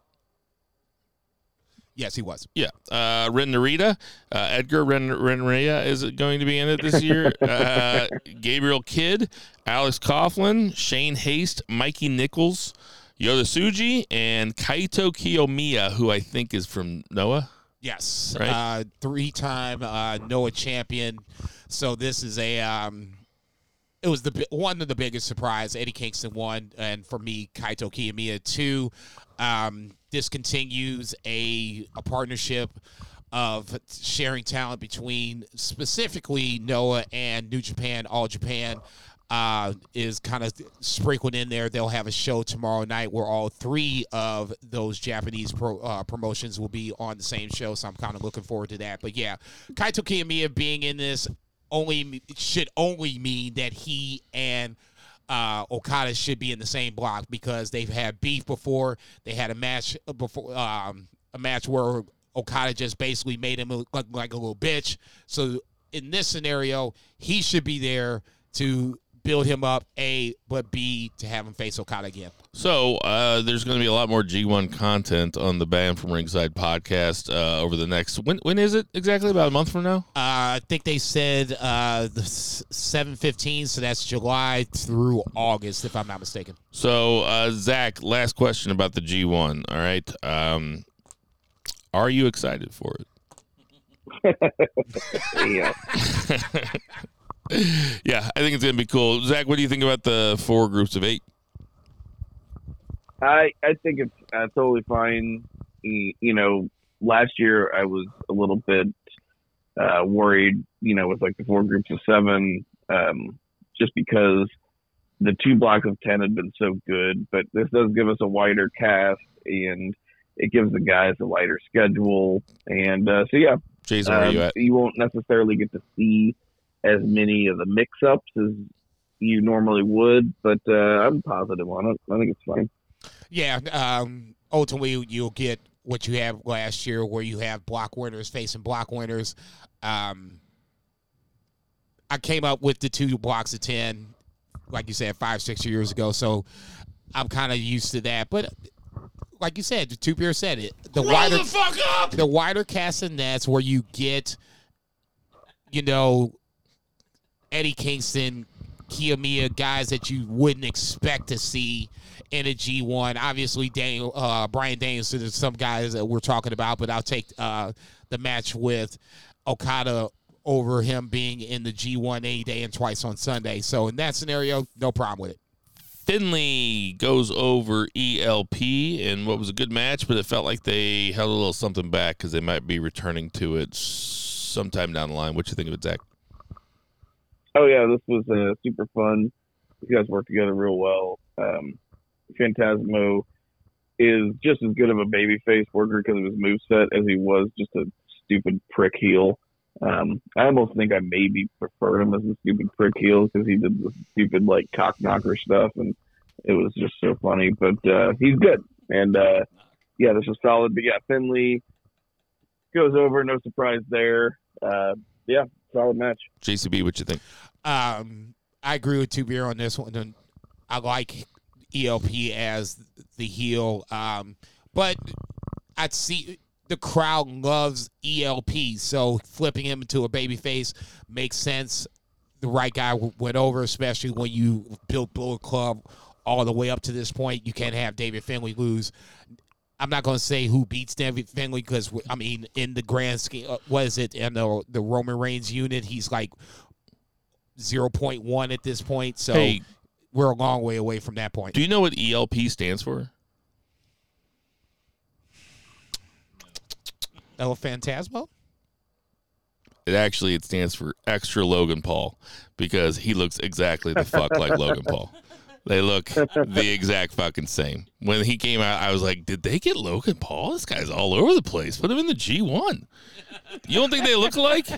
S3: Yes, he was.
S2: Yeah. Uh, Ren Narita, uh, Edgar Ren Renneria is going to be in it this year. uh, Gabriel Kidd, Alex Coughlin, Shane Haste, Mikey Nicholls, Yota Tsuji, and Kaito Kiyomiya, who I think is from Noah.
S3: Yes,
S2: Right.
S3: uh, three-time uh, Noah champion. So this is a. Um, it was the one of the biggest surprise. Eddie Kingston won, and for me, Kaito Kiyomiya two. Um, this continues a a partnership of sharing talent between specifically Noah and New Japan, All Japan. Uh, is kind of sprinkled in there. They'll have a show tomorrow night where all three of those Japanese pro, uh, promotions will be on the same show. So I'm kind of looking forward to that. But yeah, Kaito Kiyomiya being in this only should only mean that he and uh, Okada should be in the same block because they've had beef before. They had a match before, um, a match where Okada just basically made him look like a little bitch. So in this scenario, he should be there to build him up. A, but B to have him face Okada again.
S2: So uh, there's going to be a lot more G1 content on the Banned from Ringside podcast uh, over the next. When when is it exactly? About a month from now.
S3: Uh, I think they said uh, the seven fifteen, so that's July through August, if I'm not mistaken.
S2: So uh, Zach, last question about the G1. All right. Um, are you excited for it?
S4: yeah.
S2: Yeah, I think it's going to be cool. Zach, what do you think about the four groups of eight?
S4: I I think it's uh, totally fine. You know, last year I was a little bit uh, worried. You know, with like the four groups of seven, um, just because the two blocks of ten had been so good. But this does give us a wider cast, and it gives the guys a lighter schedule. And uh, so yeah,
S2: Jason, where are you
S4: um,
S2: at?
S4: you won't necessarily get to see as many of the mix-ups as you normally would, but uh, I'm positive on it. I think it's fine.
S3: Yeah, um, ultimately you'll get what you have last year, where you have block winners facing block winners. Um, I came up with the two blocks of ten, like you said, five six years ago, so I'm kind of used to that. But like you said, the two beer said it. The wider
S2: fuck up!
S3: the wider cast and nets where you get, you know, Eddie Kingston, Kiyomiya, guys that you wouldn't expect to see in a G1. Obviously, Daniel, uh, Bryan Danielson some guys that we're talking about, but I'll take uh, the match with Okada over him being in the G1 any day and twice on Sunday. So in that scenario, no problem with it.
S2: Finlay goes over ELP and what was a good match, but it felt like they held a little something back because they might be returning to it sometime down the line. What do you think of it, Zach?
S4: Oh yeah, this was uh, super fun. You guys work together real well. Um, Phantasmo is just as good of a babyface worker because of his moveset as he was just a stupid prick heel. Um, I almost think I maybe prefer him as a stupid prick heel because he did the stupid like cock knocker stuff and it was just so funny. But uh, he's good, and uh, yeah, this was solid. But yeah, Finlay goes over, no surprise there. Uh, yeah, solid match.
S2: JCB, what you think?
S3: Um, I agree with Two Beer on this one. And I like ELP as the heel, um, but I'd see the crowd loves ELP, so flipping him into a baby face makes sense. The right guy went over, especially when you built Bullet Club all the way up to this point. You can't have David Finlay lose. I'm not going to say who beats David Finlay because I mean, in the grand scheme, uh, what is it? In the the Roman Reigns unit, he's like 0.1 at this point. So
S2: Hey.
S3: we're a long way away from that point.
S2: Do you know what ELP stands for?
S3: El Phantasmo?
S2: It actually it stands for extra Logan Paul because he looks exactly the fuck like Logan Paul. They look the exact fucking same. When he came out, I was like, "Did they get Logan Paul? This guy's all over the place. Put him in the G one. You don't think they look alike?
S3: Now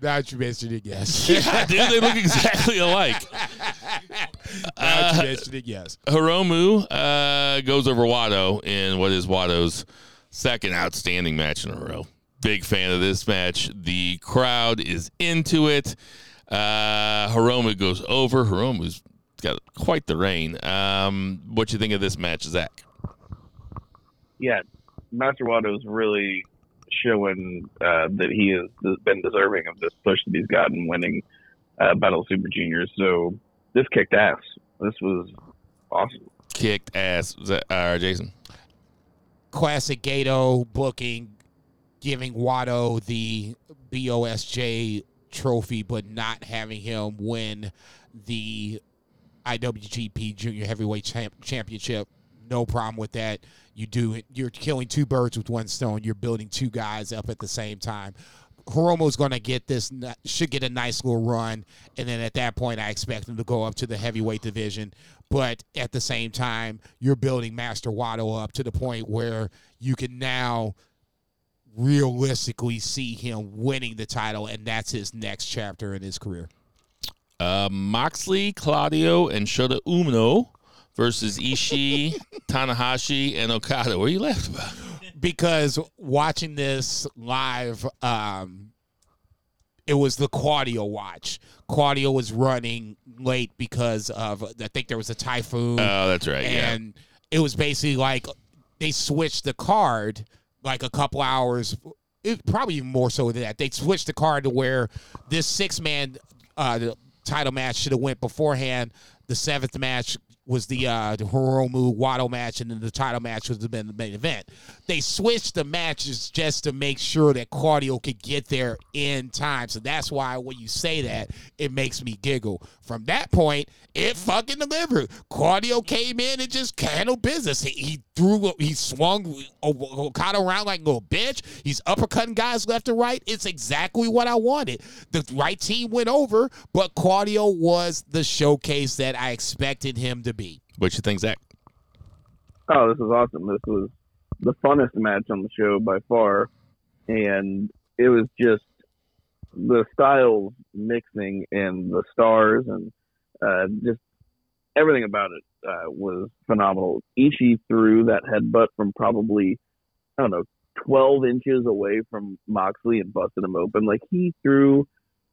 S3: that you mentioned it, yes.
S2: Yeah, dude, they look exactly alike.
S3: now that you mentioned it, yes.
S2: Hiromu uh, goes over Wato in what is Wato's second outstanding match in a row. Big fan of this match. The crowd is into it. Uh, Hiromu goes over. Hiromu's got quite the reign. Um, what you think of this match, Zach?
S4: yeah, Master is really showing uh, that he has been deserving of this push that he's gotten winning uh, Battle of Super Juniors. So this kicked ass. This was awesome.
S2: Kicked ass. Is that, uh, Jason?
S3: Classic Gedo booking, giving Wato the BOSJ trophy, but not having him win the IWGP Junior Heavyweight Champ- Championship. No problem with that. You do it. You're killing two birds with one stone. You're building two guys up at the same time. Hiromu's going to get this, should get a nice little run. And then at that point, I expect him to go up to the heavyweight division. But at the same time, you're building Master Wato up to the point where you can now realistically see him winning the title. And that's his next chapter in his career.
S2: Uh, Moxley, Claudio, and Shota Umino versus Ishii, Tanahashi, and Okada. Where you left about?
S3: Because watching this live, um, it was the Claudio watch. Claudio was running late because of I think there was a typhoon.
S2: Oh, that's right.
S3: And it was basically like they switched the card like a couple hours. It, probably even more so than that. They switched the card to where this six man uh, title match should have went beforehand. The seventh match was the uh the Hiromu Wato match, and then the title match was the main event. They switched the matches just to make sure that cardio could get there in time. So that's why when you say that, it makes me giggle. From that point, it fucking delivered. Cardio came in and just handled business. He, he threw, he swung Okada around like a little bitch. He's uppercutting guys left and right. It's exactly what I wanted. The right team went over, but Claudio was the showcase that I expected him to be.
S2: What you think, Zach?
S4: Oh, this was awesome. This was the funnest match on the show by far, and it was just the styles mixing and the stars and uh, just everything about it uh, was phenomenal. Ishii threw that headbutt from probably I don't know 12 inches away from Moxley and busted him open. Like he threw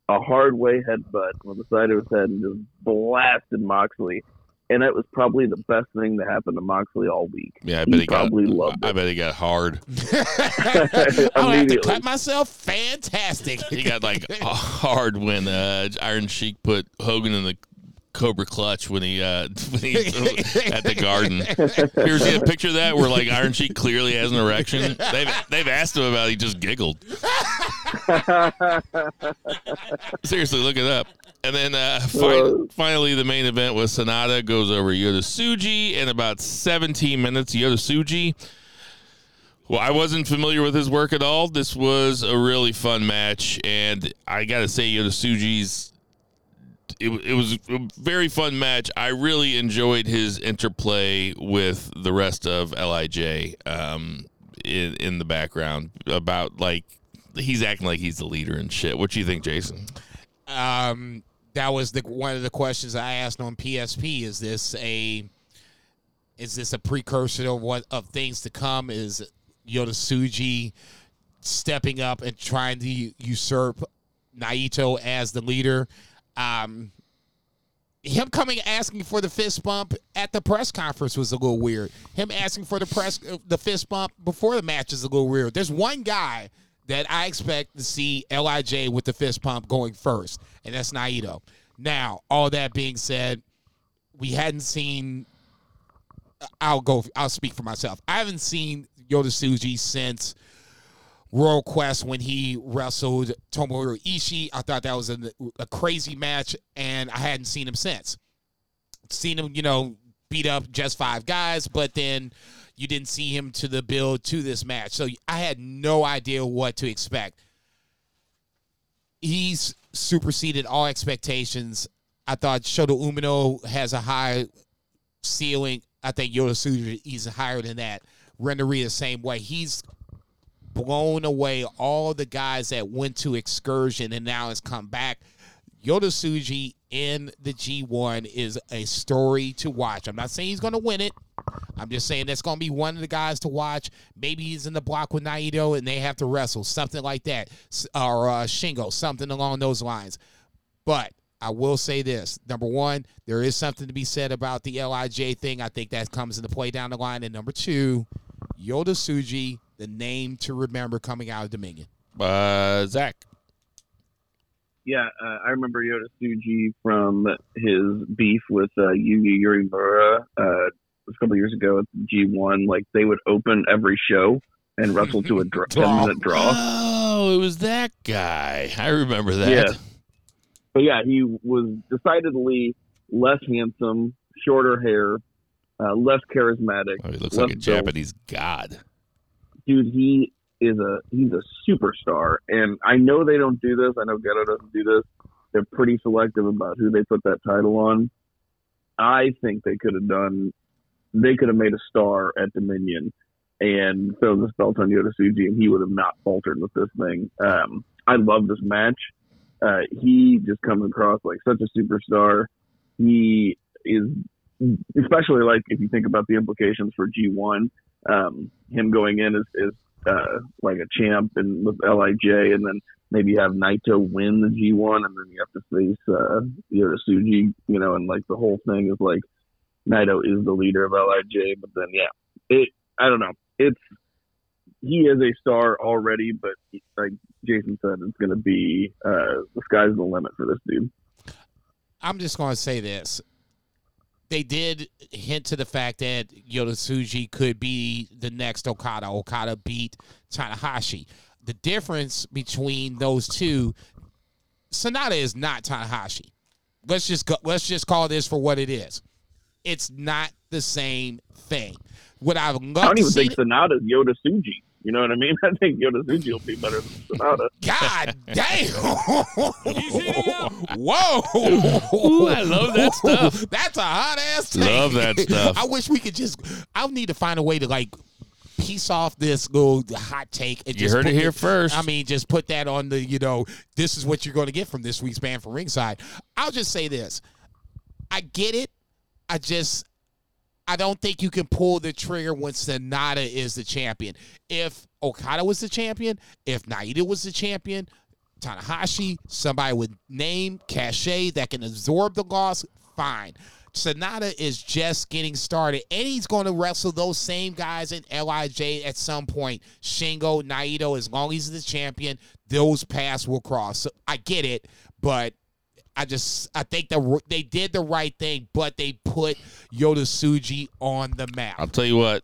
S4: a hard way headbutt on the side of his head and just blasted Moxley and that was probably the best thing that happened to Moxley all week.
S2: Yeah, I bet he, he
S4: probably
S2: got,
S4: loved it.
S2: I bet he got hard.
S3: I have to cut myself. Fantastic.
S2: he got like a hard when uh, Iron Sheik put Hogan in the Cobra Clutch when he uh when he at the Garden. You ever seen a picture of that where like Iron Sheik clearly has an erection? They've they've asked him about. it. He just giggled. Seriously, look it up. And then uh, fin- finally, the main event was Sanada goes over Yota Tsuji in about 17 minutes. Yota Tsuji. Well, I wasn't familiar with his work at all. This was a really fun match, and I got to say, Yota Tsuji's. It, it was a very fun match. I really enjoyed his interplay with the rest of Lij um, in, in the background about like he's acting like he's the leader and shit. What do you think, Jason?
S3: Um, that was the one of the questions I asked on PSP. Is this a is this a precursor of what of things to come? Is Yota Tsuji stepping up and trying to usurp Naito as the leader? Um, him coming asking for the fist bump at the press conference was a little weird. Him asking for the press the fist bump before the match is a little weird. There's one guy that I expect to see Lij with the fist pump going first, and that's Naito. Now, all that being said, we hadn't seen. I'll go. I'll speak for myself. I haven't seen Yota Tsuji since Royal Quest when he wrestled Tomohiro Ishii. I thought that was a, a crazy match, and I hadn't seen him since. Seen him, you know, beat up just five guys, but then you didn't see him to the build to this match. So I had no idea what to expect. He's superseded all expectations. I thought Shota Umino has a high ceiling. I think Yota Tsuji is higher than that. Renderia the same way. He's blown away all the guys that went to excursion and now has come back. Yota Tsuji in the G1 is a story to watch. I'm not saying he's going to win it. I'm just saying that's going to be one of the guys to watch. Maybe he's in the block with Naito and they have to wrestle, something like that, or uh, Shingo, something along those lines. But I will say this: number one, there is something to be said about the Lij thing. I think that comes into play down the line. And number two, Yota Tsuji, the name to remember coming out of Dominion.
S2: Uh, Zach.
S4: Yeah, uh, I remember Yota Tsuji from his beef with uh, Yuya Uemura uh, a couple years ago at G1. Like they would open every show and wrestle to a dr-
S3: Draw.
S4: ten minute draw.
S2: Oh, it was that guy. I remember that.
S4: Yeah. But yeah, he was decidedly less handsome, shorter hair, uh, less charismatic.
S2: Oh, he looks
S4: less
S2: like a
S4: built.
S2: Japanese god.
S4: Dude, he is a he's a superstar, and I know they don't do this. I know Gedo doesn't do this. They're pretty selective about who they put that title on. I think they could have done. They could have made a star at Dominion and thrown this belt on Yota Tsuji, and he would have not faltered with this thing. Um, I love this match. Uh, he just comes across like such a superstar. He is, especially like if you think about the implications for G1 um, him going in as, as uh, like a champ and with Lij, and then maybe have Naito win the G1, and then you have to face uh, Yota you know, and like the whole thing is like Naito is the leader of Lij, but then yeah, it I don't know, it's he is a star already, but like Jason said, it's going to be uh, the sky's the limit for this dude.
S3: I'm just going to say this. They did hint to the fact that Yota Tsuji could be the next Okada. Okada beat Tanahashi. The difference between those two, Sanada is not Tanahashi. Let's just go, let's just call this for what it is. It's not the same thing. What I would
S4: I don't even think Sanada's Yota Tsuji. You know what I mean? I think Yota Tsuji will be better than Sanada.
S3: God damn! Um, Whoa!
S2: Ooh, I love that stuff.
S3: That's a hot ass take.
S2: Love that stuff.
S3: I wish we could just. I need to find a way to like piece off this little hot take. And
S2: You
S3: just
S2: heard it here first.
S3: I mean, just put that on the. You know, this is what you're going to get from this week's Banned from Ringside. I'll just say this. I get it. I just. I don't think you can pull the trigger when Sanada is the champion. If Okada was the champion, if Naito was the champion, Tanahashi, somebody with name, cachet that can absorb the loss, fine. Sanada is just getting started, and he's going to wrestle those same guys in Lij at some point. Shingo, Naito, as long as he's the champion, those paths will cross. So I get it, but I just I think the they did the right thing, but they put Yota Tsuji on the map.
S2: I'll tell you what,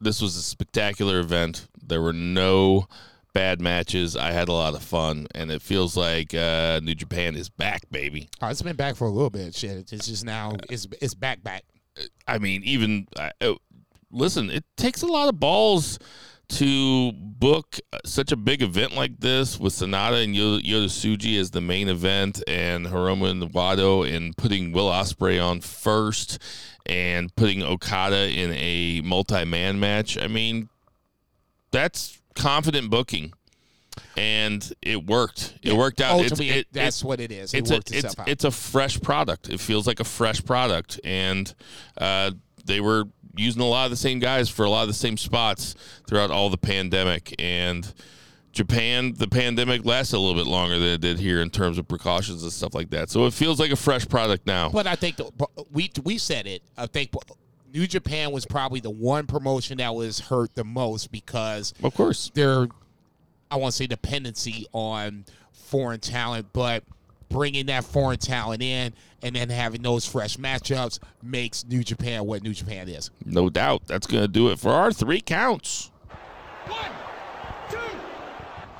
S2: this was a spectacular event. There were no bad matches. I had a lot of fun, and it feels like uh, New Japan is back, baby.
S3: Oh, it's been back for a little bit. Shit, it's just now it's it's back back.
S2: I mean, even I oh, listen, it takes a lot of balls to book such a big event like this with Sanada and Yota, Yota Tsuji as the main event, and Hiromu and Wato, and putting Will Ospreay on first, and putting Okada in a multi-man match. I mean, that's confident booking. And it worked. It worked out. It's-
S3: Ultimately,
S2: it-
S3: that's what it is.
S2: it's
S3: it
S2: a,
S3: worked
S2: it's,
S3: out.
S2: it's a fresh product. It feels like a fresh product, and uh, they were using a lot of the same guys for a lot of the same spots throughout all the pandemic. And Japan, the pandemic lasted a little bit longer than it did here in terms of precautions and stuff like that. So it feels like a fresh product now.
S3: But I think the, we we said it. I think New Japan was probably the one promotion that was hurt the most because
S2: of course,
S3: their I want to say dependency on foreign talent, but bringing that foreign talent in and then having those fresh matchups makes New Japan what New Japan is.
S2: no doubt, that's going to do it for our three counts.
S1: One, two,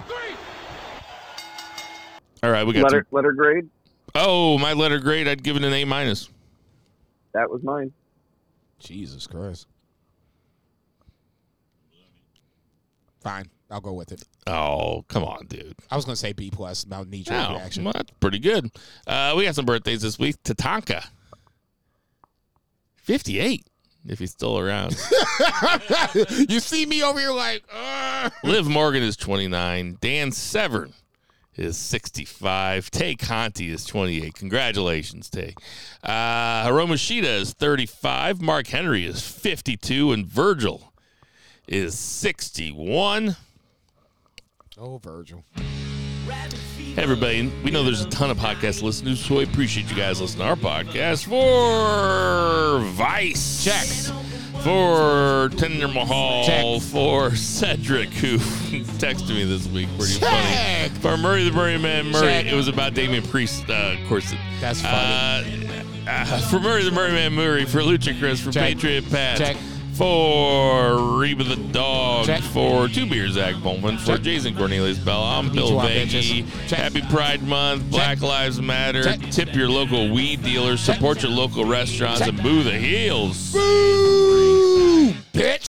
S1: three.
S2: All right, we got.
S4: Letter
S2: Some,
S4: letter grade.
S2: oh, my letter grade, I'd give it an A minus.
S4: That was mine.
S3: Jesus Christ. Fine, I'll go with it.
S2: Oh, come on, dude.
S3: I was going to say B plus. Now knee jerk
S2: Oh,
S3: reaction.
S2: well, that's pretty good. Uh, we got some birthdays this week. Tatanka, fifty-eight, if he's still around.
S3: you see me over here like, uh.
S2: Liv Morgan is twenty-nine. Dan Severn is sixty-five. Tay Conti is twenty-eight. Congratulations, Tay. Uh, Hikaru Shida is thirty-five. Mark Henry is fifty-two, and Virgil is sixty-one.
S3: Oh, Virgil.
S2: Hey everybody, we know there's a ton of podcast listeners, so we appreciate you guys listening to our podcast for Vice.
S3: Check.
S2: For Tender Mahal,
S3: Check.
S2: for Cedric, who texted me this week. Pretty
S3: Check.
S2: funny. For Murray the Murray Man Murray,
S3: Check.
S2: it was about Damian Priest, uh, of course.
S3: That's funny.
S2: Uh, uh, for Murray the Murray Man Murray, for Lucha Chris, for
S3: Check.
S2: Patriot Pat,
S3: Check.
S2: For Reba the Dog,
S3: Check.
S2: for Two Beers Zach Bowman, for
S3: Check.
S2: Jason Cornelius Bell, I'm Bill Veggie. Happy Pride Month, Black Lives Matter, tip your local weed dealers, support your local restaurants, and boo the heels.
S3: Boo, bitch.